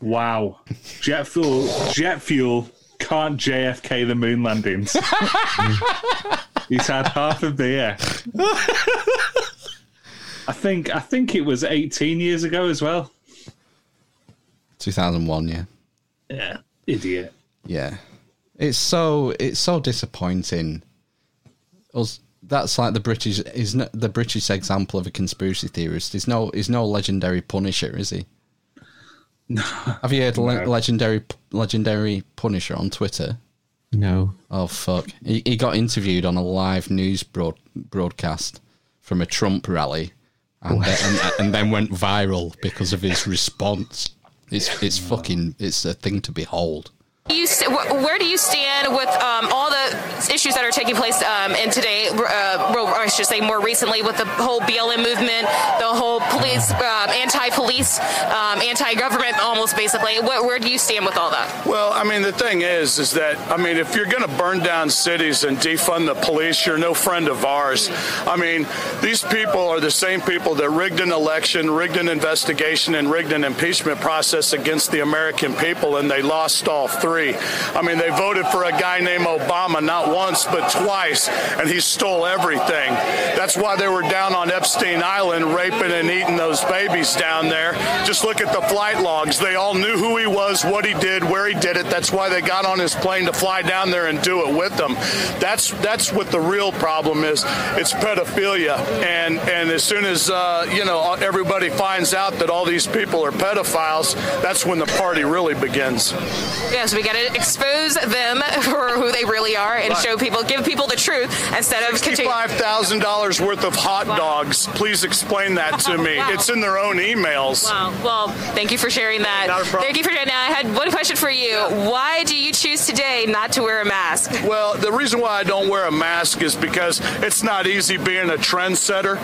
Speaker 3: Wow. Jet fuel, jet fuel can't JFK the moon landings. [LAUGHS] He's had half a beer. I think I think it was 18 years ago as well.
Speaker 2: 2001, yeah.
Speaker 3: Yeah, idiot.
Speaker 2: Yeah. It's so it's so disappointing. Us that's like the British is no, the British example of a conspiracy theorist. He's no he's no legendary Punisher, is he? [LAUGHS]
Speaker 3: No.
Speaker 2: Have you heard le-
Speaker 3: No.
Speaker 2: legendary legendary Punisher on Twitter?
Speaker 4: No.
Speaker 2: Oh fuck! He, he got interviewed on a live news broad, broadcast from a Trump rally, and, then, and, and then went viral because of his response. It's it's fucking it's a thing to behold.
Speaker 30: You, where do you stand with um, all the issues that are taking place um, in today? Uh, well, I should say more recently with the whole BLM movement, the whole police, um, anti-police, um, anti-government, almost basically. Where, where do you stand with all that?
Speaker 31: Well, I mean, the thing is, is that, I mean, if you're going to burn down cities and defund the police, you're no friend of ours. I mean, these people are the same people that rigged an election, rigged an investigation, and rigged an impeachment process against the American people, and they lost all three. I mean, they voted for a guy named Obama not once, but twice, and he stole everything. That's why they were down on Epstein Island raping and eating those babies down there. Just look at the flight logs. They all knew who he was, what he did, where he did it. That's why they got on his plane to fly down there and do it with them. That's that's what the real problem is. It's pedophilia, and and as soon as uh, you know everybody finds out that all these people are pedophiles, that's when the party really begins.
Speaker 30: Yes, got to expose them [LAUGHS] for who they really are and
Speaker 31: Right.
Speaker 30: show people, give people the truth instead of continue.
Speaker 31: Sixty-five thousand dollars worth of hot dogs. Please explain that to me. [LAUGHS]
Speaker 30: Wow.
Speaker 31: It's in their own emails.
Speaker 30: Wow. Well, thank you for sharing that. Not a problem. Thank you for sharing that. I had one question for you. Why do you choose today not to wear a mask?
Speaker 31: Well, the reason why I don't wear a mask is because it's not easy being a trendsetter.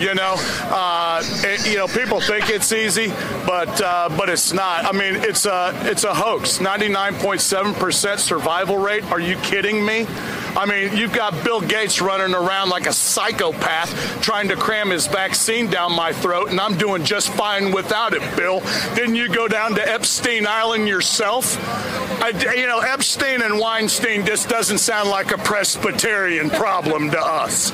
Speaker 31: You know, uh, it- you know, people think it's easy, but uh, but it's not. I mean, it's a it's a hoax. Ninety nine point seven percent survival rate. Are you kidding me? I mean, you've got Bill Gates running around like a psychopath trying to cram his vaccine down my throat, and I'm doing just fine without it, Bill. Didn't you go down to Epstein Island yourself? I, you know, Epstein and Weinstein just doesn't sound like a Presbyterian problem to us.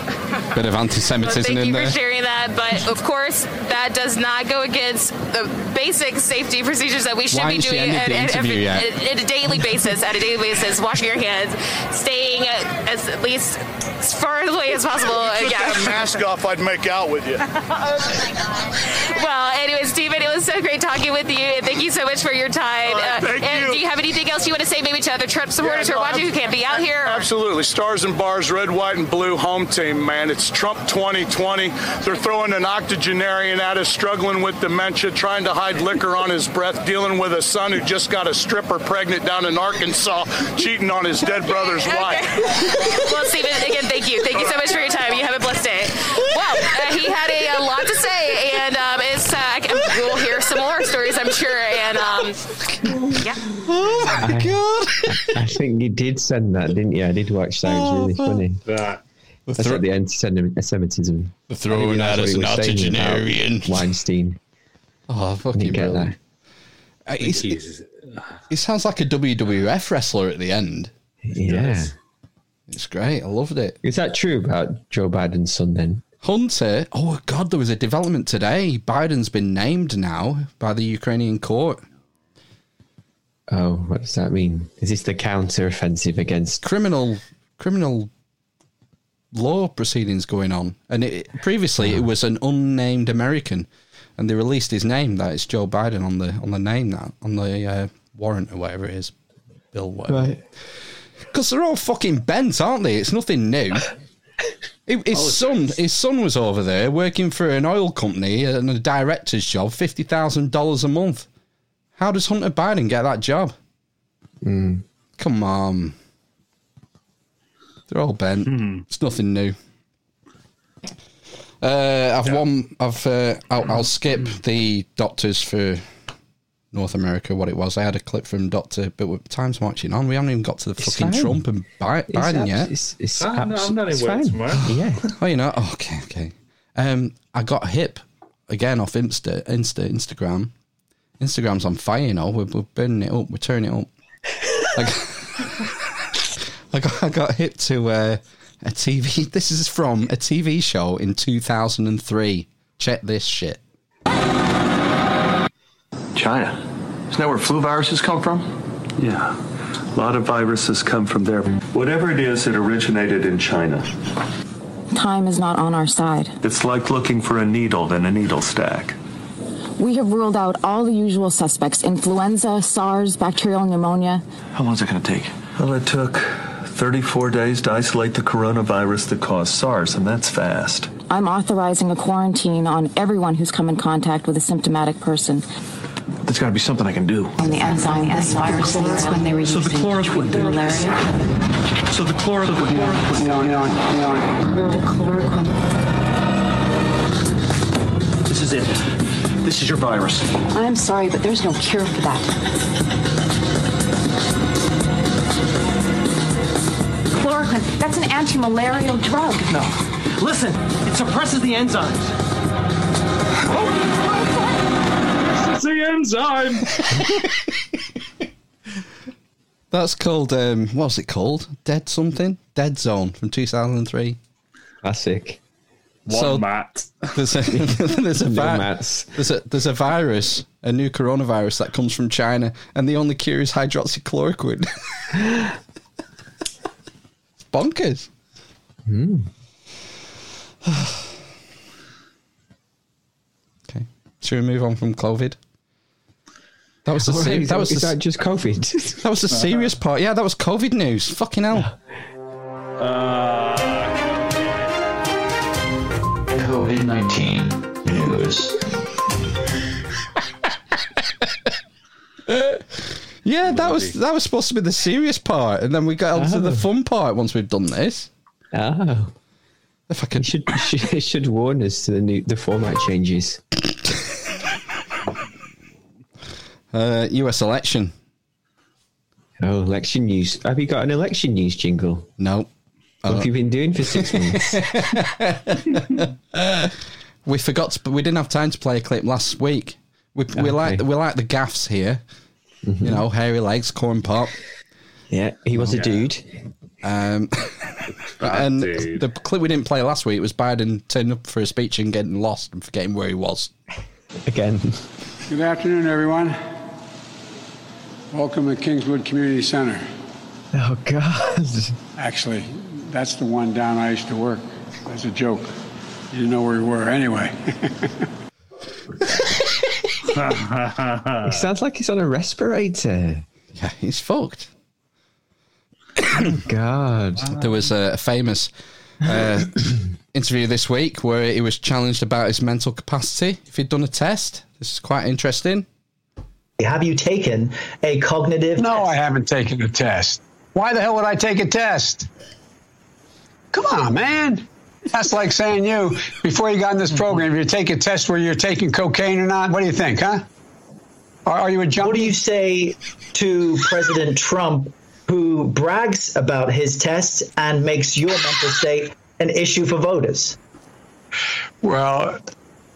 Speaker 2: Bit of anti-Semitism
Speaker 30: thank
Speaker 2: in
Speaker 30: you
Speaker 2: there.
Speaker 30: for sharing that, but of course, that does not go against the basic safety procedures that we should
Speaker 2: Why
Speaker 30: be
Speaker 2: hasn't she
Speaker 30: doing
Speaker 2: ended
Speaker 30: at,
Speaker 2: the
Speaker 30: at,
Speaker 2: interview
Speaker 30: every,
Speaker 2: yet?
Speaker 30: at, at a daily basis. At a daily basis, washing your hands, staying as at least as far away as possible.
Speaker 31: If you took
Speaker 30: yeah.
Speaker 31: that mask off, I'd make out with you. [LAUGHS]
Speaker 30: well, anyway, Stephen, it was so great talking with you. and Thank you so much for your time. Uh,
Speaker 31: thank
Speaker 30: and
Speaker 31: you.
Speaker 30: do you have anything else you want to say, maybe to other Trump supporters
Speaker 31: Yeah,
Speaker 30: who are watching who can't be out here?
Speaker 31: Absolutely. Stars and bars, red, white, and blue home team, man. It's Trump 2020. They're throwing an octogenarian at us, struggling with dementia, trying to hide liquor on his breath, dealing with a son who just got a stripper pregnant down in Arkansas, cheating on his dead brother's wife.
Speaker 30: well, Stephen, again, thank you. Thank you so much for your time. You have a blessed day. Well, uh, he had a, a lot to say, and um, it's, uh, I can- we'll hear some more stories, I'm sure. And um, yeah.
Speaker 2: Oh
Speaker 4: my god! I think you did send that, didn't you? I did watch that. It was really funny.
Speaker 3: That.
Speaker 4: That's like the anti-Semitism.
Speaker 2: The throwing at us an octogenarian.
Speaker 4: Weinstein.
Speaker 2: Oh, fucking
Speaker 4: Didn't get
Speaker 2: brilliant. Uh, he's- He sounds like a WWF wrestler at the end.
Speaker 4: Yeah.
Speaker 2: It's great. I loved it.
Speaker 4: Is that true about Joe Biden's son then?
Speaker 2: Hunter. Oh God, there was a development today. Biden's been named now by the Ukrainian court.
Speaker 4: Oh, what does that mean? Is this the counter offensive against
Speaker 2: criminal criminal law proceedings going on, and it, previously it was an unnamed American, and they released his name. That it's Joe Biden on the on the name that on the uh, warrant or whatever it is, bill whatever.
Speaker 4: Right.
Speaker 2: Because they're all fucking bent, aren't they? It's nothing new. [LAUGHS] His his son, his son was over there working for an oil company and a director's job, fifty thousand dollars a month. How does Hunter Biden get that job? Come on, they're all bent. It's nothing new. Uh, I've one. I've. Uh, I'll, I'll skip the doctors for North America. What it was. I had a clip from Doctor, but with time's marching on. We haven't even got to the
Speaker 4: It's
Speaker 2: fucking
Speaker 4: fine.
Speaker 2: Trump and Bi-
Speaker 4: It's
Speaker 2: Biden
Speaker 4: abs-
Speaker 2: yet.
Speaker 4: it's- it's
Speaker 3: Ah, no,
Speaker 4: abs-
Speaker 3: I'm not in work
Speaker 4: fine.
Speaker 3: tomorrow. [LAUGHS]
Speaker 4: Yeah.
Speaker 2: Oh, you know. Oh, okay, okay. Um, I got hip again off Insta, Insta, Instagram. Instagram's on fire, you know. We're, we're burning it up. We're turning it up. I got, I got, I got hip to uh, a TV. [LAUGHS] This is from a TV show in 2003. Check this shit.
Speaker 32: China. Isn't that where flu viruses come from?
Speaker 33: Yeah. A lot of viruses come from there. Whatever it is, it originated in China.
Speaker 34: Time is not on our side.
Speaker 33: It's like looking for a needle in a needle stack.
Speaker 34: We have ruled out all the usual suspects influenza, SARS, bacterial pneumonia.
Speaker 33: How long is it going to take? Well, it took 34 days to isolate the coronavirus that caused SARS, and that's fast.
Speaker 34: I'm authorizing a quarantine on everyone who's come in contact with a symptomatic person.
Speaker 32: There's got to be something I can do.
Speaker 34: And the enzyme
Speaker 20: S viruses when they were
Speaker 33: So the
Speaker 20: using
Speaker 33: chloroquine.
Speaker 20: malaria.
Speaker 33: So the chloroquine.
Speaker 32: This is it. This is your virus.
Speaker 20: I'm sorry, but there's no cure for that.
Speaker 34: Chloroquine, that's an anti-malarial drug.
Speaker 32: No. Listen, it suppresses the enzymes.
Speaker 3: It's the enzyme. [LAUGHS]
Speaker 2: That's called, um, what's it called? Dead something? Dead Zone from 2003.
Speaker 4: Classic.
Speaker 3: One Matt.
Speaker 2: There's a, [LAUGHS] there's, a vi-
Speaker 4: mats.
Speaker 2: there's a there's a virus, a new coronavirus that comes from China, and the only cure is hydroxychloroquine. [LAUGHS] it's bonkers. [SIGHS] okay, should we move on from COVID? That was the
Speaker 4: All
Speaker 2: se-
Speaker 4: right,
Speaker 2: that was
Speaker 4: is
Speaker 2: the,
Speaker 4: that just COVID?
Speaker 2: that was the [LAUGHS] serious part. Yeah, that was COVID news. Fucking hell.
Speaker 35: Uh, COVID 19 news. [LAUGHS]
Speaker 2: Yeah, that was that was supposed to be the serious part, and then we got onto the
Speaker 4: Oh.
Speaker 2: fun part once we've done this.
Speaker 4: Oh.
Speaker 2: If I could,
Speaker 4: should should, it should warn us to the new the format changes. [LAUGHS]
Speaker 2: Uh, U.S. election.
Speaker 4: Oh, election news. Have you got an election news jingle?
Speaker 2: No.
Speaker 4: What have you been doing for six [LAUGHS] months?
Speaker 2: we forgot, but we didn't have time to play a clip last week. We, we like we like the gaffs here. You know, hairy legs, corn pop.
Speaker 4: Yeah, he was a
Speaker 2: Yeah.
Speaker 4: dude.
Speaker 2: Um, [LAUGHS] and the clip we didn't play last week was Biden turning up for a speech and getting lost and forgetting where he was.
Speaker 4: Again.
Speaker 36: Good afternoon, everyone. Welcome to Kingswood Community Center.
Speaker 4: Oh, God.
Speaker 36: Actually, that's the one down I used to work. That's a joke. You didn't know where we were anyway.
Speaker 4: It sounds like he's on a respirator.
Speaker 2: Yeah, he's fucked.
Speaker 4: Oh, God.
Speaker 2: There was a famous uh, interview this week where he was challenged about his mental capacity if he'd done a test. This is quite interesting.
Speaker 21: Have you taken a cognitive
Speaker 36: no, I haven't taken a test. Why the hell would I take a test? Come on, man. That's like saying you, before you got in this program, you take a test where you're taking cocaine or not. What do you think, huh? Are, are you a junkie?
Speaker 21: What do you say to President Trump, who brags about his tests and makes your mental state an issue for voters?
Speaker 36: Well,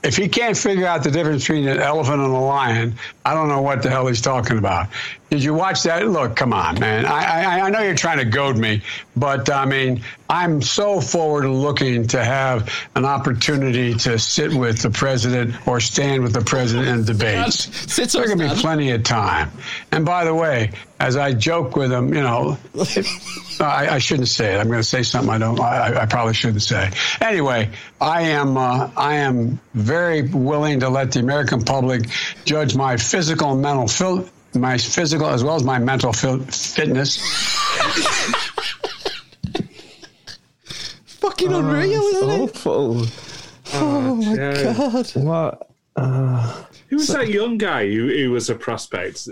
Speaker 36: if he can't figure out the difference between an elephant and a lion, I don't know what the hell he's talking about. Did you watch that? Look, come on, man. I, I, I know you're trying to goad me, but I mean, I'm so forward looking to have an opportunity to sit with the president or stand with the president in debates. There's going to be plenty of time. And by the way, as I joke with him, you know, [LAUGHS] I, I shouldn't say it. I'm going to say something I don't. I, I probably shouldn't say. Anyway, I am. Uh, I am very willing to let the American public judge my physical and mental my physical as well as my mental fil- fitness.
Speaker 2: Fucking unreal, isn't it?
Speaker 4: Awful.
Speaker 2: Oh my
Speaker 3: Joe.
Speaker 2: god.
Speaker 4: What? Uh,
Speaker 3: Who was that young guy who, who was a prospect?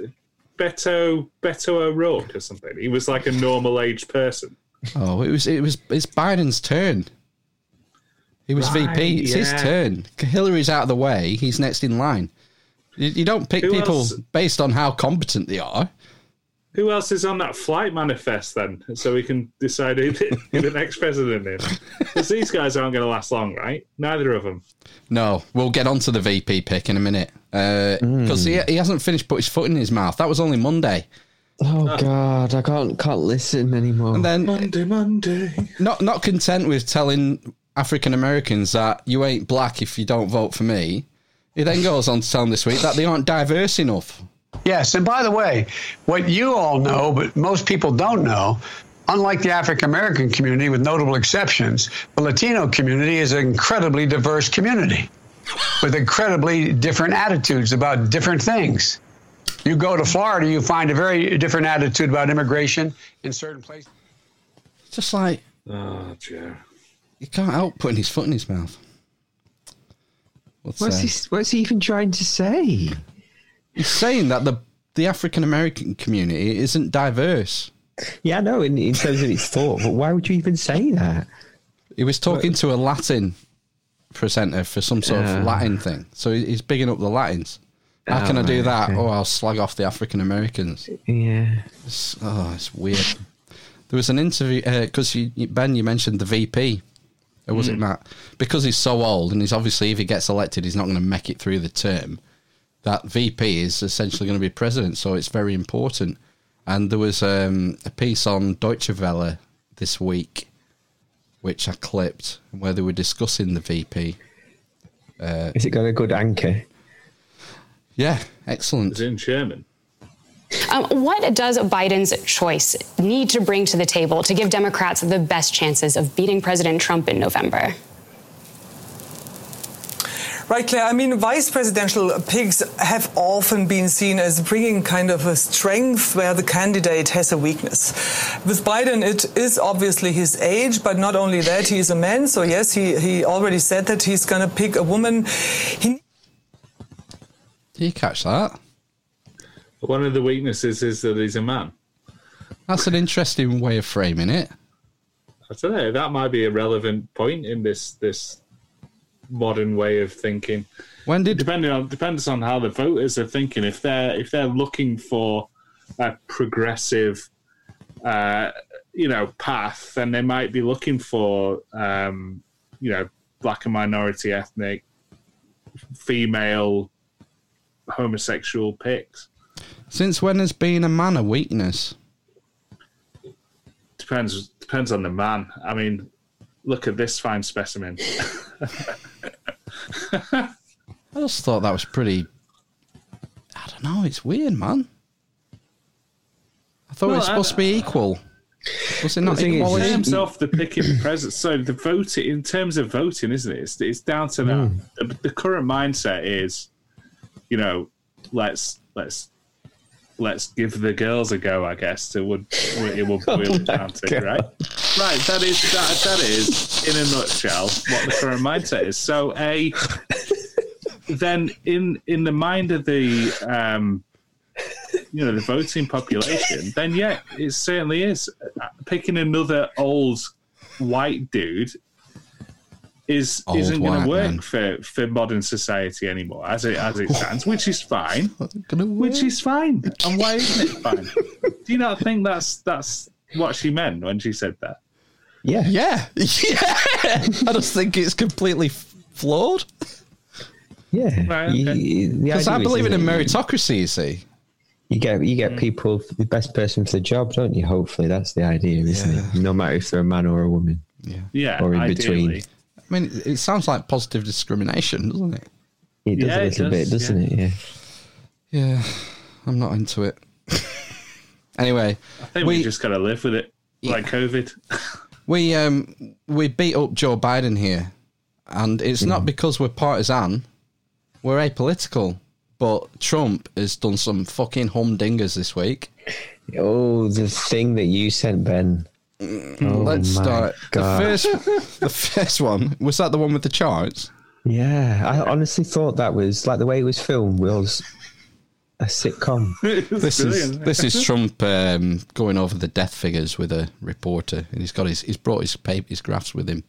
Speaker 3: Beto Beto O'Rourke or something. He was like a normal aged person.
Speaker 2: Oh, it was it was it's Biden's turn. He was
Speaker 3: Right,
Speaker 2: VP. It's his turn. Hillary's out of the way. He's next in line. You, you don't pick
Speaker 3: Who
Speaker 2: people
Speaker 3: else?
Speaker 2: based on how competent they are.
Speaker 3: Who else is on that flight manifest then? So we can decide who the, who the next president is. [LAUGHS] Because these guys aren't going to last long, right? Neither of them.
Speaker 2: No, we'll get on to the VP pick in a minute uh, because he, he hasn't finished put his foot in his mouth. That was only Monday.
Speaker 4: oh God, I can't can't listen anymore.
Speaker 2: And then
Speaker 3: Monday, Monday.
Speaker 2: not not content with telling African Americans that you ain't black if you don't vote for me, he then goes on to tell them this week that they aren't diverse enough.
Speaker 36: Yes, and by the way, what you all know, but most people don't know, unlike the African American community, with notable exceptions, the Latino community is an incredibly diverse community with incredibly different attitudes about different things. You go to Florida, you find a very different attitude about immigration in certain places.
Speaker 2: Just like
Speaker 3: Oh, Joe.
Speaker 2: he can't help putting his foot in his mouth. What's,
Speaker 4: What's
Speaker 2: uh,
Speaker 4: he? What's he even trying to say?
Speaker 2: He's saying that the the African American community isn't diverse.
Speaker 4: Yeah, no, in, in terms of its thought, but why would you even say that?
Speaker 2: He was talking to a Latin presenter for some sort
Speaker 4: Yeah.
Speaker 2: of Latin thing, so he's bigging up the Latins. How can I
Speaker 4: Oh,
Speaker 2: do that?
Speaker 4: okay.
Speaker 2: Oh, I'll slag off the African Americans.
Speaker 4: Yeah.
Speaker 2: It's, oh, it's weird. There was an interview because you- Ben, you mentioned the VP. Or was it
Speaker 3: Mm.
Speaker 2: Matt? Because he's so old, and he's obviously, if he gets elected, he's not going to make it through the term. That VP is essentially going to be president, so it's very important. And there was um, a piece on Deutsche Welle this week, which I clipped, where they were discussing the VP. Uh,
Speaker 4: Has it got a good anchor?
Speaker 2: yeah, excellent.
Speaker 3: Is in Sherman?
Speaker 37: Um, what does Biden's choice need to bring to the table to give Democrats the best chances of beating President Trump in November?
Speaker 38: Right, Claire. I mean, vice presidential picks have often been seen as bringing kind of a strength where the candidate has a weakness. With Biden, it is obviously his age, but not only that, he is a man. So, yes, he, he already said that he's going to pick a woman. He
Speaker 2: Did you catch that?
Speaker 3: One of the weaknesses is that he's a man.
Speaker 2: That's an interesting way of framing it.
Speaker 3: I don't know. That might be a relevant point in this this modern way of thinking.
Speaker 2: When did
Speaker 3: depending on depends on how the voters are thinking. If they're if they're looking for a progressive, uh, you know, path, then they might be looking for, um, you know, black and minority ethnic, female, homosexual picks.
Speaker 2: Since when has being a man a weakness?
Speaker 3: Depends depends on the man. I mean, look at this fine specimen. [LAUGHS]
Speaker 2: I just thought that was pretty. I don't know. It's weird, man. I thought it was supposed
Speaker 3: I-
Speaker 2: to be equal. Was it not
Speaker 3: in terms of the picking president, so the voting in terms of voting, isn't it? It's, it's down to that. Hmm. The, the current mindset is, you know, let's let's let's give the girls a go. I guess it would it would boil it down to right. Right, that is that that is in a nutshell what the current mindset is. So a then in in the mind of the um, you know the voting population, then yeah, it certainly is. Uh, Picking another old white dude is
Speaker 2: Old
Speaker 3: isn't going to work
Speaker 2: man.
Speaker 3: for, for modern society anymore as it as it [LAUGHS] stands, which is fine. Which is fine. And why isn't it fine? Do you not think that's that's what she meant when she said that?
Speaker 4: Yeah.
Speaker 2: Yeah. [LAUGHS] Yeah. I just think it's completely flawed.
Speaker 4: Yeah.
Speaker 3: Right, okay.
Speaker 4: You- the
Speaker 2: Because I believe in a meritocracy, you see.
Speaker 4: You get you
Speaker 2: Mm.
Speaker 4: get people the best person for the job, don't you? Hopefully, that's the idea, isn't it? No matter if they're a man or a woman.
Speaker 2: Yeah.
Speaker 3: Yeah,
Speaker 4: Or in
Speaker 3: ideally.
Speaker 4: between.
Speaker 2: I mean, it- it sounds like positive discrimination, doesn't it?
Speaker 4: It does
Speaker 3: Yeah,
Speaker 4: a little
Speaker 3: does,
Speaker 4: bit, doesn't
Speaker 3: yeah.
Speaker 4: it? Yeah.
Speaker 2: Yeah, I'm not into it. anyway,
Speaker 3: I think we, just got to live with it, like COVID.
Speaker 2: we um we beat up Joe Biden here, and it's not because we're partisan. We're apolitical, but Trump has done some fucking humdingers this week.
Speaker 4: Oh, the thing that you sent, Ben. Oh
Speaker 2: Let's start.
Speaker 4: God.
Speaker 2: The first, [LAUGHS] the first one was that the one with the charts.
Speaker 4: Yeah, I honestly thought that was like the way it was filmed was a sitcom. [LAUGHS]
Speaker 2: This is this is [LAUGHS] Trump um, going over the death figures with a reporter, and he's got his he's brought his paper, his graphs with him.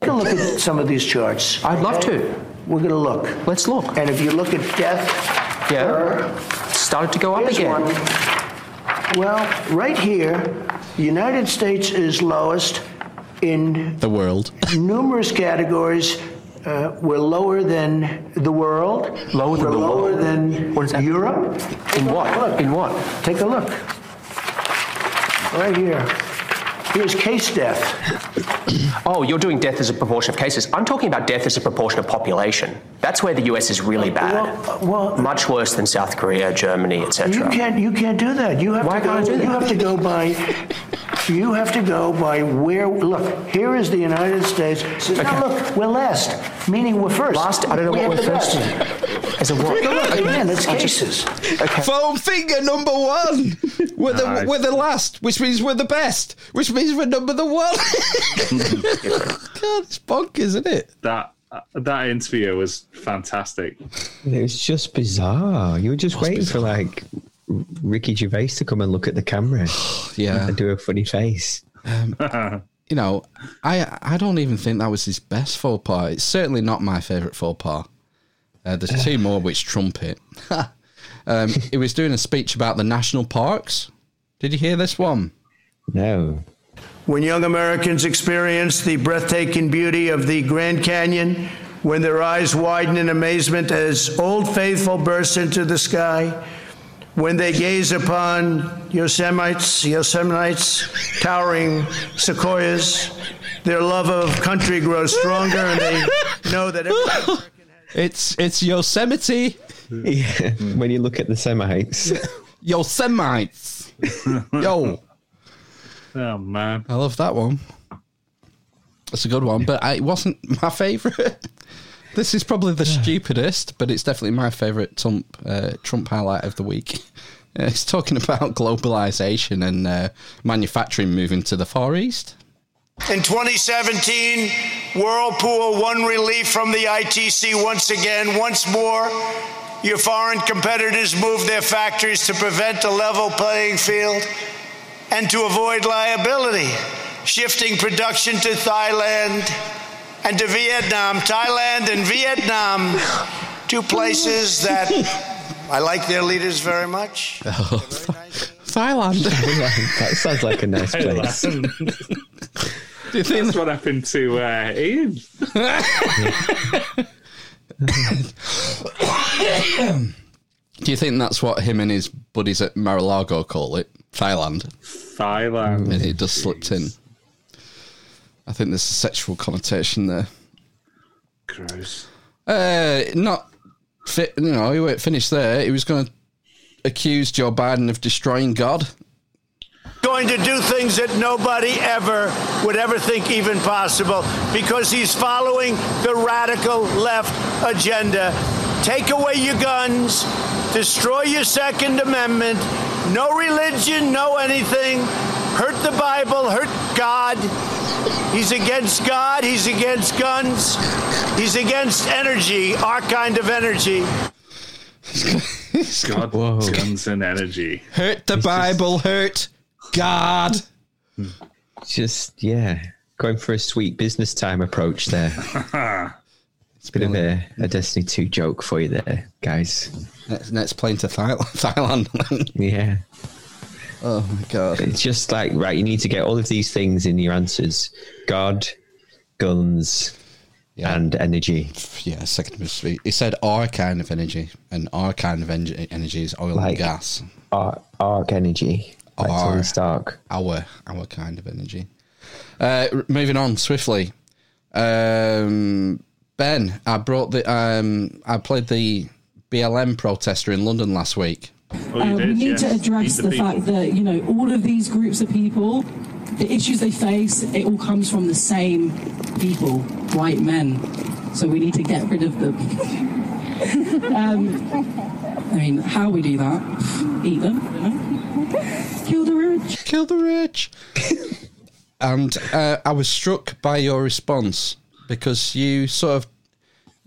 Speaker 32: Take a look at some of these charts. I'd love to. We're going to look. Let's look. And if you look at death, yeah, started to go up again. Well, right here, the United States is lowest in
Speaker 2: The world.
Speaker 32: numerous categories. Uh, we're lower than the world. Lower than we're
Speaker 39: the
Speaker 32: lower
Speaker 39: world?
Speaker 32: than
Speaker 39: What is that?
Speaker 32: Europe.
Speaker 39: In what? Look.
Speaker 32: In what? Take a look. Right here. Here's case death.
Speaker 39: Oh, you're doing death as a proportion of cases. I'm talking about death as a proportion of population. That's where the US is really bad.
Speaker 32: Well,
Speaker 39: much worse than South Korea, Germany, etc.
Speaker 32: You can't. You can't do that. You have
Speaker 39: Why
Speaker 32: to go.
Speaker 39: can't I do that?
Speaker 32: You have to go by. You have to go by where. Look, here is the United States. Now look, we're last, meaning we're first.
Speaker 39: Last? I don't know
Speaker 32: We
Speaker 39: what
Speaker 32: have
Speaker 39: we're
Speaker 32: the
Speaker 39: first
Speaker 32: best.
Speaker 39: in. As a what?
Speaker 32: Take a look again. It's
Speaker 39: I just-
Speaker 32: cases.
Speaker 2: Foam finger number one. We're the
Speaker 3: Nice.
Speaker 2: we're the last, which means we're the best, which means we're number the one. [LAUGHS] God, it's bonkers, isn't it?
Speaker 3: That uh, that interview was fantastic.
Speaker 4: It was just bizarre. You were just waiting for like Ricky Gervais to come and look at the camera, [SIGHS]
Speaker 2: Yeah.
Speaker 4: and do a funny face. [LAUGHS]
Speaker 2: You know, I I don't even think that was his best faux pas. It's certainly not my favourite faux pas. Uh, there's two more which trump it. [LAUGHS] um, he was doing a speech about the national parks. Did you hear this one?
Speaker 4: No.
Speaker 32: When young Americans experience the breathtaking beauty of the Grand Canyon, when their eyes widen in amazement as Old Faithful bursts into the sky, when they gaze upon Yosemites, Yosemites, towering sequoias, their love of country grows stronger and they know that every
Speaker 2: It's it's Yosemite.
Speaker 4: Yeah, when you look at the Semites.
Speaker 2: Yosemites. Yo.
Speaker 3: Oh man,
Speaker 2: I love that one. That's a good one, but I, it wasn't my favourite. This is probably the stupidest, but it's definitely my favourite Trump uh, Trump highlight of the week. [LAUGHS] Uh, it's talking about globalization and uh, manufacturing moving to the Far East.
Speaker 32: In 2017, Whirlpool won relief from the ITC once again. Once more, your foreign competitors moved their factories to prevent a level playing field and to avoid liability, shifting production to Thailand and to Vietnam. Thailand and Vietnam, two places that I like their leaders very much. [LAUGHS] [LAUGHS]
Speaker 2: Thailand.
Speaker 4: that sounds like a nice place. [LAUGHS]
Speaker 2: Do you think
Speaker 3: that's what happened to uh, Ian?
Speaker 2: Do you think that's what him and his buddies at Mar-a-Lago call it? Thailand.
Speaker 3: Thailand.
Speaker 2: And it just slipped in. I think there's a sexual connotation there.
Speaker 3: Gross.
Speaker 2: Uh, not fit. You know, he won't finish there. He was going to accuse Joe Biden of destroying God.
Speaker 32: going to do things that nobody ever would ever think even possible because he's following the radical left agenda. Take away your guns, destroy your Second Amendment, no religion, no anything, hurt the Bible, hurt God. He's against God, he's against guns, he's against energy, our kind of energy.
Speaker 3: God, guns and energy.
Speaker 2: Hurt the Bible, hurt God.
Speaker 4: Just yeah, going for a sweet business time approach there. [LAUGHS] It's a bit of a, a Destiny 2 joke for you there, guys.
Speaker 2: Next, next plane to Thailand. [LAUGHS] Thailand.
Speaker 4: Yeah.
Speaker 2: Oh my god.
Speaker 4: It's just like, right, you need to get all of these things in your answers God, guns, and energy.
Speaker 2: Yeah, second most. He said our kind of energy, and our kind of en- energy is oil
Speaker 4: Like-
Speaker 2: and gas.
Speaker 4: Arc, arc energy. Like
Speaker 2: Our-
Speaker 4: Stark.
Speaker 2: Our our kind of energy. Uh, moving on swiftly. Um, ben, I brought the um, I played the BLM protester in London last week.
Speaker 3: Oh,
Speaker 40: Uh, we need to address the, fact that you know all of these groups of people, the issues they face, it all comes from the same people, white men. So we need to get rid of them. [LAUGHS] um, I mean, how we do that? Eat them. Kill the rich.
Speaker 2: Kill the rich. [LAUGHS] and uh, I was struck by your response because you sort of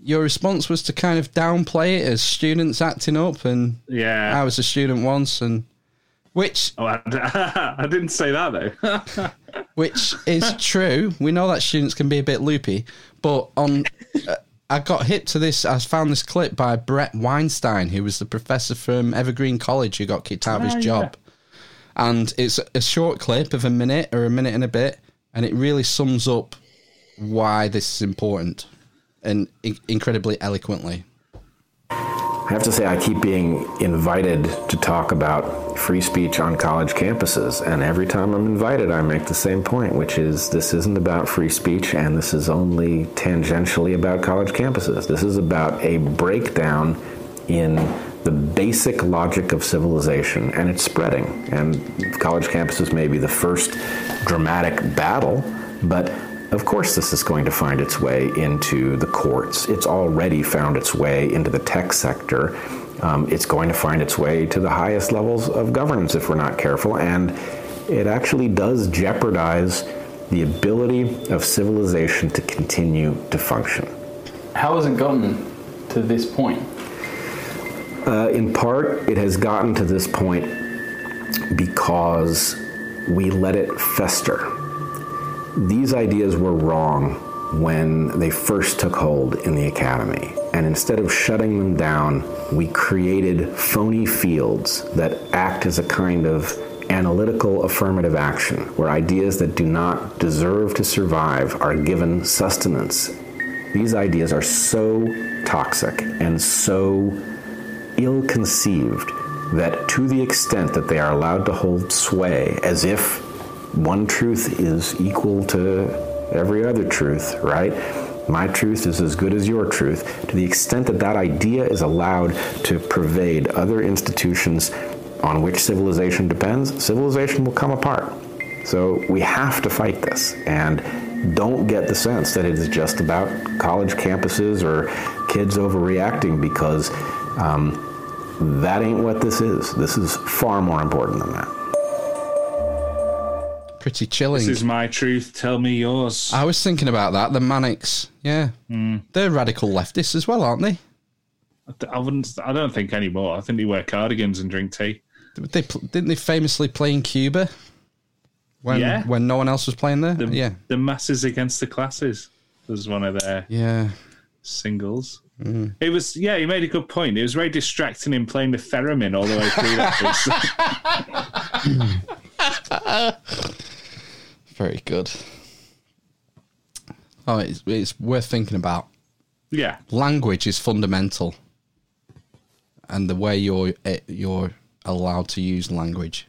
Speaker 2: your response was to kind of downplay it as students acting up, and
Speaker 3: Yeah.
Speaker 2: I was a student once, and which
Speaker 3: Oh, I, [LAUGHS] I didn't say that though. [LAUGHS]
Speaker 2: which is true. We know that students can be a bit loopy, but on. Uh, I got hit to this. I found this clip by Brett Weinstein, who was the professor from Evergreen College who got kicked out of
Speaker 3: Ah,
Speaker 2: his
Speaker 3: yeah.
Speaker 2: job. And it's a short clip of a minute or a minute and a bit, and it really sums up why this is important and in- incredibly eloquently.
Speaker 41: I have to say, I keep being invited to talk about free speech on college campuses, and every time I'm invited, I make the same point, which is this isn't about free speech, and this is only tangentially about college campuses. This is about a breakdown in the basic logic of civilization, and it's spreading. And college campuses may be the first dramatic battle, but of course, this is going to find its way into the courts. It's already found its way into the tech sector. Um, it's going to find its way to the highest levels of governance if we're not careful. And it actually does jeopardize the ability of civilization to continue to function.
Speaker 42: How has it gotten to this point?
Speaker 41: Uh, in part, it has gotten to this point because we let it fester. These ideas were wrong when they first took hold in the academy. And instead of shutting them down, we created phony fields that act as a kind of analytical affirmative action, where ideas that do not deserve to survive are given sustenance. These ideas are so toxic and so ill conceived that to the extent that they are allowed to hold sway as if one truth is equal to every other truth, right? My truth is as good as your truth. To the extent that that idea is allowed to pervade other institutions on which civilization depends, civilization will come apart. So we have to fight this. And don't get the sense that it is just about college campuses or kids overreacting because um, that ain't what this is. This is far more important than that.
Speaker 2: Pretty chilling.
Speaker 3: This is my truth. Tell me yours.
Speaker 2: I was thinking about that. The Manics, yeah, they're radical leftists as well, aren't they?
Speaker 3: I wouldn't. I don't think anymore. I think they wear cardigans and drink tea.
Speaker 2: They didn't they famously play in Cuba when
Speaker 3: Yeah.
Speaker 2: when no one else was playing there.
Speaker 3: The,
Speaker 2: yeah,
Speaker 3: the masses against the classes was one of their
Speaker 2: yeah
Speaker 3: singles.
Speaker 2: Mm.
Speaker 3: It was yeah. He made a good point. It was very distracting him playing the theremin all the way through that. [LAUGHS] piece. [LAUGHS] [LAUGHS]
Speaker 2: Very good. Oh, it's, it's worth thinking about.
Speaker 3: Yeah.
Speaker 2: Language is fundamental, and the way you're eh, you're allowed to use language,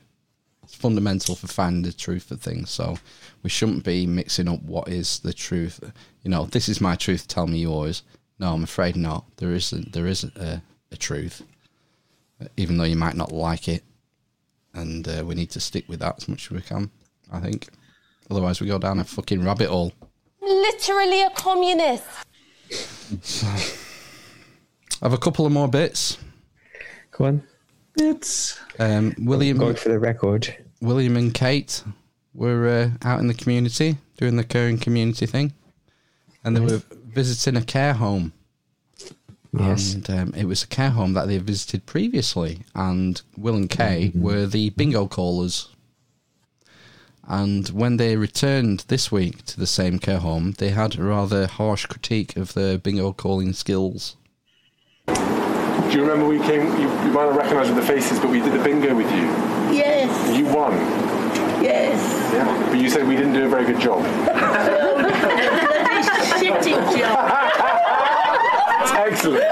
Speaker 2: it's fundamental for finding the truth of things. So we shouldn't be mixing up what is the truth. You know, this is my truth. Tell me yours. No, I'm afraid not. There isn't. There is a, a truth, even though you might not like it, and uh, we need to stick with that as much as we can. I think. Otherwise, we go down a fucking rabbit hole.
Speaker 43: Literally a communist.
Speaker 2: I [LAUGHS] have a couple of more bits.
Speaker 4: Go on.
Speaker 3: It's
Speaker 2: um, William.
Speaker 4: Going for the record.
Speaker 2: William and Kate were uh, out in the community doing the caring community thing, and they were visiting a care home.
Speaker 4: Yes.
Speaker 2: And um, it was a care home that they had visited previously, and Will and Kate were the bingo callers. And when they returned this week to the same care home, they had a rather harsh critique of their bingo calling skills.
Speaker 44: Do you remember we came? You, you might not recognise the faces, but we did the bingo with you.
Speaker 45: Yes,
Speaker 44: You won.
Speaker 45: yes.
Speaker 44: Yeah. But you said we didn't do a very good job. [LAUGHS]
Speaker 45: Bloody
Speaker 43: shitty job. [LAUGHS]
Speaker 44: Excellent.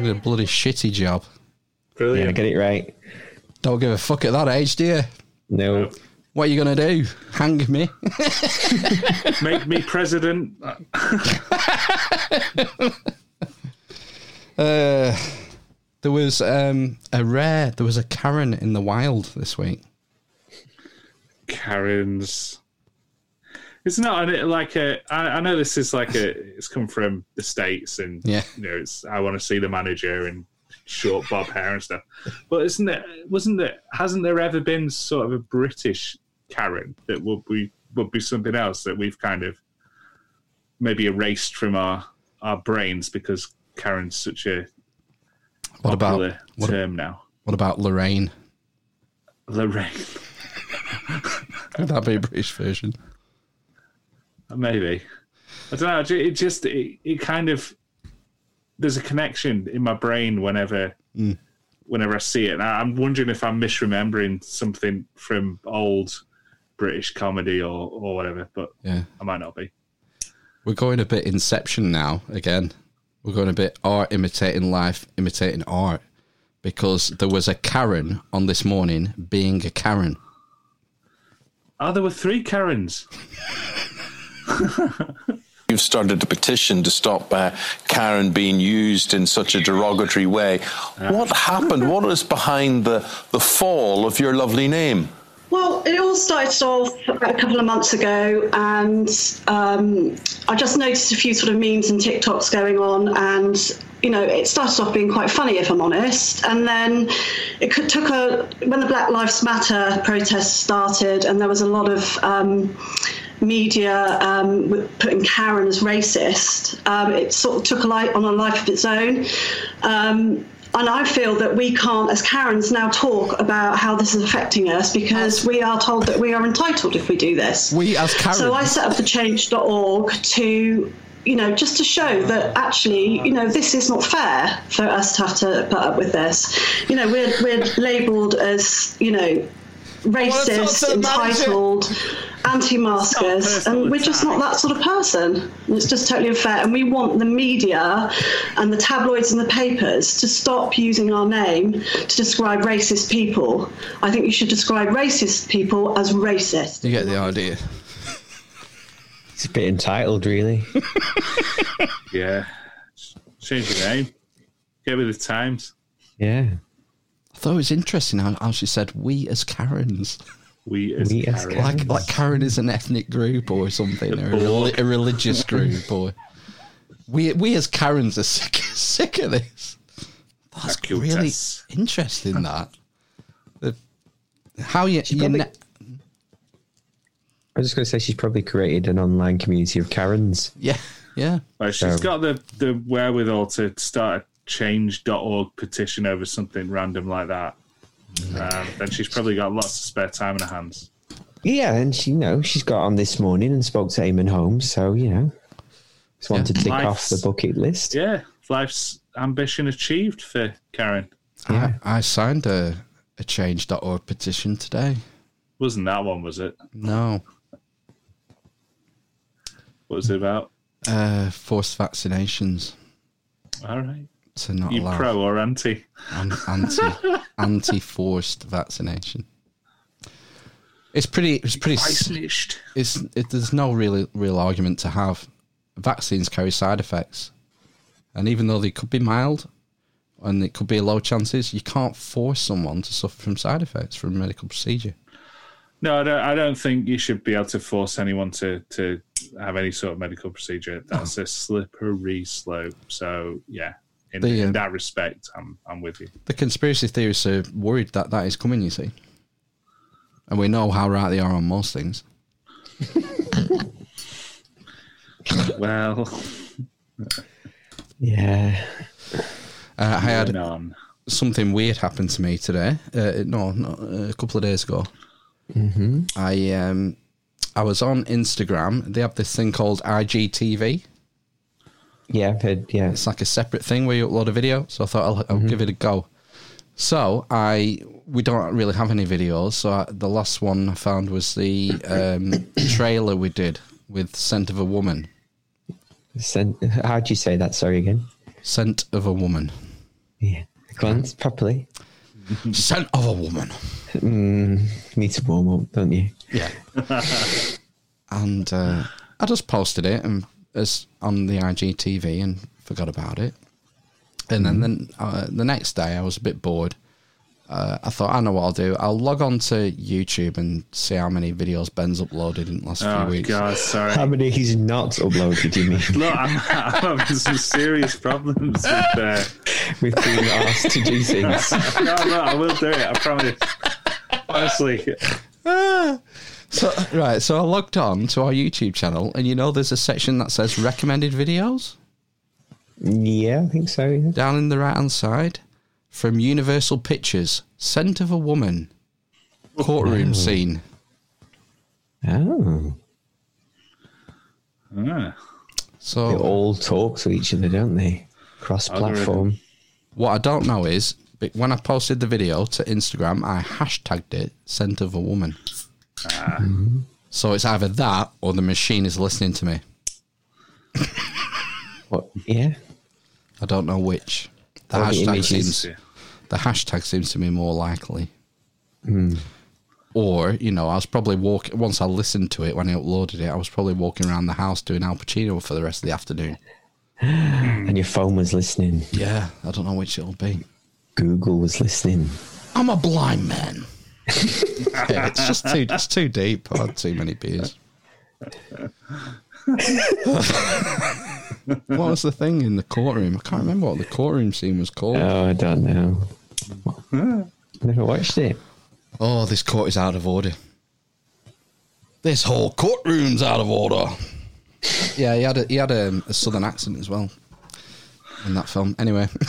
Speaker 2: Yeah, a bloody shitty job.
Speaker 3: Brilliant.
Speaker 4: Yeah, get it right.
Speaker 2: Don't give a fuck at that age, do you?
Speaker 4: No.
Speaker 2: What are you gonna do? Hang me? [LAUGHS]
Speaker 3: Make me president. [LAUGHS]
Speaker 2: Uh, there was um, a rare. There was a Karen in the wild this week.
Speaker 3: Karen's. It's not like a. I, I know this is like a. It's come from the states, and
Speaker 2: Yeah.
Speaker 3: you know, it's. I want to see the manager and short bob hair and stuff. But isn't it? Wasn't it? Hasn't there ever been sort of a British Karen that would be would be something else that we've kind of maybe erased from our our brains because Karen's such a
Speaker 2: What about what,
Speaker 3: term now.
Speaker 2: what about Lorraine?
Speaker 3: Lorraine, [LAUGHS]
Speaker 2: Would that be a British version?
Speaker 3: maybe. I don't know. it It just it, it kind of there's a connection in my brain whenever
Speaker 2: Mm.
Speaker 3: whenever I see it. And I- I'm wondering if I'm misremembering something from old British comedy or or whatever, but
Speaker 2: Yeah.
Speaker 3: I might not be.
Speaker 2: We're going a bit Inception now again. We're going a bit art imitating life, imitating art, because there was a Karen on this morning being a Karen.
Speaker 3: Oh, there were three Karens. [LAUGHS] [LAUGHS]
Speaker 46: You've started a petition to stop uh, Karen being used in such a derogatory way. What happened? What is behind the, the fall of your lovely name?
Speaker 47: Well, it all started off about a couple of months ago, and um, I just noticed a few sort of memes and TikToks going on, and you know, it started off being quite funny, if I'm honest. And then it took a when the Black Lives Matter protests started, and there was a lot of um, media um, putting Karen as racist. Um, it sort of took a light on a life of its own. Um, and I feel that we can't, as Karens, now talk about how this is affecting us because we are told that we are entitled if we do this.
Speaker 2: We, as Karens.
Speaker 47: So I set up the change.org to, you know, just to show that actually, you know, this is not fair for us to have to put up with this. You know, we're, we're labelled as, you know, racist, entitled, anti-maskers, and we're just not that sort of person. And It's just totally unfair, and we want the media and the tabloids and the papers to stop using our name to describe racist people. I think you should describe racist people as racist.
Speaker 2: You get the idea.
Speaker 4: It's a bit entitled, really. [LAUGHS]
Speaker 3: Yeah, change your name. Get with the times.
Speaker 4: Yeah.
Speaker 2: I thought it was interesting how, how she said "we as Karens." [LAUGHS]
Speaker 3: We as
Speaker 4: We as
Speaker 3: Karens.
Speaker 2: Like, like Karen is an ethnic group or something, or a, reli- a religious group, or we we as Karens are sick [LAUGHS] sick of this. That's really interesting. That The- how you, you
Speaker 4: probably-
Speaker 2: ne-
Speaker 4: I was just going to say she's probably created an online community of Karens.
Speaker 2: yeah yeah
Speaker 3: Well, she's
Speaker 4: So-
Speaker 3: got the, the wherewithal to start a change.org petition over something random like that. Um, then she's probably got lots of spare time in her hands.
Speaker 4: Yeah, and she, you know, she's got on this morning and spoke to Eamonn Holmes, so you know, just want to tick off the bucket list.
Speaker 3: Yeah, life's ambition achieved for Karen.
Speaker 2: I, I signed a a change.org petition today.
Speaker 3: Wasn't that one, was it?
Speaker 2: No,
Speaker 3: What was it about?
Speaker 2: uh, forced vaccinations
Speaker 3: All right.
Speaker 2: To not
Speaker 3: You
Speaker 2: allow
Speaker 3: pro or anti?
Speaker 2: an- anti [LAUGHS] anti forced vaccination. It's pretty. It's pretty. s-
Speaker 3: Preislicht.
Speaker 2: It's it, there's no really real argument to have. Vaccines carry side effects, and even though they could be mild, and it could be low chances, you can't force someone to suffer from side effects from a medical procedure.
Speaker 3: No, I don't, I don't think you should be able to force anyone to, to have any sort of medical procedure. That's a slippery slope. So, yeah, in,
Speaker 2: The, uh,
Speaker 3: in that respect, I'm, I'm with you.
Speaker 2: The conspiracy theorists are worried that that is coming. You see, and we know how right they are on most things. [LAUGHS]
Speaker 3: Well,
Speaker 4: Yeah.
Speaker 2: Uh, I had
Speaker 3: on.
Speaker 2: something weird happen to me today. Uh, no, not, uh, a couple of days ago.
Speaker 4: Mm-hmm.
Speaker 2: I um, I was on Instagram. They have this thing called IGTV.
Speaker 4: Yeah, I've heard, yeah.
Speaker 2: It's like a separate thing where you upload a video. So I thought I'll, I'll give it a go. So I we don't really have any videos. So I, the last one I found was the um, [COUGHS] trailer we did with Scent of a Woman.
Speaker 4: Scent, How'd you say that? Sorry again.
Speaker 2: Scent of a Woman.
Speaker 4: Yeah. On, properly.
Speaker 2: Scent of a Woman.
Speaker 4: Mm, need to warm up, don't you?
Speaker 2: Yeah. [LAUGHS] and uh, I just posted it and as on the IGTV and forgot about it. And then then uh, the next day I was a bit bored. Uh, I thought I know what I'll do. I'll log on to YouTube and see how many videos Ben's uploaded in the last
Speaker 3: Oh,
Speaker 2: few weeks.
Speaker 3: Oh, God, sorry.
Speaker 4: How many he's not uploaded, you mean? [LAUGHS]
Speaker 3: Look, I'm, I'm having some serious problems with. Uh...
Speaker 4: With being asked to do things. [LAUGHS]
Speaker 3: no, no, I will do it. I promise. Honestly, [LAUGHS]
Speaker 2: So [LAUGHS] right, so I logged on to our YouTube channel, and you know there's a section that says recommended videos.
Speaker 4: Yeah, I think so. Yeah.
Speaker 2: Down in the right hand side, from Universal Pictures, Scent of a Woman, courtroom
Speaker 4: Oh.
Speaker 2: scene.
Speaker 4: Oh.
Speaker 3: Ah.
Speaker 2: So
Speaker 4: They all talk to each other, don't they? Cross platform.
Speaker 2: What I don't know is, but when I posted the video to Instagram, I hashtagged it "Scent of a Woman." So it's either that or the machine is listening to me. [LAUGHS]
Speaker 4: What? Yeah.
Speaker 2: I don't know which. The
Speaker 4: Or
Speaker 2: hashtag
Speaker 4: images.
Speaker 2: seems the hashtag seems to be more likely.
Speaker 4: Hmm.
Speaker 2: Or you know, I was probably walking once I listened to it when I uploaded it. I was probably walking around the house doing Al Pacino for the rest of the afternoon. [GASPS]
Speaker 4: And your phone was listening.
Speaker 2: Yeah, I don't know which it'll be.
Speaker 4: Google was listening.
Speaker 2: I'm a blind man. Yeah, it's just too it's too deep. I had too many beers. [LAUGHS] what was the thing in the courtroom? I can't remember what the courtroom scene was called.
Speaker 4: Oh, I don't know. Never watched it.
Speaker 2: Oh, this court is out of order. This whole courtroom's out of order. Yeah, he had a, he had a, a southern accent as well in that film. Anyway, [LAUGHS]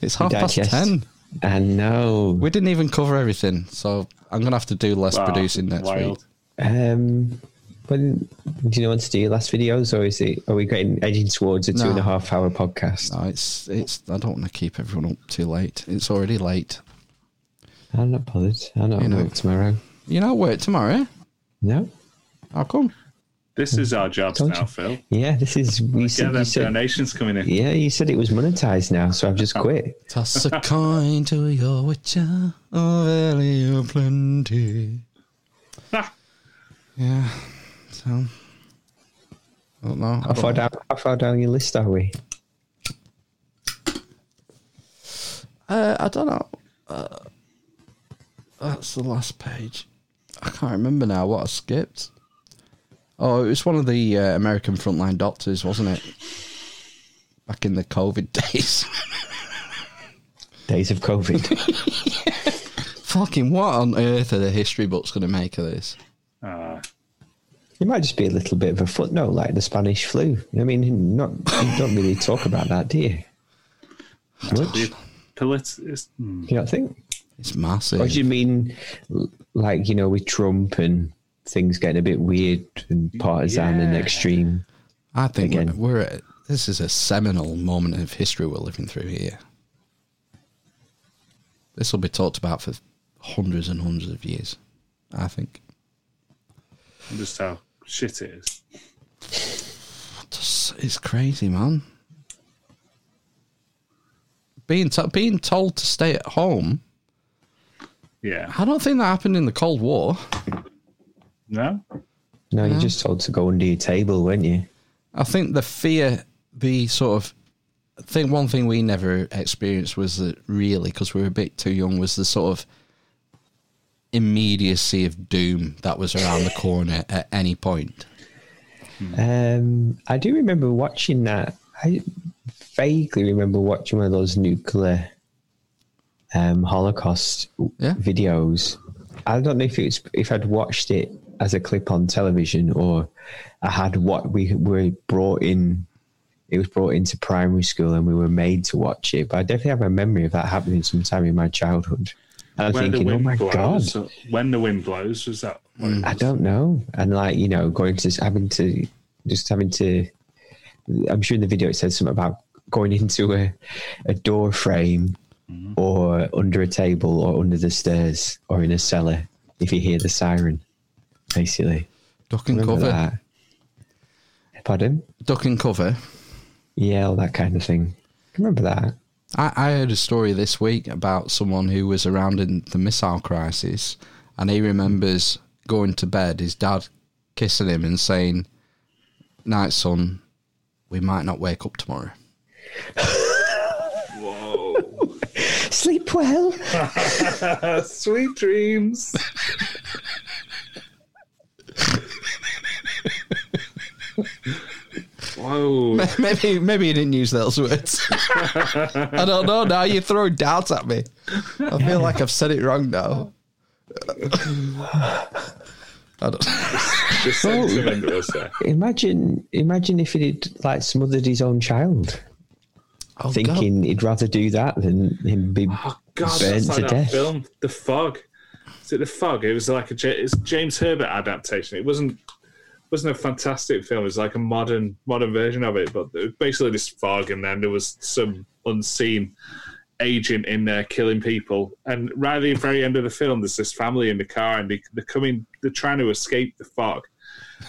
Speaker 2: it's half past
Speaker 4: Digest.
Speaker 2: ten.
Speaker 4: I know.
Speaker 2: We didn't even cover everything, so I'm gonna have to do less
Speaker 3: Wow,
Speaker 2: producing next
Speaker 3: wild.
Speaker 2: week.
Speaker 4: Um, but do you want to do your last videos, or is it? Are we getting edging towards a two
Speaker 2: No.
Speaker 4: and a half hour podcast?
Speaker 2: No, it's it's. I don't want to keep everyone up too late. It's already late.
Speaker 4: I'm not bothered. I'm not
Speaker 2: You know.
Speaker 4: work tomorrow.
Speaker 2: You know, work tomorrow.
Speaker 4: No.
Speaker 2: How come?
Speaker 3: This is our jobs now,
Speaker 4: you.
Speaker 3: Phil.
Speaker 4: Yeah, this is. You
Speaker 3: Get
Speaker 4: said,
Speaker 3: them
Speaker 4: said,
Speaker 3: donations coming in.
Speaker 4: yeah, you said it was monetized now, so I've just quit.
Speaker 2: Toss a coin to your witcher, a valley of plenty. yeah. So. I don't know.
Speaker 4: How far down? How far down your list are we?
Speaker 2: uh, I don't know. Uh, that's the last page. I can't remember now what I skipped. Oh, it was one of the uh, American frontline doctors, wasn't it? Back in the COVID [LAUGHS] days.
Speaker 4: Days of COVID. [LAUGHS]
Speaker 2: Fucking what on earth are the history books going to make of this?
Speaker 3: Ah.
Speaker 4: It might just be a little bit of a footnote, like the Spanish flu. I mean, not you don't really talk about that, do you? Much?
Speaker 3: The polit- it's- hmm.
Speaker 4: You don't think?
Speaker 2: It's massive.
Speaker 4: Or do you mean, like you know, with Trump and things getting a bit weird and partisan and extreme?
Speaker 2: I think
Speaker 4: Again.
Speaker 2: we're, we're at, this is a seminal moment of history we're living through here. This will be talked about for hundreds and hundreds of years. I think.
Speaker 3: Just how shit it is.
Speaker 2: Just, it's crazy, man. Being to, being told to stay at home.
Speaker 3: Yeah.
Speaker 2: I don't think that happened in the Cold War.
Speaker 3: No?
Speaker 4: No, you're just told to go under your table, weren't you?
Speaker 2: I think the fear, the sort of I think one thing we never experienced was that really because we were a bit too young was the sort of immediacy of doom that was around the corner at any point.
Speaker 4: Um, I do remember watching that. I vaguely remember watching one of those nuclear um, Holocaust videos. I don't know if it's if I'd watched it as a clip on television or I had what we were brought in. It was brought into primary school and we were made to watch it. But I definitely have a memory of that happening sometime in my childhood. And I'm
Speaker 3: When the
Speaker 4: thinking, oh
Speaker 3: wind
Speaker 4: my
Speaker 3: blows,
Speaker 4: god,
Speaker 3: When the wind blows, was that? it
Speaker 4: I don't know. And like, you know, going to having to just having to I'm sure in the video it says something about going [LAUGHS] into a, a door frame mm-hmm. or under a table or under the stairs or in a cellar if you hear the siren. Basically.
Speaker 2: Duck and
Speaker 4: Remember
Speaker 2: cover.
Speaker 4: that? Pardon?
Speaker 2: Duck and cover.
Speaker 4: Yeah, all that kind of thing. Remember that?
Speaker 2: I, I heard a story this week about someone who was around in the missile crisis, and he remembers going to bed, his dad kissing him and saying, "Night, son, we might not wake up tomorrow." [LAUGHS] [LAUGHS]
Speaker 4: Sleep well. [LAUGHS]
Speaker 3: Sweet dreams. Whoa. [LAUGHS]
Speaker 2: Maybe maybe he didn't use those words. [LAUGHS] I don't know. Now you're throwing doubts at me. I feel like I've said it wrong now. [SIGHS] I don't. [LAUGHS]
Speaker 3: Just sentiment was there.
Speaker 4: Imagine, imagine if he'd like smothered his own child,
Speaker 2: Oh,
Speaker 4: thinking he'd rather do that than him be
Speaker 3: Oh God,
Speaker 4: burnt
Speaker 3: that's like
Speaker 4: to
Speaker 3: that
Speaker 4: death.
Speaker 3: film, The Fog. Is it The Fog? It was like a it's James Herbert adaptation. It wasn't wasn't a fantastic film. It's like a modern modern version of it, but basically this fog, and then there was some unseen agent in there killing people. And right at the very end of the film, there's this family in the car, and they, they're coming, they're trying to escape the fog.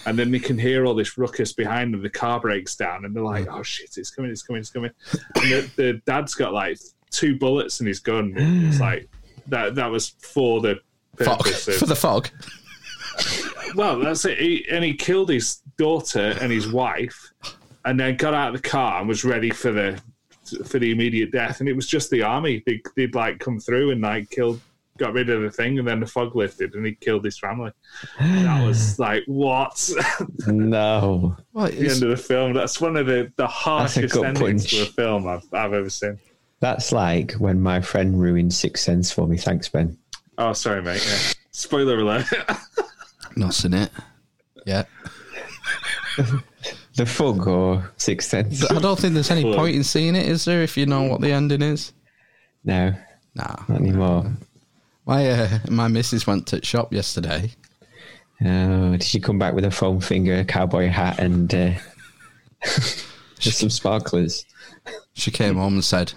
Speaker 3: And then they can hear all this ruckus behind them. The car breaks down, and they're like, "Oh shit, it's coming! It's coming! It's coming!" And the, the dad's got like two bullets in his gun. It's [GASPS] like that. That was for the
Speaker 2: Fog.
Speaker 3: of
Speaker 2: For the fog. [LAUGHS]
Speaker 3: well, that's it. He, and he killed his daughter and his wife, and then got out of the car and was ready for the for the immediate death. And it was just the army. They, they'd like come through and like killed, got rid of the thing, and then the fog lifted, and he killed his family. And That was [SIGHS] like what?
Speaker 4: no.
Speaker 2: Well, [LAUGHS]
Speaker 3: the end of the film. That's one of the the harshest
Speaker 4: gut
Speaker 3: endings
Speaker 4: punch.
Speaker 3: to a film I've, I've ever seen.
Speaker 4: That's like when my friend ruined Sixth Sense for me. Thanks, Ben.
Speaker 3: Oh, sorry, mate. Yeah. Spoiler alert. [LAUGHS]
Speaker 2: Not seen it. Yeah.
Speaker 4: The Fog or Sixth Sense?
Speaker 2: I don't think there's any point in seeing it, is there? If you know what the ending is.
Speaker 4: No.
Speaker 2: Nah.
Speaker 4: Not anymore.
Speaker 2: My uh, my missus went to shop yesterday.
Speaker 4: Oh, did she come back with a foam finger, a cowboy hat, and uh, [LAUGHS] just some sparklers?
Speaker 2: She came home and said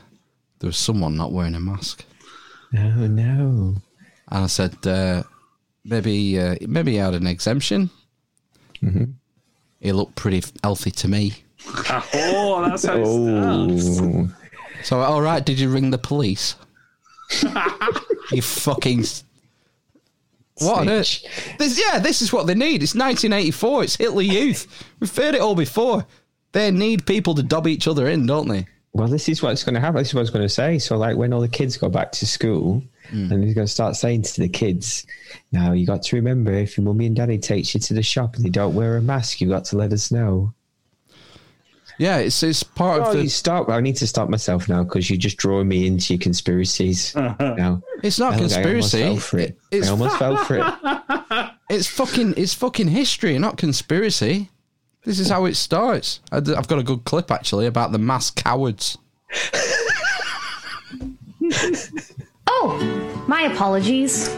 Speaker 2: there was someone not wearing a mask.
Speaker 4: Oh no!
Speaker 2: And I said uh, maybe uh, maybe he had an exemption.
Speaker 4: Mm-hmm.
Speaker 2: He looked pretty healthy to me.
Speaker 3: oh, that's how it starts.
Speaker 2: So all right, did you ring the police? [LAUGHS] you fucking. s- What on earth? This, yeah, this is what they need. It's 1984. It's Hitler Youth. We've heard it all before. They need people to dob each other in, don't they?
Speaker 4: Well, this is what's going to happen. This is what I was going to say. So, like, when all the kids go back to school, hmm. and he's going to start saying to the kids, "Now you got to remember, if your mummy and daddy takes you to the shop and they don't wear a mask, you got to let us know."
Speaker 2: Yeah, it's it's part
Speaker 4: Oh,
Speaker 2: of the.
Speaker 4: you stop! I need to stop myself now because you're just drawing me into your conspiracies. [LAUGHS] now
Speaker 2: It's not conspiracy.
Speaker 4: I almost
Speaker 2: conspiracy.
Speaker 4: fell for it.
Speaker 2: It's
Speaker 4: I almost fell for it. [LAUGHS]
Speaker 2: It's fucking it's fucking history, not conspiracy. This is how it starts. I've got a good clip actually about the mass cowards. [LAUGHS]
Speaker 48: Oh, my apologies.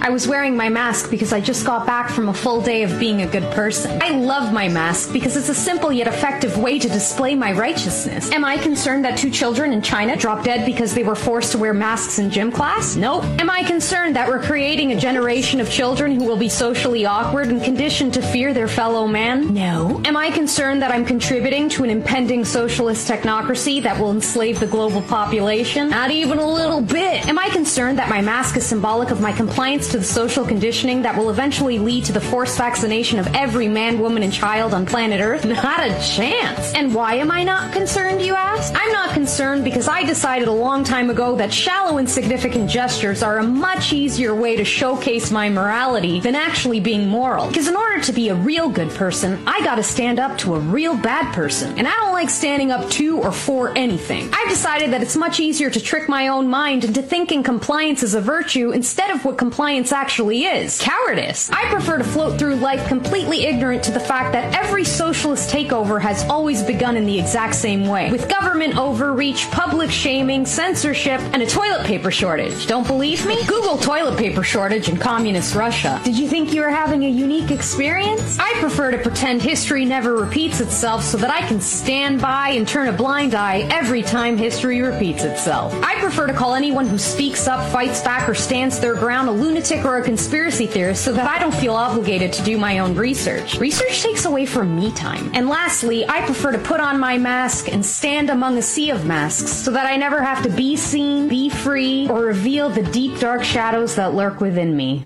Speaker 48: I was wearing my mask because I just got back from a full day of being a good person. I love my mask because it's a simple yet effective way to display my righteousness. Am I concerned that two children in China dropped dead because they were forced to wear masks in gym class? Nope. Am I concerned that we're creating a generation of children who will be socially awkward and conditioned to fear their fellow man? No. Am I concerned that I'm contributing to an impending socialist technocracy that will enslave the global population? Not even a little bit. Am I concerned that my mask is symbolic of my compliance to the social conditioning that will eventually lead to the forced vaccination of every man, woman, and child on planet Earth? [LAUGHS] Not a chance. And why am I not concerned, you ask? I'm not concerned because I decided a long time ago that shallow, insignificant gestures are a much easier way to showcase my morality than actually being moral. Because in order to be a real good person, I gotta stand up to a real bad person. And I don't like standing up to or for anything. I've decided that it's much easier to trick my own mind into thinking compliance is a virtue instead of what compliance actually is cowardice. I prefer to float through life completely ignorant to the fact that every socialist takeover has always begun in the exact same way with government overreach, public shaming, censorship, and a toilet paper shortage. Don't believe me? Google toilet paper shortage in communist Russia. Did you think you were having a unique experience? I prefer to pretend history never repeats itself so that I can stand by and turn a blind eye every time history repeats itself. I prefer to call anyone who speaks up, fights back, or stands their ground a lunatic lunatic or a conspiracy theorist so that I don't feel obligated to do my own research. Research takes away from me time. And lastly, I prefer to put on my mask and stand among a sea of masks so that I never have to be seen, be free, or reveal the deep dark shadows that lurk within me.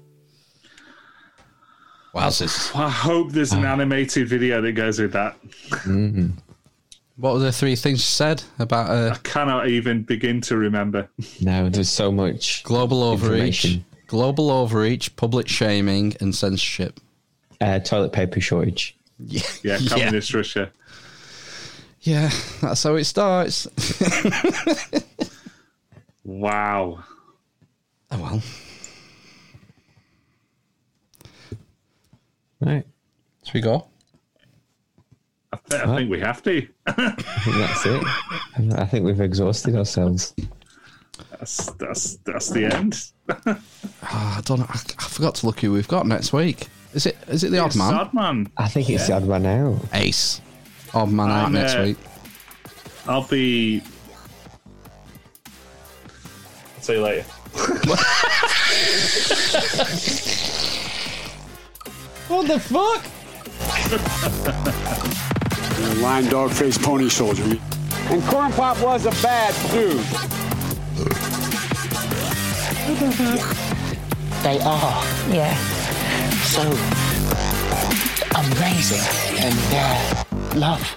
Speaker 2: Wowzers.
Speaker 3: I hope there's an animated video that goes with that.
Speaker 2: What were the three things you said about uh,
Speaker 3: I cannot even begin to remember.
Speaker 4: No, there's so much
Speaker 2: global overreach,
Speaker 4: information.
Speaker 2: Global overreach, public shaming, and censorship?
Speaker 4: Uh, toilet paper shortage.
Speaker 2: Yeah,
Speaker 3: Yeah, [LAUGHS] communist Russia.
Speaker 2: Yeah, that's how it starts. [LAUGHS]
Speaker 3: Wow.
Speaker 2: Oh well.
Speaker 4: Right.
Speaker 2: Should we go?
Speaker 3: I, th- I think we have to.
Speaker 4: I think that's it. I think we've exhausted ourselves.
Speaker 3: That's that's that's the end.
Speaker 2: Ah, I don't know. I, I forgot to look who we've got next week. Is it is it the odd man?
Speaker 3: Odd man.
Speaker 4: I think it's
Speaker 3: Yeah.
Speaker 4: the odd man out.
Speaker 2: Ace. Odd man out
Speaker 3: I'm,
Speaker 2: next
Speaker 3: uh,
Speaker 2: week.
Speaker 3: I'll be. I'll see you later. [LAUGHS]
Speaker 2: What the fuck? [LAUGHS]
Speaker 36: Lion dog faced pony soldier. And Corn Pop was a bad dude. [LAUGHS]
Speaker 49: They are. Yeah. So amazing. And their love.